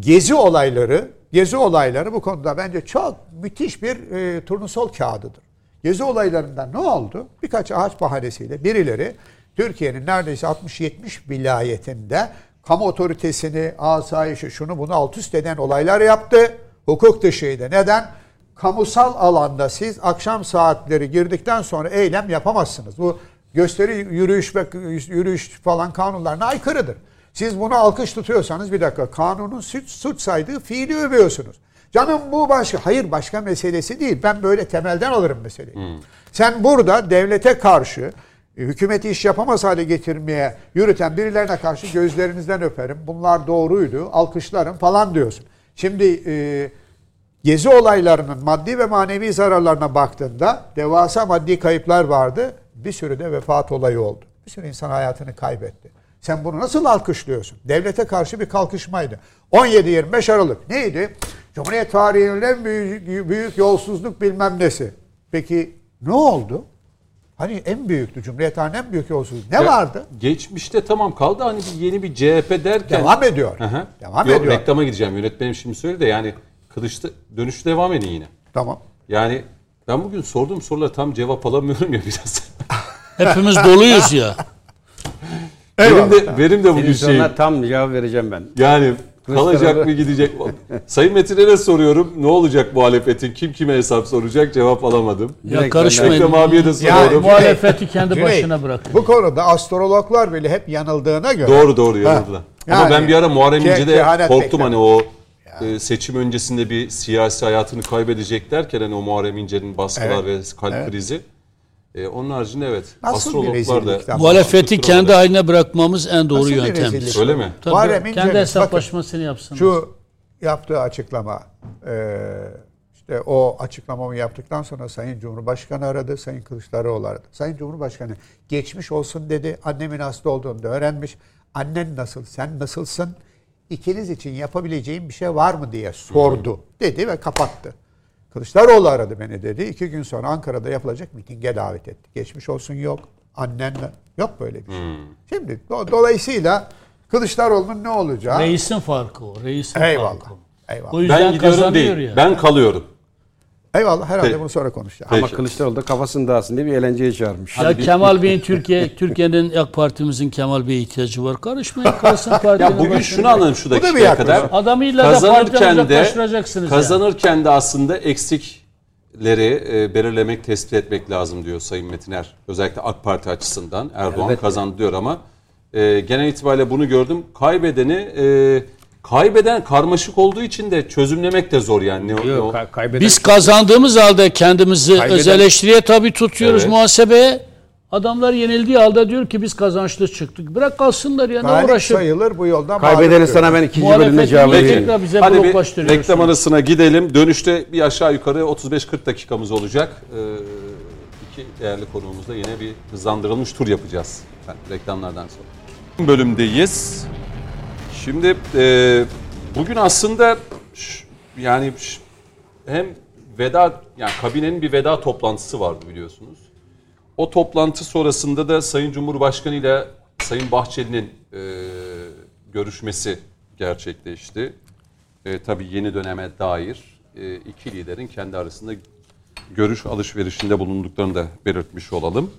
C: gezi olayları, gezi olayları bu konuda bence çok müthiş bir e, turnusol kağıdıdır. Gezi olaylarından ne oldu? Birkaç ağaç bahanesiyle birileri Türkiye'nin neredeyse 60-70 vilayetinde kamu otoritesini, asayişi, şunu bunu alt üst eden olaylar yaptı. Hukuk dışıydı. Neden? Kamusal alanda siz akşam saatleri girdikten sonra eylem yapamazsınız. Bu gösteri yürüyüş ve yürüyüş falan kanunlarına aykırıdır. Siz bunu alkış tutuyorsanız bir dakika kanunun suç, suç saydığı fiili övüyorsunuz. Canım bu başka. Hayır başka meselesi değil. Ben böyle temelden alırım meseleyi. Sen burada devlete karşı e, hükümeti iş yapamaz hale getirmeye yürüten birilerine karşı gözlerinizden öperim. Bunlar doğruydu, alkışlarım falan diyorsun. Şimdi e, gezi olaylarının maddi ve manevi zararlarına baktığında devasa maddi kayıplar vardı. Bir sürü de vefat olayı oldu. Bir sürü insan hayatını kaybetti. Sen bunu nasıl alkışlıyorsun? Devlete karşı bir kalkışmaydı. 17-25 Aralık neydi? Cumhuriyet tarihinin en büyük, büyük yolsuzluk bilmem nesi. Peki ne oldu? Hani en büyüktü Cumhuriyet tarihinin en büyük yolsuzluk. Ne
A: Ya,
C: vardı?
A: Geçmişte tamam kaldı hani bir yeni bir CHP derken.
C: Devam ediyor.
A: Hı hı.
C: Devam
A: Yok,
C: ediyor.
A: Reklama gideceğim. Yönetmenim şimdi söyledi de yani kılıçta dönüş devam edin yine.
C: Tamam.
A: Yani ben bugün sorduğum sorulara tam cevap alamıyorum ya biraz.
B: Hepimiz doluyuz ya.
A: benim de benim de bugün şey
D: tam cevap vereceğim ben.
A: yani kalacak mı gidecek mi? Sayın Metin'e soruyorum. Ne olacak muhalefetin? Kim kime hesap soracak? Cevap alamadım.
B: Ya karışmayın.
A: Ekrem abiye de
C: Ya,
A: soruyorum.
B: Muhalefeti kendi
C: Cüneyt,
B: başına bırakın.
C: Bu konuda astrologlar bile hep yanıldığına göre.
A: Doğru doğru yanıldılar. Ama
C: Yani,
A: ben bir ara Muharrem İnce'de korktum hani o e, seçim öncesinde bir siyasi hayatını kaybedecek derken hani o Muharrem İnce'nin baskılar ve kalp krizi. E, onun haricinde evet.
C: Nasıl bir
A: astrologlar
C: rezillik
A: da
C: lan?
B: Muhalefeti kendi haline bırakmamız en doğru
C: Nasıl bir
B: yöntemdir.
C: rezillik?
A: Öyle mi?
B: Tabii,
C: Muharrem
B: kendi
C: İnce'nin-
B: hesaplaşmasını yapsın.
C: Şu yaptığı açıklama e, işte o açıklamamı yaptıktan sonra Sayın Cumhurbaşkanı aradı, Sayın Kılıçdaroğlu aradı. Sayın Cumhurbaşkanı geçmiş olsun dedi. Annemin hasta olduğunu da öğrenmiş. Annen nasıl, sen nasılsın? İkiniz için yapabileceğim bir şey var mı diye sordu dedi ve kapattı. Kılıçdaroğlu aradı beni dedi. İki gün sonra Ankara'da yapılacak mitinge davet etti. Geçmiş olsun yok. Annenle yok böyle bir şey. Şimdi do- dolayısıyla Kılıçdaroğlu'nun ne olacağı
B: Reisin farkı o. Reisin
C: Eyvallah.
B: farkı o.
C: Eyvallah.
B: O yüzden
A: Ben gidiyorum değil.
B: ya.
A: Ben kalıyorum.
C: Eyvallah herhalde
A: Peki.
C: bunu sonra konuşacağız.
D: Ama
A: Peki.
D: Kılıçdaroğlu da kafasını dağılsın diye bir eğlenceye çağırmış.
B: Ya Kemal Bey'in Türkiye Türkiye'nin AK Partimizin Kemal Bey'e ihtiyacı var. Karışmayın kalsın partinin
A: Ya bugün şunu anladım şu
C: Bu da bir
A: dakikaya kadar.
B: Adamıyla da partiden
A: Kazanırken de
B: yani.
A: kazanırken de aslında eksikleri e, belirlemek, tespit etmek lazım diyor Sayın Metiner. Özellikle AK Parti açısından. Erdoğan
D: Elbette.
A: kazandı diyor ama e, genel itibariyle bunu gördüm. Kaybedeni e, kaybeden karmaşık olduğu için de çözümlemek de zor yani. Ne, ne
D: Yok, kay- kaybeden
B: Biz kazandığımız halde kendimizi
D: Kaybeden-
B: öz eleştiriye tabi tutuyoruz
A: Evet.
B: muhasebeye. Adamlar yenildiği halde diyor ki biz kazançlı çıktık. Bırak kalsınlar ya ne
C: Galip
B: uğraşıp.
C: sayılır bu yoldan
D: kaybedeni sana ben ikinci bölümde cevap vereyim.
A: Hadi bir reklam arasına gidelim. Dönüşte bir aşağı yukarı 35-40 dakikamız olacak. Ee, iki değerli konuğumuzla yine bir hızlandırılmış tur yapacağız. Yani reklamlardan sonra. Bölümdeyiz. Şimdi e, bugün aslında yani hem veda yani kabinenin bir veda toplantısı vardı biliyorsunuz. O toplantı sonrasında da Sayın Cumhurbaşkanı ile Sayın Bahçeli'nin e, görüşmesi gerçekleşti. E, tabii yeni döneme dair e, iki liderin kendi arasında görüş alışverişinde bulunduklarını da belirtmiş olalım.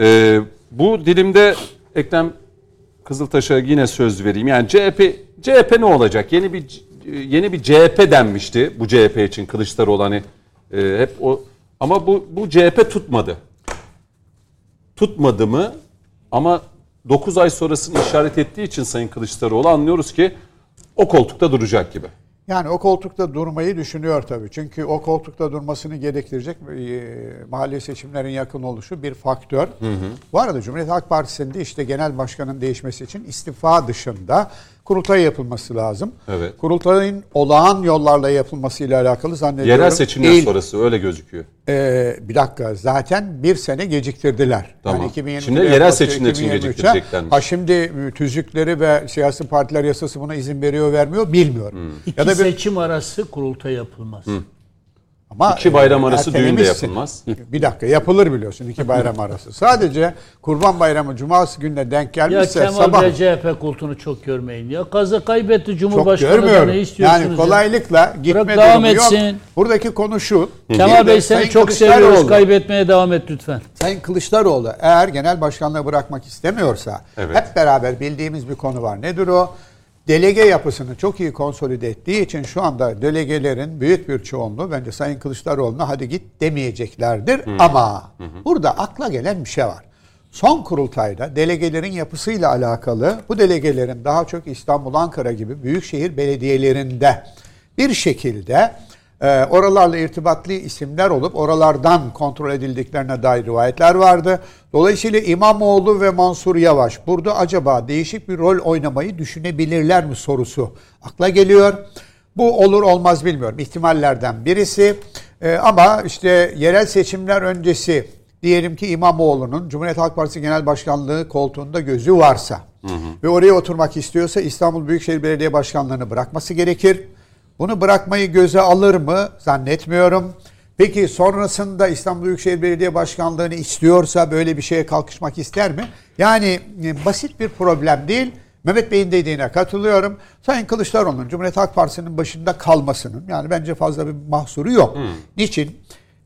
A: E, bu dilimde Ekrem Kızıltaş'a yine söz vereyim. Yani CHP CHP ne olacak? Yeni bir yeni bir CHP denmişti bu CHP için Kılıçdaroğlu hani e, hep o ama bu bu CHP tutmadı. Tutmadı mı? Ama 9 ay sonrasını işaret ettiği için Sayın Kılıçdaroğlu anlıyoruz ki o koltukta duracak gibi.
C: Yani o koltukta durmayı düşünüyor tabii. Çünkü o koltukta durmasını gerektirecek e, mahalli seçimlerin yakın oluşu bir faktör. Bu arada Cumhuriyet Halk Partisi'nde işte genel başkanın değişmesi için istifa dışında kurultay yapılması lazım.
A: Evet.
C: Kurultayın olağan yollarla yapılmasıyla alakalı zannediyorum.
A: Yerel seçimler
C: değil.
A: sonrası öyle gözüküyor.
C: Ee, bir dakika zaten bir sene geciktirdiler.
A: Tamam.
C: Yani 2020'de
A: Şimdi yerel seçimler için
C: 2023'e.
A: geciktireceklermiş.
C: Ha şimdi e, tüzükleri ve siyasi partiler yasası buna izin veriyor vermiyor bilmiyorum.
A: Hmm.
B: İki
C: Ya da bir
B: seçim arası kurultay yapılmaz.
C: Ama
A: İki bayram arası düğün de yapılmaz.
C: Bir dakika yapılır biliyorsun iki bayram arası. Sadece Kurban Bayramı Cuması gününe denk
B: Ya
C: gelmişse
B: Kemal
C: sabah
B: Bey CHP koltuğunu çok görmeyin. Ya kazı kaybetti
C: çok
B: Cumhurbaşkanı da
C: görmüyorum.
B: ne istiyorsunuz?
C: Yani
B: ya?
C: kolaylıkla gitme
B: Bırak devam
C: durumu yok.
B: etsin.
C: Buradaki konu şu.
B: Kemal Bey seni
C: Sayın
B: çok seviyoruz. Kaybetmeye devam et lütfen.
C: Sayın Kılıçdaroğlu eğer genel başkanlığı bırakmak istemiyorsa
A: Evet.
C: hep beraber bildiğimiz bir konu var. Nedir o? Delege yapısını çok iyi konsolide ettiği için şu anda delegelerin büyük bir çoğunluğu bence Sayın Kılıçdaroğlu'na hadi git demeyeceklerdir. Ama burada akla gelen bir şey var. Son kurultayda delegelerin yapısıyla alakalı bu delegelerin daha çok İstanbul, Ankara gibi büyükşehir belediyelerinde bir şekilde ee, oralarla irtibatlı isimler olup oralardan kontrol edildiklerine dair rivayetler vardı. Dolayısıyla İmamoğlu ve Mansur Yavaş burada acaba değişik bir rol oynamayı düşünebilirler mi sorusu akla geliyor. Bu olur olmaz bilmiyorum. İhtimallerden birisi. Ee, ama işte yerel seçimler öncesi diyelim ki İmamoğlu'nun Cumhuriyet Halk Partisi Genel Başkanlığı koltuğunda gözü varsa ve oraya oturmak istiyorsa İstanbul Büyükşehir Belediye Başkanlığı'nı bırakması gerekir. Bunu bırakmayı göze alır mı? Zannetmiyorum. Peki sonrasında İstanbul Büyükşehir Belediye Başkanlığı'nı istiyorsa böyle bir şeye kalkışmak ister mi? Yani e, basit bir problem değil. Mehmet Bey'in dediğine katılıyorum. Sayın Kılıçdaroğlu'nun Cumhuriyet Halk Partisi'nin başında kalmasının yani bence fazla bir mahsuru yok. Niçin?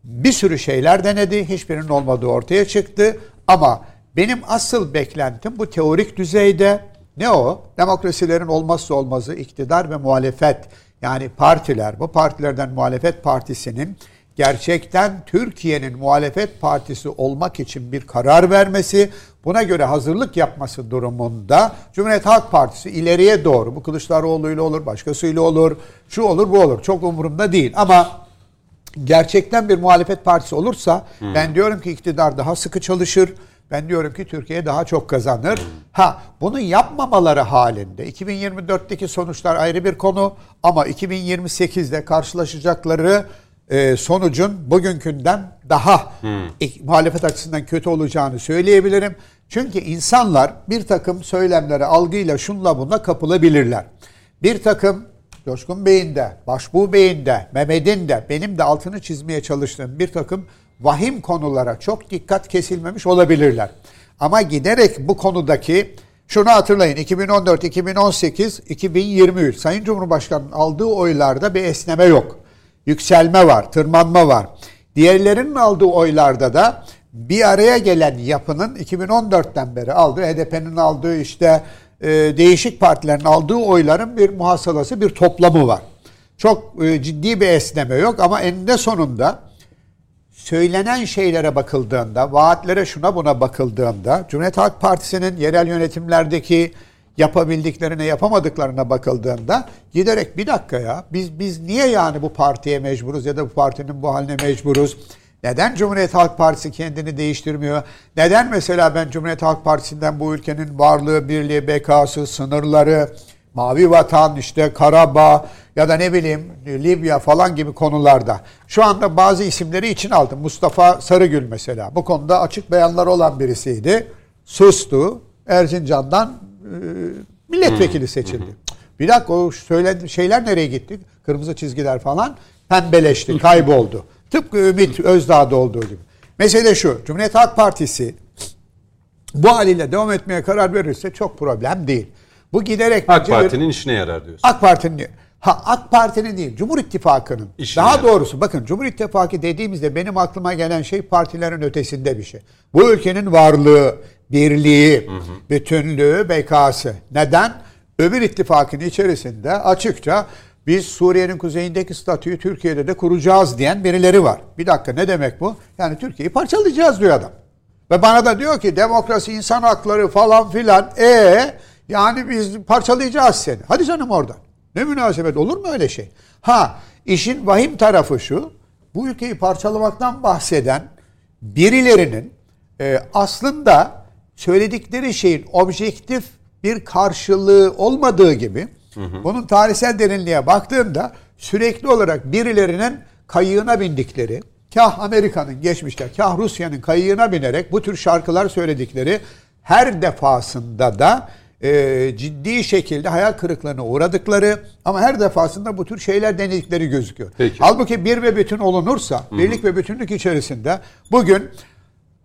C: Bir sürü şeyler denedi. Hiçbirinin olmadığı ortaya çıktı. Ama benim asıl beklentim bu teorik düzeyde ne o? Demokrasilerin olmazsa olmazı iktidar ve muhalefet. Yani partiler, bu partilerden muhalefet partisinin gerçekten Türkiye'nin muhalefet partisi olmak için bir karar vermesi, buna göre hazırlık yapması durumunda Cumhuriyet Halk Partisi ileriye doğru, bu Kılıçdaroğlu'yla olur, başkasıyla olur, şu olur, bu olur. Çok umurumda değil ama gerçekten bir muhalefet partisi olursa ben diyorum ki iktidar daha sıkı çalışır. Ben diyorum ki Türkiye daha çok kazanır. Ha bunu yapmamaları halinde 2024'teki sonuçlar ayrı bir konu ama 2028'de karşılaşacakları e, sonucun bugünkünden daha e, muhalefet açısından kötü olacağını söyleyebilirim. Çünkü insanlar bir takım söylemlere algıyla şunla bunla kapılabilirler. Bir takım Coşkun Bey'in de, Başbuğ Bey'in de, Mehmet'in de, benim de altını çizmeye çalıştığım bir takım vahim konulara çok dikkat kesilmemiş olabilirler. Ama giderek bu konudaki şunu hatırlayın 2014, 2018, 2023 Sayın Cumhurbaşkanı'nın aldığı oylarda bir esneme yok. yükselme var, tırmanma var. Diğerlerinin aldığı oylarda da bir araya gelen yapının 2014'ten beri aldığı, HDP'nin aldığı işte e, değişik partilerin aldığı oyların bir muhasalası, bir toplamı var. Çok e, ciddi bir esneme yok ama eninde sonunda söylenen şeylere bakıldığında, vaatlere şuna buna bakıldığında, Cumhuriyet Halk Partisi'nin yerel yönetimlerdeki yapabildiklerine yapamadıklarına bakıldığında giderek bir dakika ya biz biz niye yani bu partiye mecburuz ya da bu partinin bu haline mecburuz? Neden Cumhuriyet Halk Partisi kendini değiştirmiyor? Neden mesela ben Cumhuriyet Halk Partisi'nden bu ülkenin varlığı, birliği, bekası, sınırları, Mavi Vatan, işte Karabağ ya da ne bileyim Libya falan gibi konularda. Şu anda bazı isimleri için aldım. Mustafa Sarıgül mesela. Bu konuda açık beyanlar olan birisiydi. Sustu. Erzincan'dan e, milletvekili seçildi. Bir dakika o söyledi şeyler nereye gitti? Kırmızı çizgiler falan pembeleşti, kayboldu. Tıpkı Ümit Özdağ'da olduğu gibi. Mesele şu. Cumhuriyet Halk Partisi bu haliyle devam etmeye karar verirse çok problem değil. Bu giderek
A: AK Parti'nin işine yarar diyorsun.
C: AK Parti'nin ha AK Parti'nin değil Cumhur İttifakı'nın.
A: İşine
C: Daha
A: yarar.
C: doğrusu bakın Cumhur İttifakı dediğimizde benim aklıma gelen şey partilerin ötesinde bir şey. Bu ülkenin varlığı, birliği, bütünlüğü, bekası. Neden? Öbür ittifakın içerisinde açıkça biz Suriye'nin kuzeyindeki statüyü Türkiye'de de kuracağız diyen birileri var. Bir dakika ne demek bu? Yani Türkiye'yi parçalayacağız diyor adam. Ve bana da diyor ki demokrasi, insan hakları falan filan. E yani biz parçalayacağız seni. Hadi canım oradan. Ne münasebet olur mu öyle şey? Ha işin vahim tarafı şu. Bu ülkeyi parçalamaktan bahseden birilerinin e, aslında söyledikleri şeyin objektif bir karşılığı olmadığı gibi bunun tarihsel derinliğe baktığında sürekli olarak birilerinin kayığına bindikleri, kah Amerika'nın geçmişte, kah Rusya'nın kayığına binerek bu tür şarkılar söyledikleri her defasında da e, ciddi şekilde hayal kırıklığına uğradıkları ama her defasında bu tür şeyler denedikleri gözüküyor.
A: Peki.
C: Halbuki bir ve bütün olunursa, birlik ve bütünlük içerisinde bugün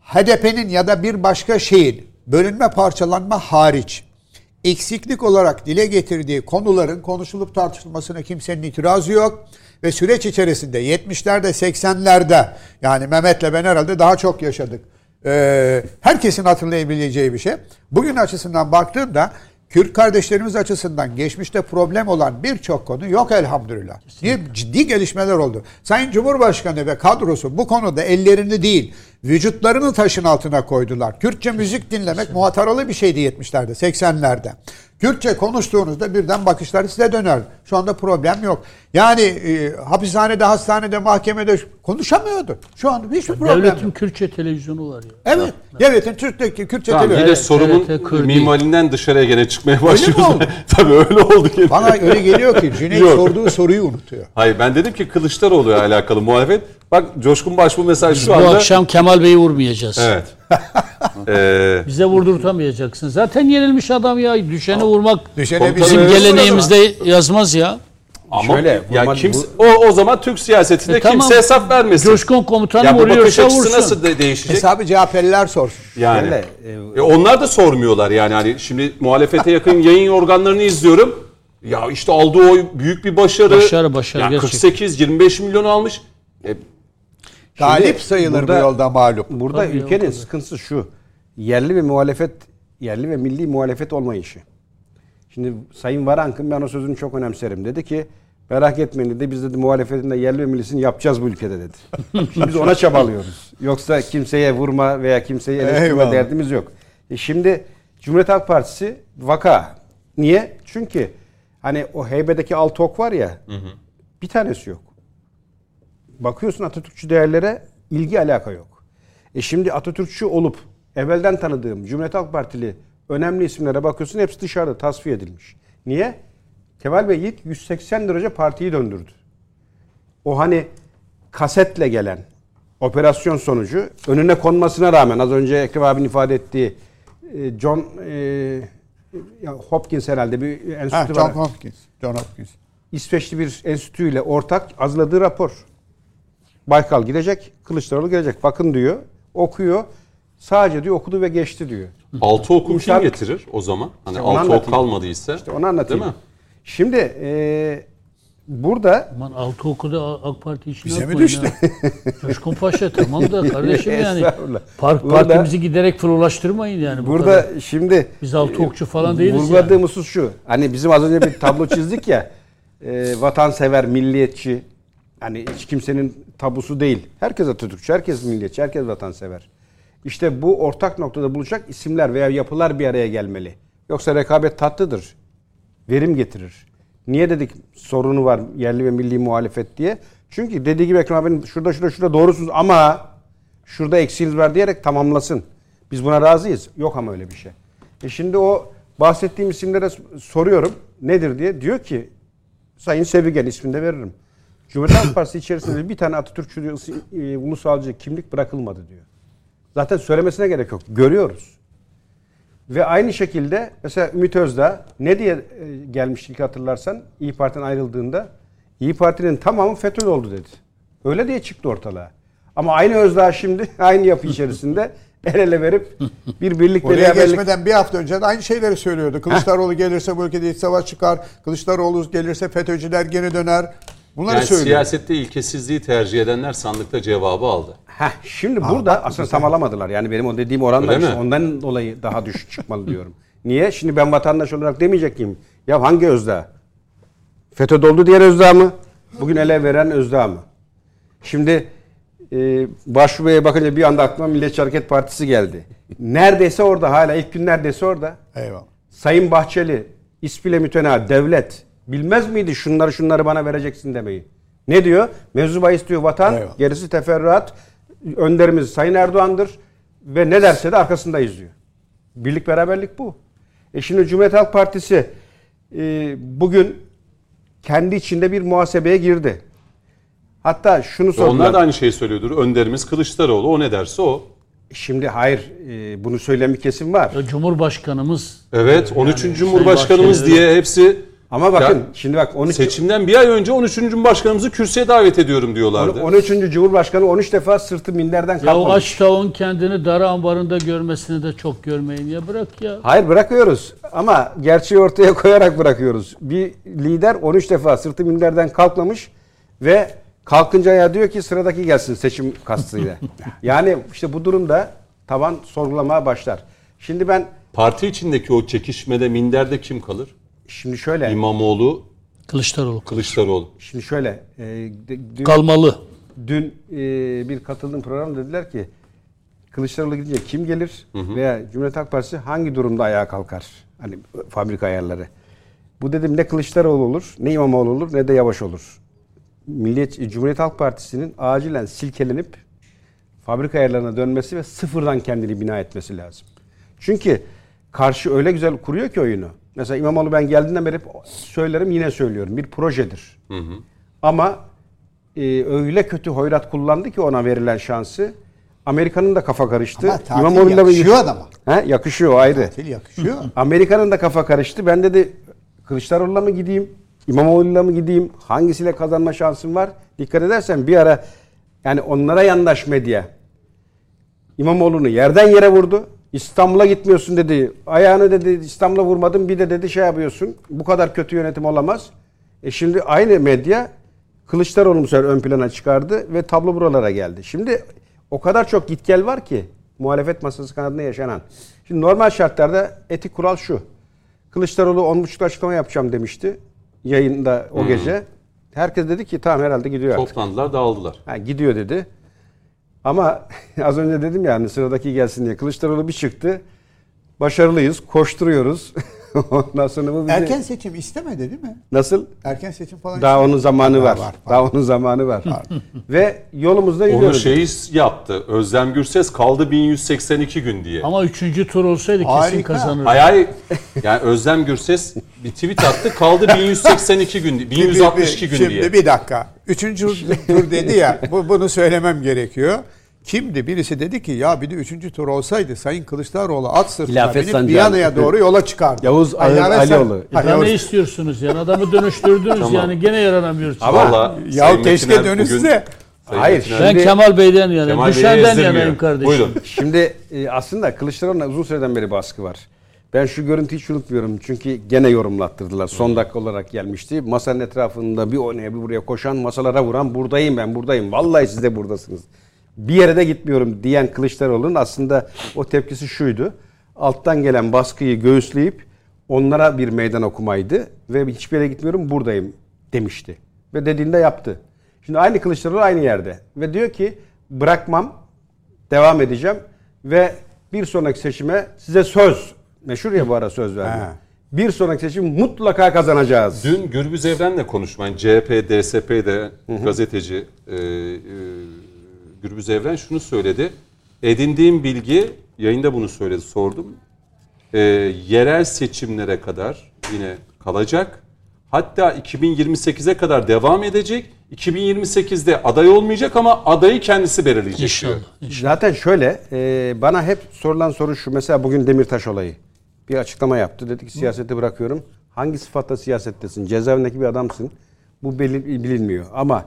C: HDP'nin ya da bir başka şeyin bölünme parçalanma hariç eksiklik olarak dile getirdiği konuların konuşulup tartışılmasına kimsenin itirazı yok. Ve süreç içerisinde 70'lerde 80'lerde yani Mehmet'le ben herhalde daha çok yaşadık. Ee, herkesin hatırlayabileceği bir şey. Bugün açısından baktığımda Kürt kardeşlerimiz açısından geçmişte problem olan birçok konu yok elhamdülillah. Niye? Ciddi gelişmeler oldu. Sayın Cumhurbaşkanı ve kadrosu bu konuda ellerini değil vücutlarını taşın altına koydular. Kürtçe müzik dinlemek muhataralı bir şeydi 70'lerde 80'lerde. Kürtçe konuştuğunuzda birden bakışlar size döner. Şu anda problem yok. Yani e, hapishanede, hastanede, mahkemede konuşamıyordu. Şu anda hiçbir problem
B: Devletin
C: yok.
B: Kürtçe televizyonu var ya.
C: Evet. Devletin Türk'teki Kürtçe
A: Tamam,
C: televizyon.
A: yine
B: Evet,
A: sorumun
B: TRT
A: mimalinden dışarıya gene çıkmaya
C: mi
A: başlıyoruz.
C: oldu?
A: Tabii öyle oldu. Gene.
C: Bana öyle geliyor ki Cüneyt
A: Yok.
C: sorduğu soruyu unutuyor.
A: Hayır ben dedim ki Kılıçdaroğlu'ya alakalı muhalefet. Bak Coşkun Başbuğ mesela şu
B: Bu
A: anda...
B: akşam Kemal Bey'i vurmayacağız.
A: Evet. Ee,
B: Bize vurdurtamayacaksın. Zaten yenilmiş adam ya. Düşeni vurmak
C: Düşene
B: bizim geleneğimizde yazmaz ya.
A: ama
D: Şöyle,
A: ya kimse, o, o zaman Türk siyasetinde
B: E, tamam.
A: kimse hesap vermesin.
B: Coşkun komutanı
A: ya bu bakış
B: vuruyorsa
A: açısı
B: vursun.
A: nasıl de- değişecek?
C: Hesabı CHP'liler sorsun.
A: Yani.
D: Şöyle,
A: E, onlar da sormuyorlar yani. Hani şimdi muhalefete yakın yayın organlarını izliyorum. Ya işte aldığı oy büyük bir başarı.
B: Başarı, başarı,
A: Ya
B: gerçekten.
A: 48 25 milyon almış. E,
C: Galip sayılır
D: burada-
C: bu yolda mağlup.
D: Burada
B: Tabii
D: ülkenin sıkıntısı şu. Yerli ve muhalefet, yerli ve milli muhalefet olmayışı. Şimdi Sayın Varank'ın ben o sözünü çok önemserim. Dedi ki merak etmeyin dedi biz dedi muhalefetin de yerli ve millisini yapacağız bu ülkede dedi. Şimdi biz ona çabalıyoruz. Yoksa kimseye vurma veya kimseyi eleştirme derdimiz yok. E şimdi Cumhuriyet Halk Partisi vaka. Niye? Çünkü hani o heybedeki altı ok var ya bir tanesi yok. Bakıyorsun Atatürkçü değerlere ilgi alaka yok. E şimdi Atatürkçü olup evvelden tanıdığım Cumhuriyet Halk Partili önemli isimlere bakıyorsun hepsi dışarıda tasfiye edilmiş. Niye? Kemal Bey Yiğit 180 derece partiyi döndürdü. O hani kasetle gelen operasyon sonucu önüne konmasına rağmen az önce Ekrem abinin ifade ettiği e, John e, Hopkins herhalde bir enstitü
C: Ha,
D: var.
C: John Hopkins. John Hopkins.
D: İsveçli bir enstitüyle ortak hazırladığı rapor. Baykal gidecek, Kılıçdaroğlu gelecek. Bakın diyor, okuyor. Sadece diyor okudu ve geçti diyor.
A: altı oku kim
D: İnşaat-
A: getirir o zaman? Hani
D: İşte
A: altı ok kalmadıysa.
D: İşte onu anlatayım.
A: Değil mi?
D: Şimdi e, burada
B: Aman altı okuda AK Parti işine
C: Bize mi düştü?
B: Coşkun Paşa tamam da kardeşim yani. Park,
D: Burada-
B: partimizi giderek fırlaştırmayın yani. bu
D: burada
B: kadar.
D: şimdi
B: Biz altı okçu falan değiliz
D: Vurguladığım husus şu. Hani bizim az önce bir tablo çizdik ya. E, vatansever, milliyetçi. Hani hiç kimsenin tabusu değil. Herkes Atatürkçü, herkes milliyetçi, herkes vatansever. İşte bu ortak noktada buluşacak isimler veya yapılar bir araya gelmeli. Yoksa rekabet tatlıdır. Verim getirir. Niye dedik sorunu var yerli ve milli muhalefet diye? Çünkü dediği gibi Ekrem abinin şurada şurada şurada doğrusunuz ama şurada eksiğiniz var diyerek tamamlasın. Biz buna razıyız. Yok ama öyle bir şey. E şimdi o bahsettiğim isimlere soruyorum nedir diye. Diyor ki Sayın Sevigen ismini de veririm. Cumhuriyet Halk Partisi içerisinde bir tane Atatürkçü e, ulusalcı kimlik bırakılmadı diyor. Zaten söylemesine gerek yok. Görüyoruz. Ve aynı şekilde mesela Ümit Özdağ ne diye e, gelmişti ilk hatırlarsan İyi Parti'den ayrıldığında İyi Parti'nin tamamı FETÖ oldu dedi. Öyle diye çıktı ortalığa. Ama aynı Özdağ şimdi aynı yapı içerisinde el ele verip bir birlik
C: Oraya
D: beraberlik
C: geçmeden bir hafta önce de aynı şeyleri söylüyordu. Kılıçdaroğlu gelirse bu ülkede iç savaş çıkar. Kılıçdaroğlu gelirse FETÖ'cüler geri döner. Bunları
A: Yani
C: söylüyor.
A: siyasette ilkesizliği tercih edenler sandıkta cevabı aldı.
D: Heh, şimdi burada aslında tam alamadılar. Yani benim o dediğim oranlar
A: Öyle
D: işte ondan dolayı daha düşük çıkmalı diyorum. Niye? Şimdi ben vatandaş olarak demeyecek miyim? Ya hangi Özdağ? FETÖ doldu diğer Özdağ mı? Bugün ele veren Özdağ mı? Şimdi e, Başvuru Bey'e bakınca bir anda aklıma Milliyetçi Hareket Partisi geldi. Neredeyse orada hala ilk gün neredeyse orada.
C: Eyvallah.
D: Sayın Bahçeli ispile mütena devlet bilmez miydi şunları şunları bana vereceksin demeyi. Ne diyor? Mevzu bahis diyor vatan,
C: Eyvallah.
D: gerisi teferruat. Önderimiz Sayın Erdoğan'dır ve ne derse de arkasındayız diyor. Birlik beraberlik bu. E şimdi Cumhuriyet Halk Partisi e, bugün kendi içinde bir muhasebeye girdi. Hatta şunu sordular.
A: Onlar da aynı şeyi söylüyordur. Önderimiz Kılıçdaroğlu. O ne derse o.
D: Şimdi hayır e, bunu söyleyen bir kesim var.
B: Ya Cumhurbaşkanımız
A: Evet 13.
B: Sayın
A: Cumhurbaşkanımız diye hepsi
D: Ama bakın
A: Ya,
D: şimdi bak 13
A: seçimden bir ay önce 13. Cumhurbaşkanımızı kürsüye davet ediyorum diyorlardı.
D: 13. Cumhurbaşkanı 13 defa sırtı minderden
B: ya o
D: kalkmamış.
B: tavuğun kendini dar ambarında görmesini de çok görmeyin ya bırak ya.
D: Hayır bırakıyoruz ama gerçeği ortaya koyarak bırakıyoruz. Bir lider 13 defa sırtı minderden kalkmamış ve kalkınca ya diyor ki sıradaki gelsin seçim kastıyla. yani işte bu durumda taban sorgulamaya başlar. Şimdi ben
A: Parti içindeki o çekişmede minderde kim kalır?
D: Şimdi şöyle
A: İmamoğlu,
B: Kılıçdaroğlu
A: Kılıçdaroğlu.
D: şimdi şöyle e, dün,
B: kalmalı.
D: dün e, bir katıldığım program dediler ki Kılıçdaroğlu gidince kim gelir veya Cumhuriyet Halk Partisi hangi durumda ayağa kalkar? Hani fabrika ayarları. Bu dedim ne Kılıçdaroğlu olur, ne İmamoğlu olur, ne de Yavaş olur. Milliyet Cumhuriyet Halk Partisi'nin acilen silkelenip fabrika ayarlarına dönmesi ve sıfırdan kendini bina etmesi lazım. Çünkü karşı öyle güzel kuruyor ki oyunu. Mesela İmamoğlu ben geldiğinden beri hep söylerim yine söylüyorum. Bir projedir. Ama e, öyle kötü hoyrat kullandı ki ona verilen şansı. Amerika'nın da kafa karıştı.
C: Ama
D: İmamoğlu'nun da
C: yakışıyor adama.
D: He, yakışıyor ayrı.
C: Tatil yakışıyor.
D: Amerika'nın da kafa karıştı. Ben dedi Kılıçdaroğlu'na mı gideyim? İmamoğlu'yla mı gideyim? Hangisiyle kazanma şansım var? Dikkat edersen bir ara yani onlara yandaş medya İmamoğlu'nu yerden yere vurdu. İstanbul'a gitmiyorsun dedi. Ayağını dedi İstanbul'a vurmadın bir de dedi şey yapıyorsun. Bu kadar kötü yönetim olamaz. E şimdi aynı medya Kılıçdaroğlu'nu sefer ön plana çıkardı ve tablo buralara geldi. Şimdi o kadar çok git gel var ki muhalefet masası kanadında yaşanan. Şimdi normal şartlarda etik kural şu. Kılıçdaroğlu 10.30'da açıklama yapacağım demişti yayında o gece. Herkes dedi ki tamam herhalde gidiyor artık.
A: Toplandılar, dağıldılar.
D: Ha, gidiyor dedi. Ama az önce dedim ya hani sıradaki gelsin diye. Kılıçdaroğlu bir çıktı. Başarılıyız, koşturuyoruz. Ondan sonra bu bizi...
C: Erken seçim istemedi değil mi?
D: Nasıl?
C: Erken seçim falan
D: Daha
C: istemedi.
D: onun zamanı
C: Daha
D: var.
C: var,
D: Daha onun zamanı var. Ve yolumuzda
A: Onu
D: yürüyoruz.
A: şeyi yaptı. Özlem Gürses kaldı 1182 gün diye.
B: Ama üçüncü tur olsaydı kesin
C: Harika.
B: kazanırdı.
A: Hay hay. Yani Özlem Gürses bir tweet attı. Kaldı 1182 gün,
C: Bir- bir-
A: 1162 gün
C: Şimdi
A: diye.
C: bir dakika. Üçüncü tur dedi ya. Bu, bunu söylemem gerekiyor. Kimdi? Birisi dedi ki ya bir de üçüncü tur olsaydı Sayın Kılıçdaroğlu at sırtına
D: Hilafet
C: binip
D: sancağı.
C: Viyana'ya doğru yola çıkardı.
D: Yavuz Ağır Alioğlu.
C: Ha, Yavuz-
B: ne istiyorsunuz yani? Adamı dönüştürdünüz
A: Tamam.
B: yani gene yaranamıyorsunuz.
A: Vallahi
C: Ya
A: Sayın
C: keşke
A: Metiner
C: dönüşse.
A: Sayın
D: Hayır,
A: Metiner-
B: Ben
D: Şimdi-
B: Kemal Bey'den yanayım.
A: Kemal Bey'i
B: Düşenden
A: ezdirmiyor.
B: yanayım kardeşim.
A: Buyurun.
D: Şimdi e, aslında Kılıçdaroğlu'na uzun süreden beri baskı var. Ben şu görüntüyü hiç unutmuyorum. Çünkü gene yorumlattırdılar. Son dakika olarak gelmişti. Masanın etrafında bir oraya bir buraya koşan, masalara vuran buradayım ben buradayım. Vallahi siz de buradasınız. Bir yere de gitmiyorum diyen Kılıçdaroğlu'nun aslında o tepkisi şuydu. Alttan gelen baskıyı göğüsleyip onlara bir meydan okumaydı. Ve hiçbir yere gitmiyorum buradayım demişti. Ve dediğinde yaptı. Şimdi aynı Kılıçdaroğlu aynı yerde. Ve diyor ki bırakmam, devam edeceğim. Ve bir sonraki seçime size söz Meşhur ya bu ara söz verdi. Bir sonraki seçim mutlaka kazanacağız.
A: Dün Gürbüz Evren'le konuşman, CHP, DSP'de gazeteci e, e, Gürbüz Evren şunu söyledi. Edindiğim bilgi, yayında bunu söyledi, sordum. E, yerel seçimlere kadar yine kalacak. Hatta 2028'e kadar devam edecek. 2028'de aday olmayacak ama adayı kendisi belirleyecek.
B: İnşallah. inşallah.
D: Zaten şöyle e, bana hep sorulan soru şu. Mesela bugün Demirtaş olayı. Bir açıklama yaptı. Dedi ki siyaseti bırakıyorum. Hangi sıfatla siyasettesin? Cezaevindeki bir adamsın. Bu belli, bilinmiyor. Ama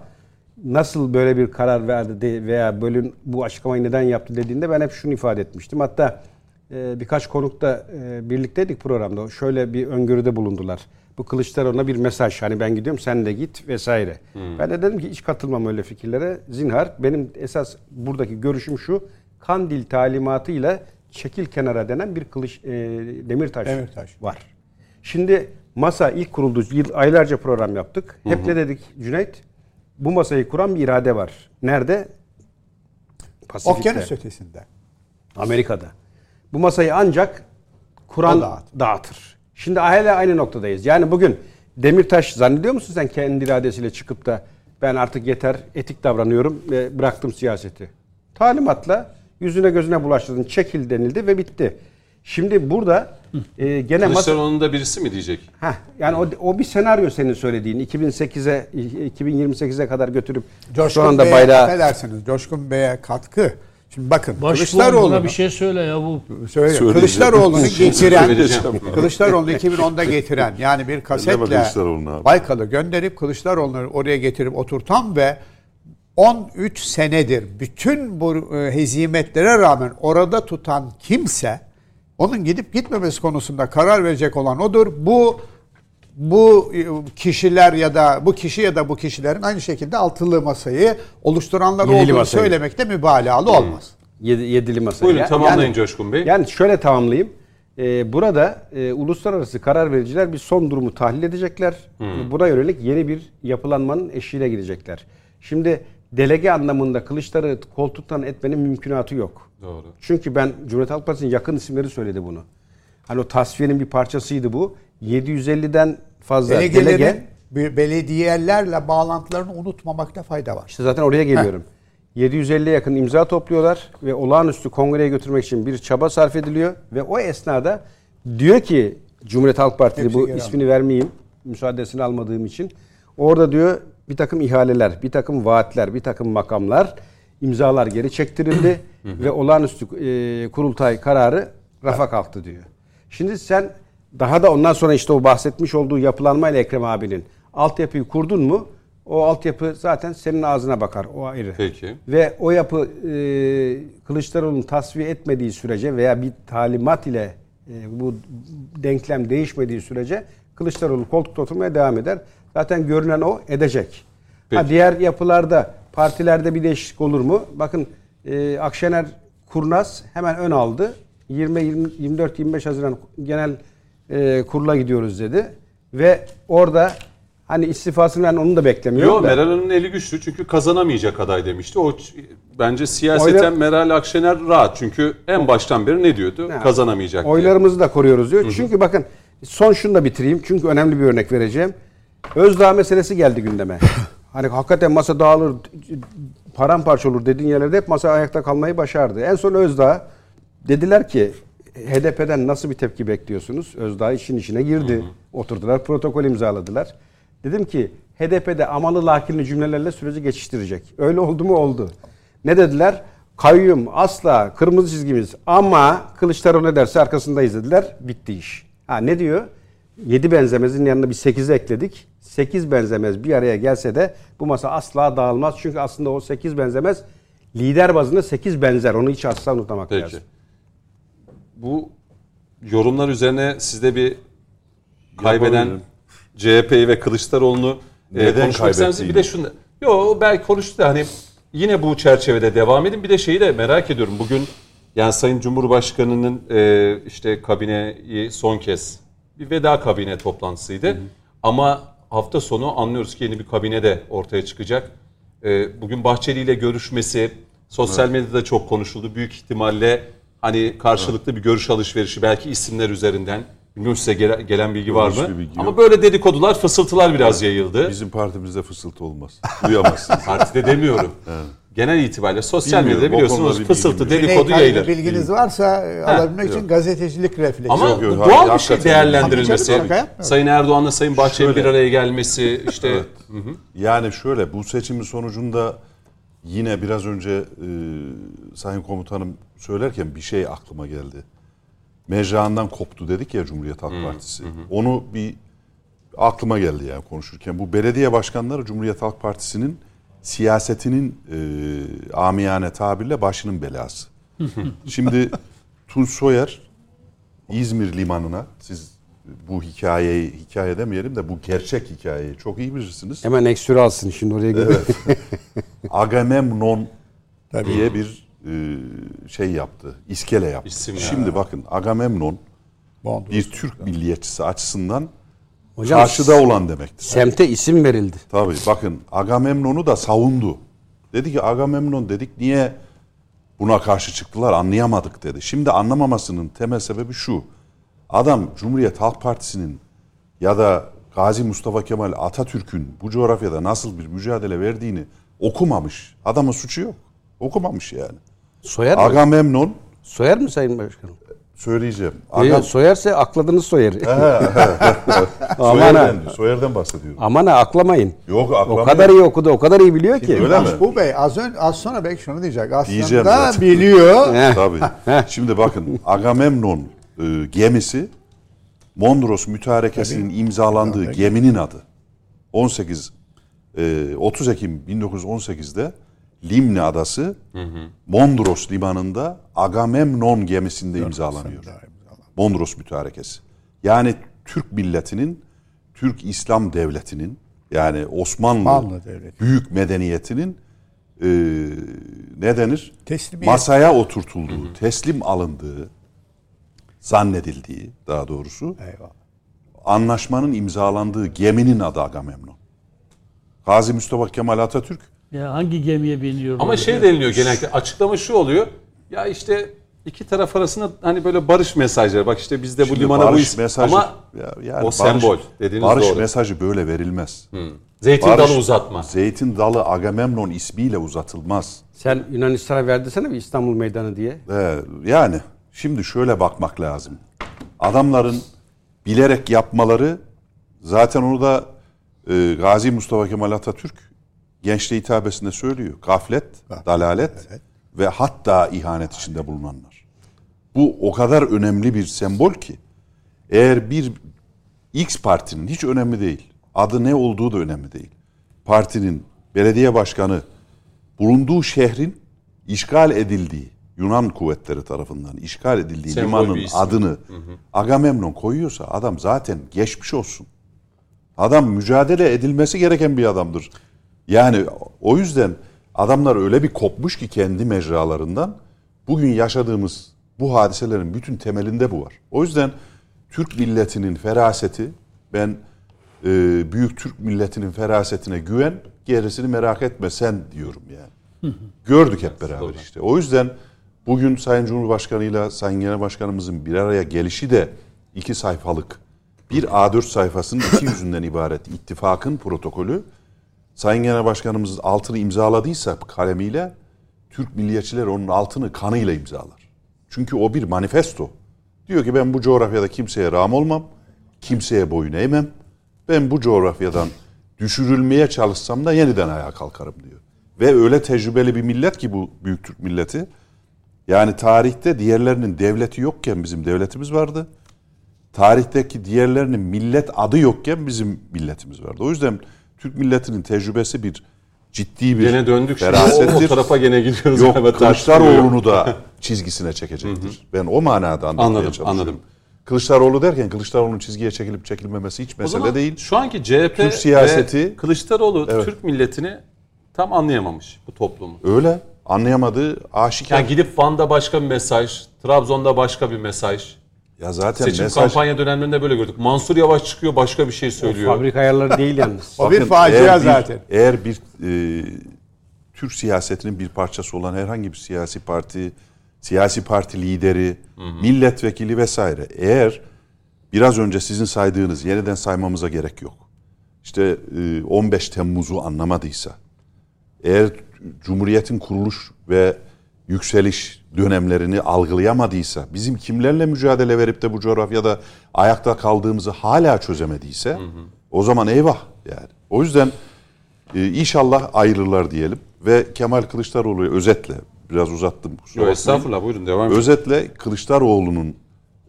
D: nasıl böyle bir karar verdi veya böyle bu açıklamayı neden yaptı dediğinde ben hep şunu ifade etmiştim. Hatta e, birkaç konukta e, birlikteydik programda. Şöyle bir öngörüde bulundular. Bu Kılıçdaroğlu'na bir mesaj. Hani ben gidiyorum sen de git vesaire. Ben de dedim ki hiç katılmam öyle fikirlere. Zinhar. Benim esas buradaki görüşüm şu. Kandil talimatıyla çekil kenara denen bir kılıç e, Demirtaş,
C: Demirtaş.
D: var. Şimdi masa ilk kuruldu. Yıl, aylarca program yaptık. Hep ne dedik Cüneyt? Bu masayı kuran bir irade var. Nerede? Pasifik'te.
C: Okyanus ötesinde.
D: Amerika'da. Bu masayı ancak Kur'an
C: O dağıtır.
D: dağıtır. Şimdi hala aynı noktadayız. Yani bugün Demirtaş zannediyor musun sen kendi iradesiyle çıkıp da ben artık yeter etik davranıyorum ve bıraktım siyaseti. Talimatla yüzüne gözüne bulaştırdın, çekil denildi ve bitti. Şimdi burada e, gene masa...
A: Kılıçdaroğlu'nun da birisi mi diyecek?
D: Heh, yani o, o bir senaryo senin söylediğin. 2008'e 2028'e kadar götürüp
C: Coşkun
D: şu anda
C: Bey'e
D: bayrağı
C: affedersiniz. Coşkun Bey'e katkı. Şimdi bakın
B: buna bir şey söyle ya bu.
C: söyle.
E: Söyleyeceğim.
C: Kılıçdaroğlu'nu getiren
A: Söyleyeceğim.
C: Kılıçdaroğlu'nu 2010'da getiren yani bir kasetle
E: abi.
C: Baykal'ı gönderip Kılıçdaroğlu'nu oraya getirip oturtan ve 13 senedir bütün bu e, hezimetlere rağmen orada tutan kimse onun gidip gitmemesi konusunda karar verecek olan odur. Bu bu kişiler ya da bu kişi ya da bu kişilerin aynı şekilde altılı masayı oluşturanlar
D: Yedili
C: olduğunu
D: masayı.
C: söylemekte mübalağalı olmaz.
D: Yedi, yedili masa.
A: Buyurun tamamlayın
D: yani-
A: Coşkun Bey.
D: Yani şöyle tamamlayayım. Ee, burada e, uluslararası karar vericiler bir son durumu tahlil edecekler. Buna yönelik yeni bir yapılanmanın eşiğine girecekler. Şimdi delege anlamında Kılıçdaroğlu koltuktan etmenin mümkünatı yok.
A: Doğru.
D: Çünkü ben Cumhuriyet Halk Partisi'nin yakın isimleri söyledi bunu. Hani o tasfiyenin bir parçasıydı bu. 750'den fazla
C: Belediyelerin
D: delege
C: bir belediyelerle bağlantılarını unutmamakta fayda var.
D: İşte zaten oraya geliyorum. 750'ye yakın imza topluyorlar ve olağanüstü kongreye götürmek için bir çaba sarf ediliyor ve o esnada diyor ki Cumhuriyet Halk Partili
C: Hepsi
D: bu ismini vermeyeyim müsaadesini almadığım için orada diyor bir takım ihaleler, bir takım vaatler, bir takım makamlar imzalar geri çektirildi ve olağanüstü e, kurultay kararı rafa kalktı diyor. Şimdi sen daha da ondan sonra işte o bahsetmiş olduğu yapılanmayla Ekrem abinin altyapıyı kurdun mu? O altyapı zaten senin ağzına bakar. O ayrı.
A: Peki.
D: Ve o yapı e, Kılıçdaroğlu'nun tasfiye etmediği sürece veya bir talimat ile e, bu denklem değişmediği sürece Kılıçdaroğlu koltukta oturmaya devam eder. Zaten görünen o edecek. Ha,
A: Peki.
D: diğer yapılarda partilerde bir değişiklik olur mu? Bakın e, Akşener Kurnaz hemen ön aldı. 20 24 25 Haziran genel e, kurula gidiyoruz dedi ve orada hani istifasını ben onu da beklemiyorum.
A: Yok. Meral Hanım'ın eli güçlü çünkü kazanamayacak aday demişti. O bence siyaseten
D: Oyla-
A: Meral Akşener rahat. Çünkü en baştan beri ne diyordu?
D: Ha,
A: Kazanamayacak diye.
D: Oylarımızı da koruyoruz diyor. Çünkü bakın son şunu da bitireyim. Çünkü önemli bir örnek vereceğim. Özdağ meselesi geldi gündeme. hani hakikaten masa dağılır, paramparça olur dediğin yerlerde hep masa ayakta kalmayı başardı. En son Özdağ dediler ki HDP'den nasıl bir tepki bekliyorsunuz? Özdağ işin içine girdi. Oturdular, protokol imzaladılar. Dedim ki HDP'de amalı lakinli cümlelerle süreci geçiştirecek. Öyle oldu mu? Oldu. Ne dediler? Kayyum asla kırmızı çizgimiz ama Kılıçdaroğlu ne derse arkasındayız dediler. Bitti iş. Ha ne diyor? 7 benzemezin yanına bir 8'i ekledik. 8 benzemez bir araya gelse de bu masa asla dağılmaz. Çünkü aslında o 8 benzemez lider bazında 8 benzer. Onu hiç asla unutmamak
A: Peki.
D: lazım.
A: Bu yorumlar üzerine sizde bir kaybeden. CHP'yi ve Kılıçdaroğlu'nu e,
E: Neden
A: konuşmak? Bir de şunu. Yo belki konuştu da hani yine bu çerçevede devam edin. Bir de şeyi de merak ediyorum. Bugün yani Sayın Cumhurbaşkanı'nın e, işte kabineyi son kez bir veda kabine toplantısıydı. Ama hafta sonu anlıyoruz ki yeni bir kabine de ortaya çıkacak. E, bugün Bahçeli ile görüşmesi sosyal medyada çok konuşuldu. Büyük ihtimalle hani karşılıklı bir görüş alışverişi belki isimler üzerinden. Bilmiyorum size gele- gelen bilgi var
E: Hiçbir
A: mı?
E: bilgi
A: Ama
E: yok.
A: böyle dedikodular, fısıltılar biraz yayıldı.
E: Bizim partimizde fısıltı olmaz. Duyamazsınız.
A: Partide demiyorum. Genel itibariyle sosyal
E: Bilmiyorum,
A: medyada
E: o konuda
A: biliyorsunuz
E: bir
A: fısıltı,
E: bilgim yok.
A: dedikodu
C: Bey'de
A: yayılır.
C: bilginiz varsa e, alabilmek için gazetecilik refleksi.
A: Ama
E: Yok, yok,
A: doğal
E: hayır,
A: bir şey değerlendirilmesi.
C: Tabii canım, şaka yapmıyorum.
A: Sayın Erdoğan'la Sayın Bahçeli'nin bir
E: Şöyle.
A: araya gelmesi işte
E: Yani şöyle bu seçimin sonucunda yine biraz önce e, Sayın Komutanım söylerken bir şey aklıma geldi. Mecrağından koptu dedik ya Cumhuriyet Halk Partisi. Onu bir aklıma geldi yani konuşurken. Bu belediye başkanları Cumhuriyet Halk Partisi'nin siyasetinin e, amiyane tabirle başının belası. Şimdi Tunç Soyer İzmir limanına siz bu hikayeyi hikaye demeyelim de bu gerçek hikayeyi çok iyi bilirsiniz.
D: Hemen ekstra alsın şimdi oraya gidiyor.
E: Agamemnon diye bir şey yaptı. iskele yaptı.
A: İsim
E: Şimdi bakın Agamemnon
C: Mondros.
E: bir Türk milliyetçisi açısından
D: Hocam
E: karşıda olan demektir.
D: semte isim verildi.
E: Tabii bakın Agamemnon'u da savundu. Dedi ki Agamemnon dedik niye buna karşı çıktılar anlayamadık dedi. Şimdi anlamamasının temel sebebi şu. Adam Cumhuriyet Halk Partisi'nin ya da Gazi Mustafa Kemal Atatürk'ün bu coğrafyada nasıl bir mücadele verdiğini okumamış. Adamın suçu yok. Okumamış yani.
D: Soyar mı?
E: Agamemnon
D: Soyar mı Sayın Başkanım?
E: söyleyeceğim.
D: Agam...
E: Agam,
D: soyarsa akladınız soyarı. Aman ha.
E: Soyer'den, diyor, Soyer'den bahsediyorum.
D: Aman ha aklamayın.
E: Yok
D: O
E: aklamayın.
D: kadar iyi okudu, o kadar iyi biliyor ki.
E: Öyle mi?
C: Bu Bey az, ön, az sonra belki şunu diyecek. Aslında
E: Diyeceğim zaten.
C: biliyor.
E: Tabii. Şimdi bakın Agamemnon e, gemisi Mondros mütarekesinin imzalandığı geminin adı. 18 e, 30 Ekim 1918'de Limni adası Mondros limanında Agamemnon gemisinde imzalanıyor. Mondros mütarekesi. Yani Türk milletinin, Türk İslam devletinin yani Osmanlı,
C: Osmanlı devleti.
E: büyük medeniyetinin e, ne denir?
C: Teslimiyet.
E: Masaya oturtulduğu, teslim alındığı, zannedildiği daha doğrusu
C: Eyvallah.
E: anlaşmanın imzalandığı geminin adı Agamemnon. Gazi Mustafa Kemal Atatürk
B: Ya hangi gemiye biniyor?
A: ama şey deniliyor genellikle açıklama şu oluyor. Ya işte iki taraf arasında hani böyle barış mesajları. Bak işte biz de bu limana bu
E: barış
A: isim.
E: mesajı
A: Ama
E: ya- yani
A: o
E: barış-
A: sembol dediğiniz
E: barış
A: doğru.
E: mesajı böyle verilmez.
A: zeytin
E: Barış-
A: dalı uzatma.
E: Zeytin dalı Agamemnon ismiyle uzatılmaz.
D: Sen Yunanistan'a verdisene bir İstanbul Meydanı diye.
E: Ee, yani şimdi şöyle bakmak lazım. Adamların bilerek yapmaları zaten onu da e, Gazi Mustafa Kemal Atatürk gençliğe hitabesinde söylüyor. Gaflet, dalalet ve hatta ihanet içinde bulunanlar. Bu o kadar önemli bir sembol ki eğer bir X partinin hiç önemli değil. Adı ne olduğu da önemli değil. Partinin belediye başkanı bulunduğu şehrin işgal edildiği Yunan kuvvetleri tarafından işgal edildiği
A: Sembol
E: limanın
A: bir isim.
E: adını Agamemnon koyuyorsa adam zaten geçmiş olsun. Adam mücadele edilmesi gereken bir adamdır. Yani o yüzden adamlar öyle bir kopmuş ki kendi mecralarından bugün yaşadığımız bu hadiselerin bütün temelinde bu var. O yüzden Türk milletinin feraseti ben e, büyük Türk milletinin ferasetine güven gerisini merak etme sen diyorum yani. Gördük hep beraber işte. O yüzden bugün Sayın Cumhurbaşkanıyla Sayın Genel Başkanımızın bir araya gelişi de iki sayfalık bir A4 sayfasının iki yüzünden ibaret ittifakın protokolü Sayın Genel Başkanımız altını imzaladıysa kalemiyle Türk milliyetçiler onun altını kanıyla imzalar. Çünkü o bir manifesto. Diyor ki ben bu coğrafyada kimseye ram olmam, kimseye boyun eğmem. Ben bu coğrafyadan düşürülmeye çalışsam da yeniden ayağa kalkarım diyor. Ve öyle tecrübeli bir millet ki bu büyük Türk milleti. Yani tarihte diğerlerinin devleti yokken bizim devletimiz vardı. Tarihteki diğerlerinin millet adı yokken bizim milletimiz vardı. O yüzden Türk milletinin tecrübesi bir ciddi bir
A: Gene döndük şimdi. O, o
E: ferasettir.
A: tarafa gene gidiyoruz.
E: Yok. Kılıçdaroğlu'nu da çizgisine çekecektir. Ben o manada anlatmaya
A: Anladım,
E: çalışıyorum.
A: anladım.
E: Kılıçdaroğlu derken Kılıçdaroğlu'nun çizgiye çekilip çekilmemesi hiç mesele değil.
A: Şu anki CHP
E: Türk siyaseti-
A: ve Kılıçdaroğlu
E: Evet.
A: Türk milletini tam anlayamamış bu toplumu.
E: Öyle. Anlayamadığı aşikar.
A: Yani gidip Van'da başka bir mesaj, Trabzon'da başka bir mesaj.
E: Ya zaten
A: Seçim
E: mesaj
A: kampanya dönemlerinde böyle gördük. Mansur Yavaş çıkıyor başka bir şey söylüyor.
D: Fabrika ayarları değil yalnız.
C: O bir facia
E: eğer bir-
C: zaten.
E: Eğer bir e, Türk siyasetinin bir parçası olan herhangi bir siyasi parti, siyasi parti lideri, milletvekili vesaire eğer biraz önce sizin saydığınız yeniden saymamıza gerek yok. İşte e, 15 Temmuz'u anlamadıysa, eğer Cumhuriyet'in kuruluş ve yükseliş dönemlerini algılayamadıysa, bizim kimlerle mücadele verip de bu coğrafyada ayakta kaldığımızı hala çözemediyse, o zaman eyvah yani. O yüzden e, inşallah ayrılırlar diyelim ve Kemal Kılıçdaroğlu'yu özetle biraz uzattım. bakmayın.
A: estağfurullah buyurun devam edin.
E: Özetle Kılıçdaroğlu'nun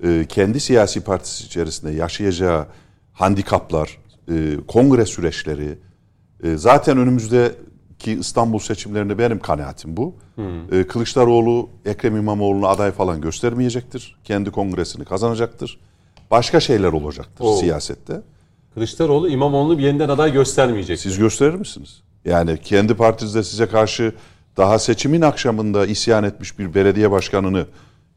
E: e, kendi siyasi partisi içerisinde yaşayacağı handikaplar, e, kongre süreçleri, e, zaten önümüzdeki İstanbul seçimlerinde benim kanaatim bu. E, Kılıçdaroğlu Ekrem İmamoğlu'na aday falan göstermeyecektir. Kendi kongresini kazanacaktır. Başka şeyler olacaktır
A: Oo.
E: siyasette.
A: Kılıçdaroğlu İmamoğlu'nu bir yeniden aday göstermeyecek.
E: Siz gösterir misiniz? Yani kendi partinizde size karşı daha seçimin akşamında isyan etmiş bir belediye başkanını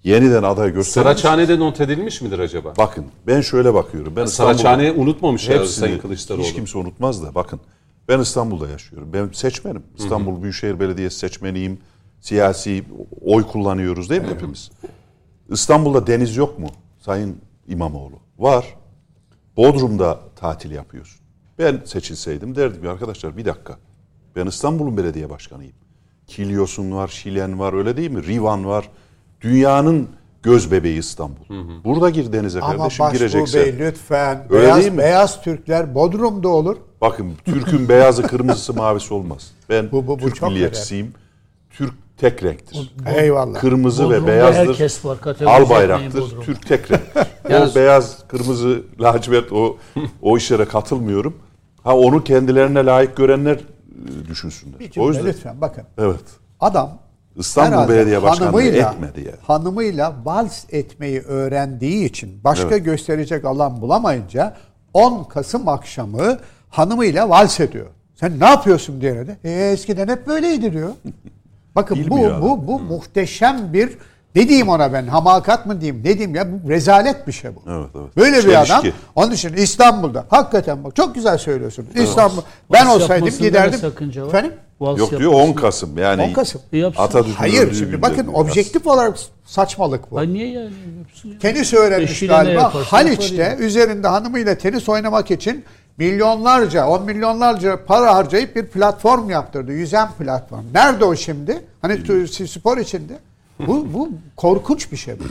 E: yeniden aday gösterir?
A: Saraçhane'de not edilmiş midir acaba?
E: Bakın ben şöyle bakıyorum. Ben
A: Saraçhane'yi unutmamış
E: hepsini
A: Sayın Kılıçdaroğlu.
E: hiç kimse unutmaz da bakın ben İstanbul'da yaşıyorum. Ben seçmenim. İstanbul Büyükşehir Belediyesi seçmeniyim. Siyasi oy kullanıyoruz değil mi hepimiz? İstanbul'da deniz yok mu Sayın İmamoğlu? Var. Bodrum'da tatil yapıyorsun. Ben seçilseydim derdim ki arkadaşlar bir dakika. Ben İstanbul'un belediye başkanıyım. Kilyos'un var, Şilen var öyle değil mi? Rivan var. Dünyanın göz bebeği İstanbul. Burada gir denize
C: Ama
E: kardeşim
C: Başbuğ
E: gireceksen.
C: Bey lütfen.
E: Öyle
C: beyaz,
E: değil mi?
C: beyaz Türkler Bodrum'da olur.
E: Bakın Türk'ün beyazı kırmızısı mavisi olmaz. Ben
C: Bu- bu- bu
E: Türk
C: çok
E: milliyetçisiyim. Türk tek renktir.
C: Eyvallah.
E: Kırmızı
B: Bodrum'da
E: ve beyazdır.
B: herkes var,
E: Al bayraktır. Türk tek renktir. o beyaz, kırmızı, lacivert o o işlere katılmıyorum. Ha onu kendilerine layık görenler e, düşünsünler.
C: Bir
E: o yüzden
C: lütfen bakın.
E: evet.
C: Adam
E: İstanbul Belediye Başkanlığı
C: hanımıyla-
E: etmedi yani.
C: Hanımıyla vals etmeyi öğrendiği için başka
E: Evet.
C: gösterecek alan bulamayınca 10 Kasım akşamı hanımıyla vals ediyor. Sen ne yapıyorsun diye de. E, eskiden hep böyleydi diyor. Bakın bu
E: Bilmiyor
C: bu bu muhteşem bir ne diyeyim ona ben hamakat mı diyeyim ne diyeyim ya bu rezalet bir şey bu.
E: Evet, evet.
C: Böyle bir
E: Çelişki.
C: adam. Onun için İstanbul'da hakikaten bak çok güzel söylüyorsun. İstanbul ben
B: Vals
C: olsaydım giderdim. Efendim?
B: Vals
E: Yok diyor
B: yapmasında.
E: 10 Kasım yani
C: 10 Kasım.
B: E, yapsın.
E: Atatürk'ün
C: Hayır şimdi bakın
E: diyor.
C: objektif olarak saçmalık bu.
B: Ay niye yani? Yapsın ya.
C: Tenis öğrenmiş
B: Eşiyle ne
C: galiba.
B: yaparsa
C: Haliç'te üzerinde hanımıyla tenis oynamak için milyonlarca, on milyonlarca para harcayıp bir platform yaptırdı. Yüzen platform. Nerede o şimdi? Hani spor içinde. Bu, bu korkunç bir şey bu.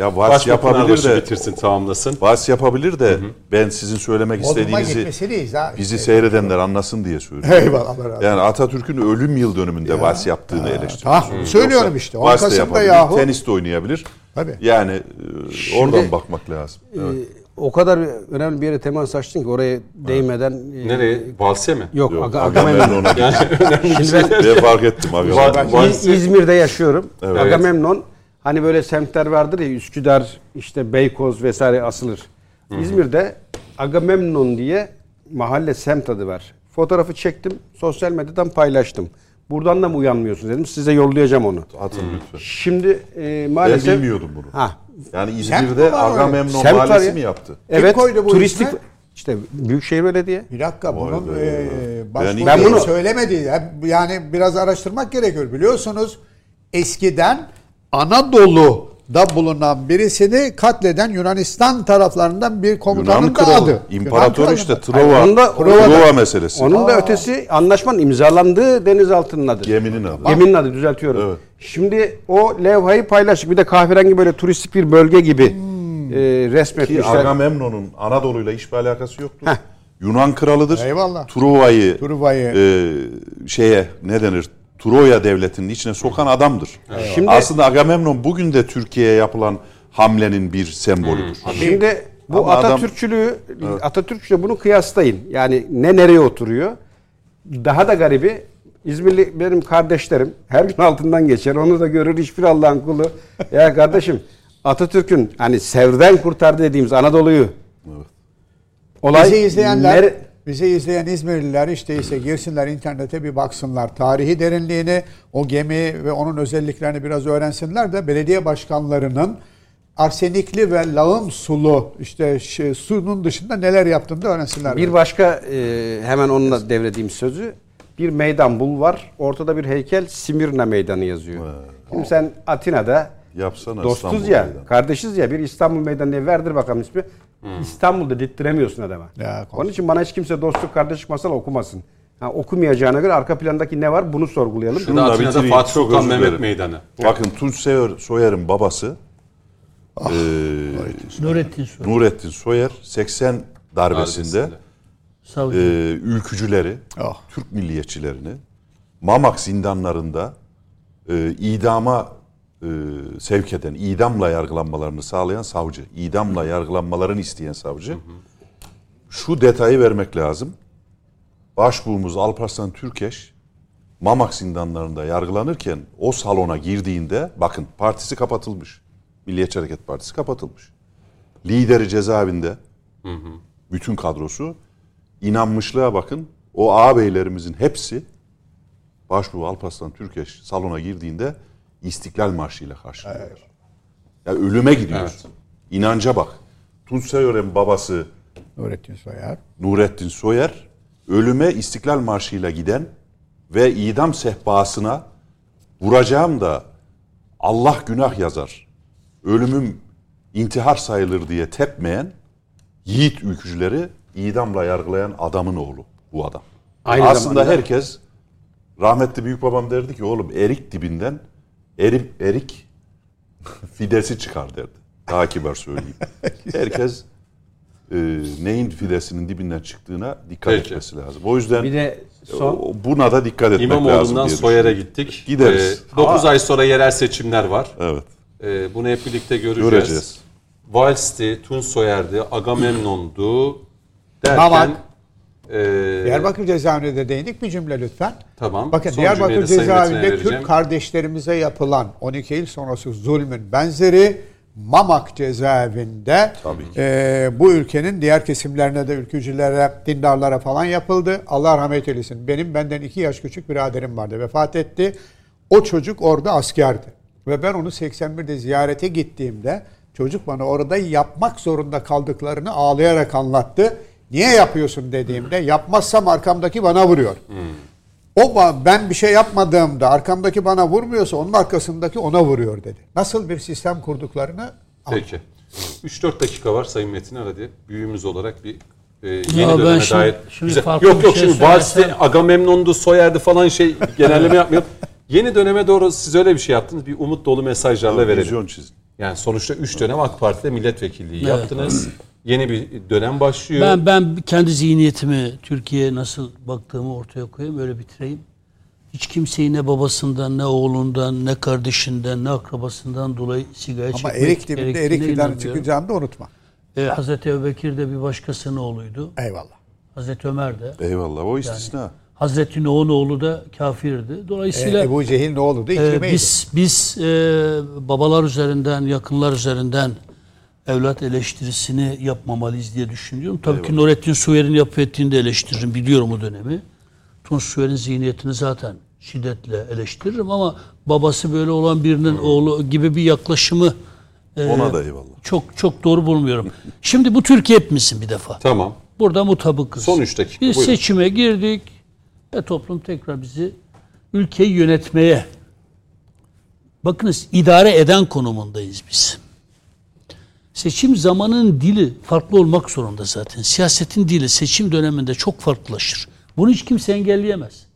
E: Ya vals
A: Başbakan
E: yapabilir de
A: bitirsin tamamlasın.
E: vals yapabilir de ben sizin söylemek
C: Bodrum'a
E: istediğinizi
C: ha.
E: bizi seyredenler anlasın diye söylüyorum.
C: Eyvallah Allah razı olsun.
E: Yani Atatürk'ün ölüm yıl dönümünde vals yaptığını eleştiriyoruz.
C: tamam, söylüyorum
E: Yoksa
C: işte, on
E: Vals da
C: Kasım'da
E: yapabilir,
C: yahu.
E: tenis de oynayabilir.
C: Tabii.
E: Yani e, oradan bakmak lazım.
D: Ee, o kadar önemli bir yere temas açtın ki oraya değmeden e,
A: Nereye? Valse mi?
D: Yok,
E: Yok,
D: Aga-
E: Agamemnon'a
D: Agamemnon.
A: Yani önemli bir şey.
E: Fark ettim. Agamemnon.
D: İz- İzmir'de yaşıyorum.
E: Evet.
D: Agamemnon hani böyle semtler vardır ya Üsküdar, işte Beykoz vesaire asılır. İzmir'de Agamemnon diye mahalle semt adı var. Fotoğrafı çektim, sosyal medyadan paylaştım. Buradan da mı uyanmıyorsun dedim. Size yollayacağım onu.
E: Atın lütfen.
D: Şimdi e,
E: Ben
D: maalesef
E: bilmiyordum bunu.
D: Ha.
E: Yani İzmir'de? Agamemnon mahallesi
D: ya.
E: mi yaptı?
D: Evet.
C: koydu bu
D: turistik
C: ismi?
D: işte Büyükşehir Belediye.
C: Bir dakika bunun e,
E: Ben
C: başbuğ
D: Ben bunu-
C: söylemedi. Ya- Yani biraz araştırmak gerekiyor. Biliyorsunuz eskiden Anadolu'da bulunan birisini katleden Yunanistan taraflarından bir komutanın
E: Yunan
C: da
E: kralı,
C: adı.
E: imparator
C: Yunan
E: işte. Trova,
D: Onun da-
E: Trova, meselesi.
D: Onun da ötesi anlaşmanın imzalandığı denizaltının adı.
E: Geminin adı.
D: Geminin adı düzeltiyorum.
E: Evet.
D: Şimdi o levhayı paylaştık. Bir de kahverengi böyle turistik bir bölge gibi e,
E: Ki
D: resmetmişler.
E: Agamemnon'un Anadolu'yla hiçbir alakası yoktur.
D: Heh.
E: Yunan kralıdır.
C: Eyvallah.
E: Truva'yı
C: Truva'yı.
E: e, şeye ne denir? Troya devletinin içine sokan adamdır.
D: Şimdi-
E: Aslında Agamemnon bugün de Türkiye'ye yapılan hamlenin bir sembolüdür.
D: Şimdi bu
E: Ama
D: Atatürkçülüğü Atatürkçülüğü bunu kıyaslayın. Yani ne nereye oturuyor? Daha da garibi İzmirli benim kardeşlerim her gün altından geçer. Onu da görür hiçbir Allah'ın kulu. Ya kardeşim Atatürk'ün hani Sevr'den kurtardı dediğimiz Anadolu'yu. Olay
C: Bizi izleyenler,
D: nere-
C: bizi izleyen İzmirliler işte ise girsinler internete bir baksınlar. Tarihi derinliğini, o gemi ve onun özelliklerini biraz öğrensinler de belediye başkanlarının arsenikli ve lağım sulu işte şey, sunun dışında neler yaptığını da öğrensinler.
D: Bir başka e, hemen onunla devredeyim sözü. Bir meydan bulvar, ortada bir heykel Simirna Meydanı yazıyor. Şimdi sen Atina'da
E: Yapsana
D: dostuz
E: İstanbul
D: ya,
E: meydanı.
D: kardeşiz ya bir İstanbul Meydanı diye verdir bakalım ismi. İstanbul'da dittiremiyorsun adama.
C: Ya,
D: Onun için bana hiç kimse dostluk kardeşlik masal okumasın. Ha, okumayacağına göre arka plandaki ne var bunu sorgulayalım.
A: Şurada
E: da
A: Atina'da
E: bitireyim,
A: Fatih Sultan Mehmet. Meydanı.
E: Bakın Tunç Soyer, Soyer'in babası eee,
B: Nurettin Soy.
E: Nurettin Soyer 80 darbesinde
A: Darbesinde.
E: Eee, ülkücüleri,
C: Oh.
E: Türk milliyetçilerini Mamak zindanlarında eee, idama eee, sevk eden, idamla yargılanmalarını sağlayan savcı, idamla yargılanmalarını isteyen savcı. Şu detayı vermek lazım. Başbuğumuz Alparslan Türkeş Mamak zindanlarında yargılanırken o salona girdiğinde bakın partisi kapatılmış. Milliyetçi Hareket Partisi kapatılmış. Lideri cezaevinde. Bütün kadrosu. inanmışlığa bakın. O ağabeylerimizin hepsi Başbuğ Alparslan Türkeş salona girdiğinde İstiklal Marşı ile karşılıyorlar. Ya ölüme gidiyorsun.
A: Evet.
E: İnanca bak. Tunç Soyer'in babası
C: Nurettin Soyer.
E: Nurettin Soyer ölüme İstiklal Marşı'yla giden ve idam sehpasına vuracağım da Allah günah yazar. Ölümüm intihar sayılır diye tepmeyen yiğit ülkücüleri idamla yargılayan adamın oğlu bu adam.
D: Aynı
E: Aslında
D: zamanda-
E: herkes rahmetli büyük babam derdi ki oğlum erik dibinden erik, erik fidesi çıkar derdi. Daha kibar söyleyeyim. Herkes e, neyin fidesinin dibinden çıktığına dikkat
A: Peki.
E: etmesi lazım. O yüzden
D: Bir de son
E: o- buna da dikkat etmek lazım
A: İmamoğlu'ndan Soyer'e gittik.
E: Gideriz.
A: 9 ay sonra yerel seçimler var.
E: Evet.
A: Ee, bunu hep birlikte göreceğiz.
E: Göreceğiz.
A: Vals'ti, Tunç Soyer'di, Agamemnon'du derken
C: Mamak.
A: E,
C: Diyarbakır cezaevine de değindik bir cümle lütfen.
A: Tamam.
C: Bakın
A: Son
C: Diyarbakır cezaevinde. Türk kardeşlerimize yapılan 12 Eylül sonrası zulmün benzeri Mamak cezaevinde e, bu ülkenin diğer kesimlerine de ülkücülere, dindarlara falan yapıldı. Allah rahmet eylesin. Benim benden iki yaş küçük biraderim vardı. Vefat etti. O çocuk orada askerdi. Ve ben onu 81'de ziyarete gittiğimde çocuk bana orada yapmak zorunda kaldıklarını ağlayarak anlattı. Niye yapıyorsun dediğimde yapmazsam arkamdaki bana vuruyor. O ben bir şey yapmadığımda arkamdaki bana vurmuyorsa onun arkasındaki ona vuruyor dedi. Nasıl bir sistem kurduklarını
A: Peki. 3-4 dakika var Sayın Metin hadi büyüğümüz olarak bir e, yeni
B: Ya
A: döneme
B: şimdi-
A: dair.
B: şimdi
A: Güzel. Yok yok
B: şey
A: şimdi Vals'te
B: söylesem-
A: Agamemnon'du, Soyer'di falan şey genelleme yapmayalım. Yeni döneme doğru siz öyle bir şey yaptınız. Bir umut dolu mesajlarla verelim.
E: Vizyon çizin.
A: Yani sonuçta 3 dönem AK Parti'de milletvekilliği yaptınız. Yeni bir dönem başlıyor.
B: Ben ben kendi zihniyetimi Türkiye'ye nasıl baktığımı ortaya koyayım öyle bitireyim. Hiç kimseyi ne babasından ne oğlundan ne kardeşinden ne akrabasından dolayı sigara
C: ama
B: çekmek
C: erik dibinde
B: gerektiğine
C: erik fidanı
B: inanmıyorum.
C: çıkacağını da unutma.
B: E, Hazreti Ebubekir de bir başkasının oğluydu.
C: Eyvallah.
B: Hazreti Ömer de.
E: Eyvallah o istisna.
B: Hazreti Nuh'un oğlu da kafirdi.
C: Ee,
B: Dolayısıyla
C: Ebu Cehil'in oğlu da
B: Ee,
C: ikrimeydi.
B: biz biz e, babalar üzerinden, yakınlar üzerinden evlat eleştirisini yapmamalıyız diye düşünüyorum. Tabii ki Nurettin Soyer'in yapı ettiğini de eleştiririm. Biliyorum o dönemi. Tunç Soyer'in zihniyetini zaten şiddetle eleştiririm ama babası böyle olan birinin oğlu gibi bir yaklaşımı e,
E: Ona da eyvallah.
B: çok çok doğru bulmuyorum. Şimdi bu Türkiye hepimizin bir defa.
A: Tamam.
B: Burada mutabıkız.
A: Son üç dakika,
B: Biz
A: buyurun.
B: seçime girdik ve toplum tekrar bizi ülkeyi yönetmeye bakınız idare eden konumundayız biz. Seçim zamanının dili farklı olmak zorunda zaten. Siyasetin dili seçim döneminde çok farklılaşır. Bunu hiç kimse engelleyemez.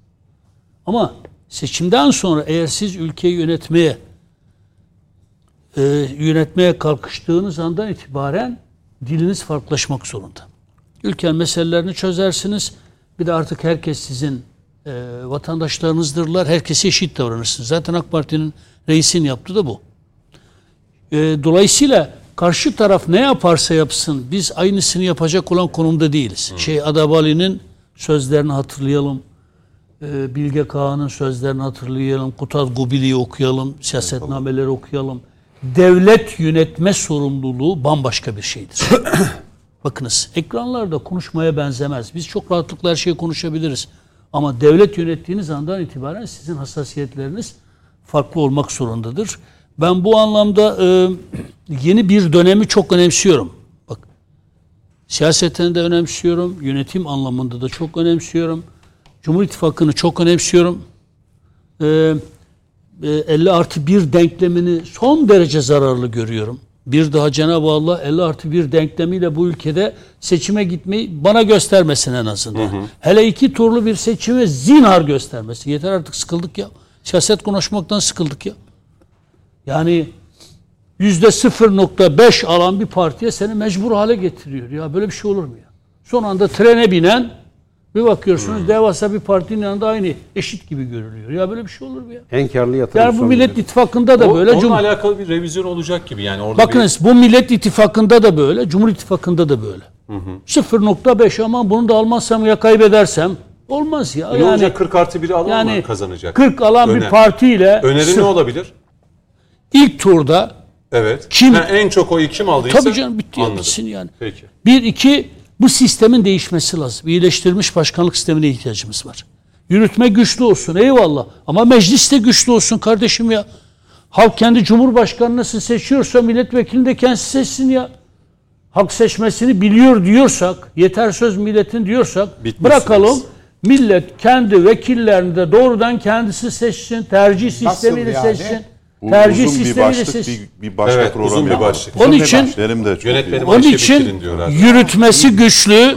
B: Ama seçimden sonra eğer siz ülkeyi yönetmeye e, yönetmeye kalkıştığınız andan itibaren diliniz farklılaşmak zorunda. Ülkenin meselelerini çözersiniz. Bir de artık herkes sizin e, vatandaşlarınızdırlar. Herkese eşit davranırsınız. Zaten AK Parti'nin reisin yaptığı da bu. E, dolayısıyla karşı taraf ne yaparsa yapsın biz aynısını yapacak olan konumda değiliz. Şey Adabali'nin sözlerini hatırlayalım. E, Bilge Kağan'ın sözlerini hatırlayalım. Kutaz Gubili'yi okuyalım. Siyasetnameleri okuyalım. devlet yönetme sorumluluğu bambaşka bir şeydir. Bakınız ekranlarda konuşmaya benzemez. Biz çok rahatlıkla her şeyi konuşabiliriz. Ama devlet yönettiğiniz andan itibaren sizin hassasiyetleriniz farklı olmak zorundadır. Ben bu anlamda e, yeni bir dönemi çok önemsiyorum. Bak siyaseten de önemsiyorum, yönetim anlamında da çok önemsiyorum. Cumhur İttifakı'nı çok önemsiyorum. E, e, 50 artı 1 denklemini son derece zararlı görüyorum. Bir daha Cenab-ı Allah 50 artı 1 denklemiyle bu ülkede seçime gitmeyi bana göstermesin en azından. Hele iki turlu bir seçime zinhar göstermesin. Yeter artık sıkıldık ya. Siyaset konuşmaktan sıkıldık ya. Yani yüzde 0.5 alan bir partiye seni mecbur hale getiriyor. Ya böyle bir şey olur mu ya? Son anda trene binen bir bakıyorsunuz devasa bir partinin yanında aynı eşit gibi görülüyor. Ya böyle bir şey olur mu ya?
D: En karlı yatırım
B: Yani bu Millet
D: dedi.
B: İttifakı'nda da
A: O-
B: böyle.
A: onunla
B: Cum-
A: alakalı bir revizyon olacak gibi yani orada
B: Bakınız bu Millet İttifakı'nda da böyle, Cumhur İttifakı'nda da böyle. 0.5 ama bunu da almazsam ya kaybedersem olmaz ya.
A: bir, ne
B: yani
A: olacak 40 artı 1'i alan
B: yani
A: mı kazanacak?
B: 40 alan bir
A: Öner.
B: partiyle
A: Öneri
B: sırf
A: ne olabilir?
B: İlk turda
A: Evet.
B: Kim-
A: Ha, en çok oyu kim aldıysa
B: tabii canım bitti ya, bitsin yani.
A: Peki.
B: Bir, iki, bu sistemin değişmesi lazım. İyileştirilmiş başkanlık sistemine ihtiyacımız var. Yürütme güçlü olsun eyvallah. Ama meclis de güçlü olsun kardeşim ya. Halk kendi cumhurbaşkanını nasıl seçiyorsa milletvekilini de kendisi seçsin ya. Halk seçmesini biliyor diyorsak, yeter söz milletin diyorsak bırakalım. Millet kendi vekillerini de doğrudan kendisi seçsin. Tercih sistemiyle
C: yani?
B: seçsin.
E: Bu
B: Tercih
E: uzun bir başlık,
B: seçsin.
E: bir, bir başka
A: Evet,
E: program
A: uzun bir başlık.
B: Onun için
E: Benim de çok
A: Yönetmenim
B: onun için yürütmesi güçlü,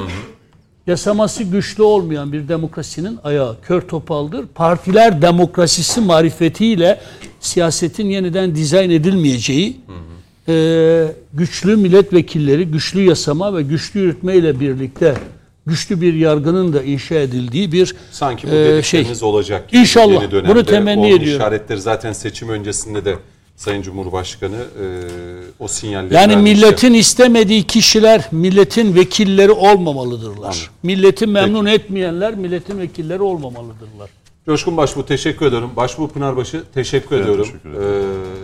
B: yasaması güçlü olmayan bir demokrasinin ayağı kör topaldır. Partiler demokrasisi marifetiyle siyasetin yeniden dizayn edilmeyeceği, e, güçlü milletvekilleri, güçlü yasama ve güçlü yürütme ile birlikte güçlü bir yargının da inşa edildiği bir
A: Sanki bu
B: e,
A: dedikleriniz olacak gibi
B: İnşallah.
A: yeni dönemde.
B: Bunu temenni
A: o
B: ediyorum.
A: işaretleri zaten seçim öncesinde de Sayın Cumhurbaşkanı e, o sinyalleri
B: Yani milletin istemediği kişiler milletin vekilleri olmamalıdırlar. Milleti memnun etmeyenler milletin vekilleri olmamalıdırlar.
A: Coşkun Başbuğ teşekkür ediyorum. Başbuğ Pınarbaşı teşekkür ediyorum.
E: teşekkür ederim.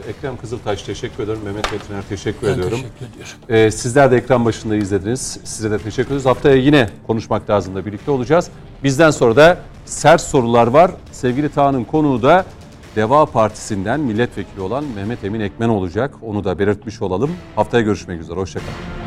A: Ee, Ekrem Kızıltaş teşekkür ediyorum. Mehmet Metiner teşekkür
B: Ben
A: ediyorum.
B: teşekkür ediyorum.
A: Ee, sizler de ekran başında izlediniz. Size de teşekkür ederiz. Haftaya yine konuşmak lazım da birlikte olacağız. Bizden sonra da sert sorular var. Sevgili Tağ'ın konuğu da Deva Partisi'nden milletvekili olan Mehmet Emin Ekmen olacak. Onu da belirtmiş olalım. Haftaya görüşmek üzere. Hoşçakalın.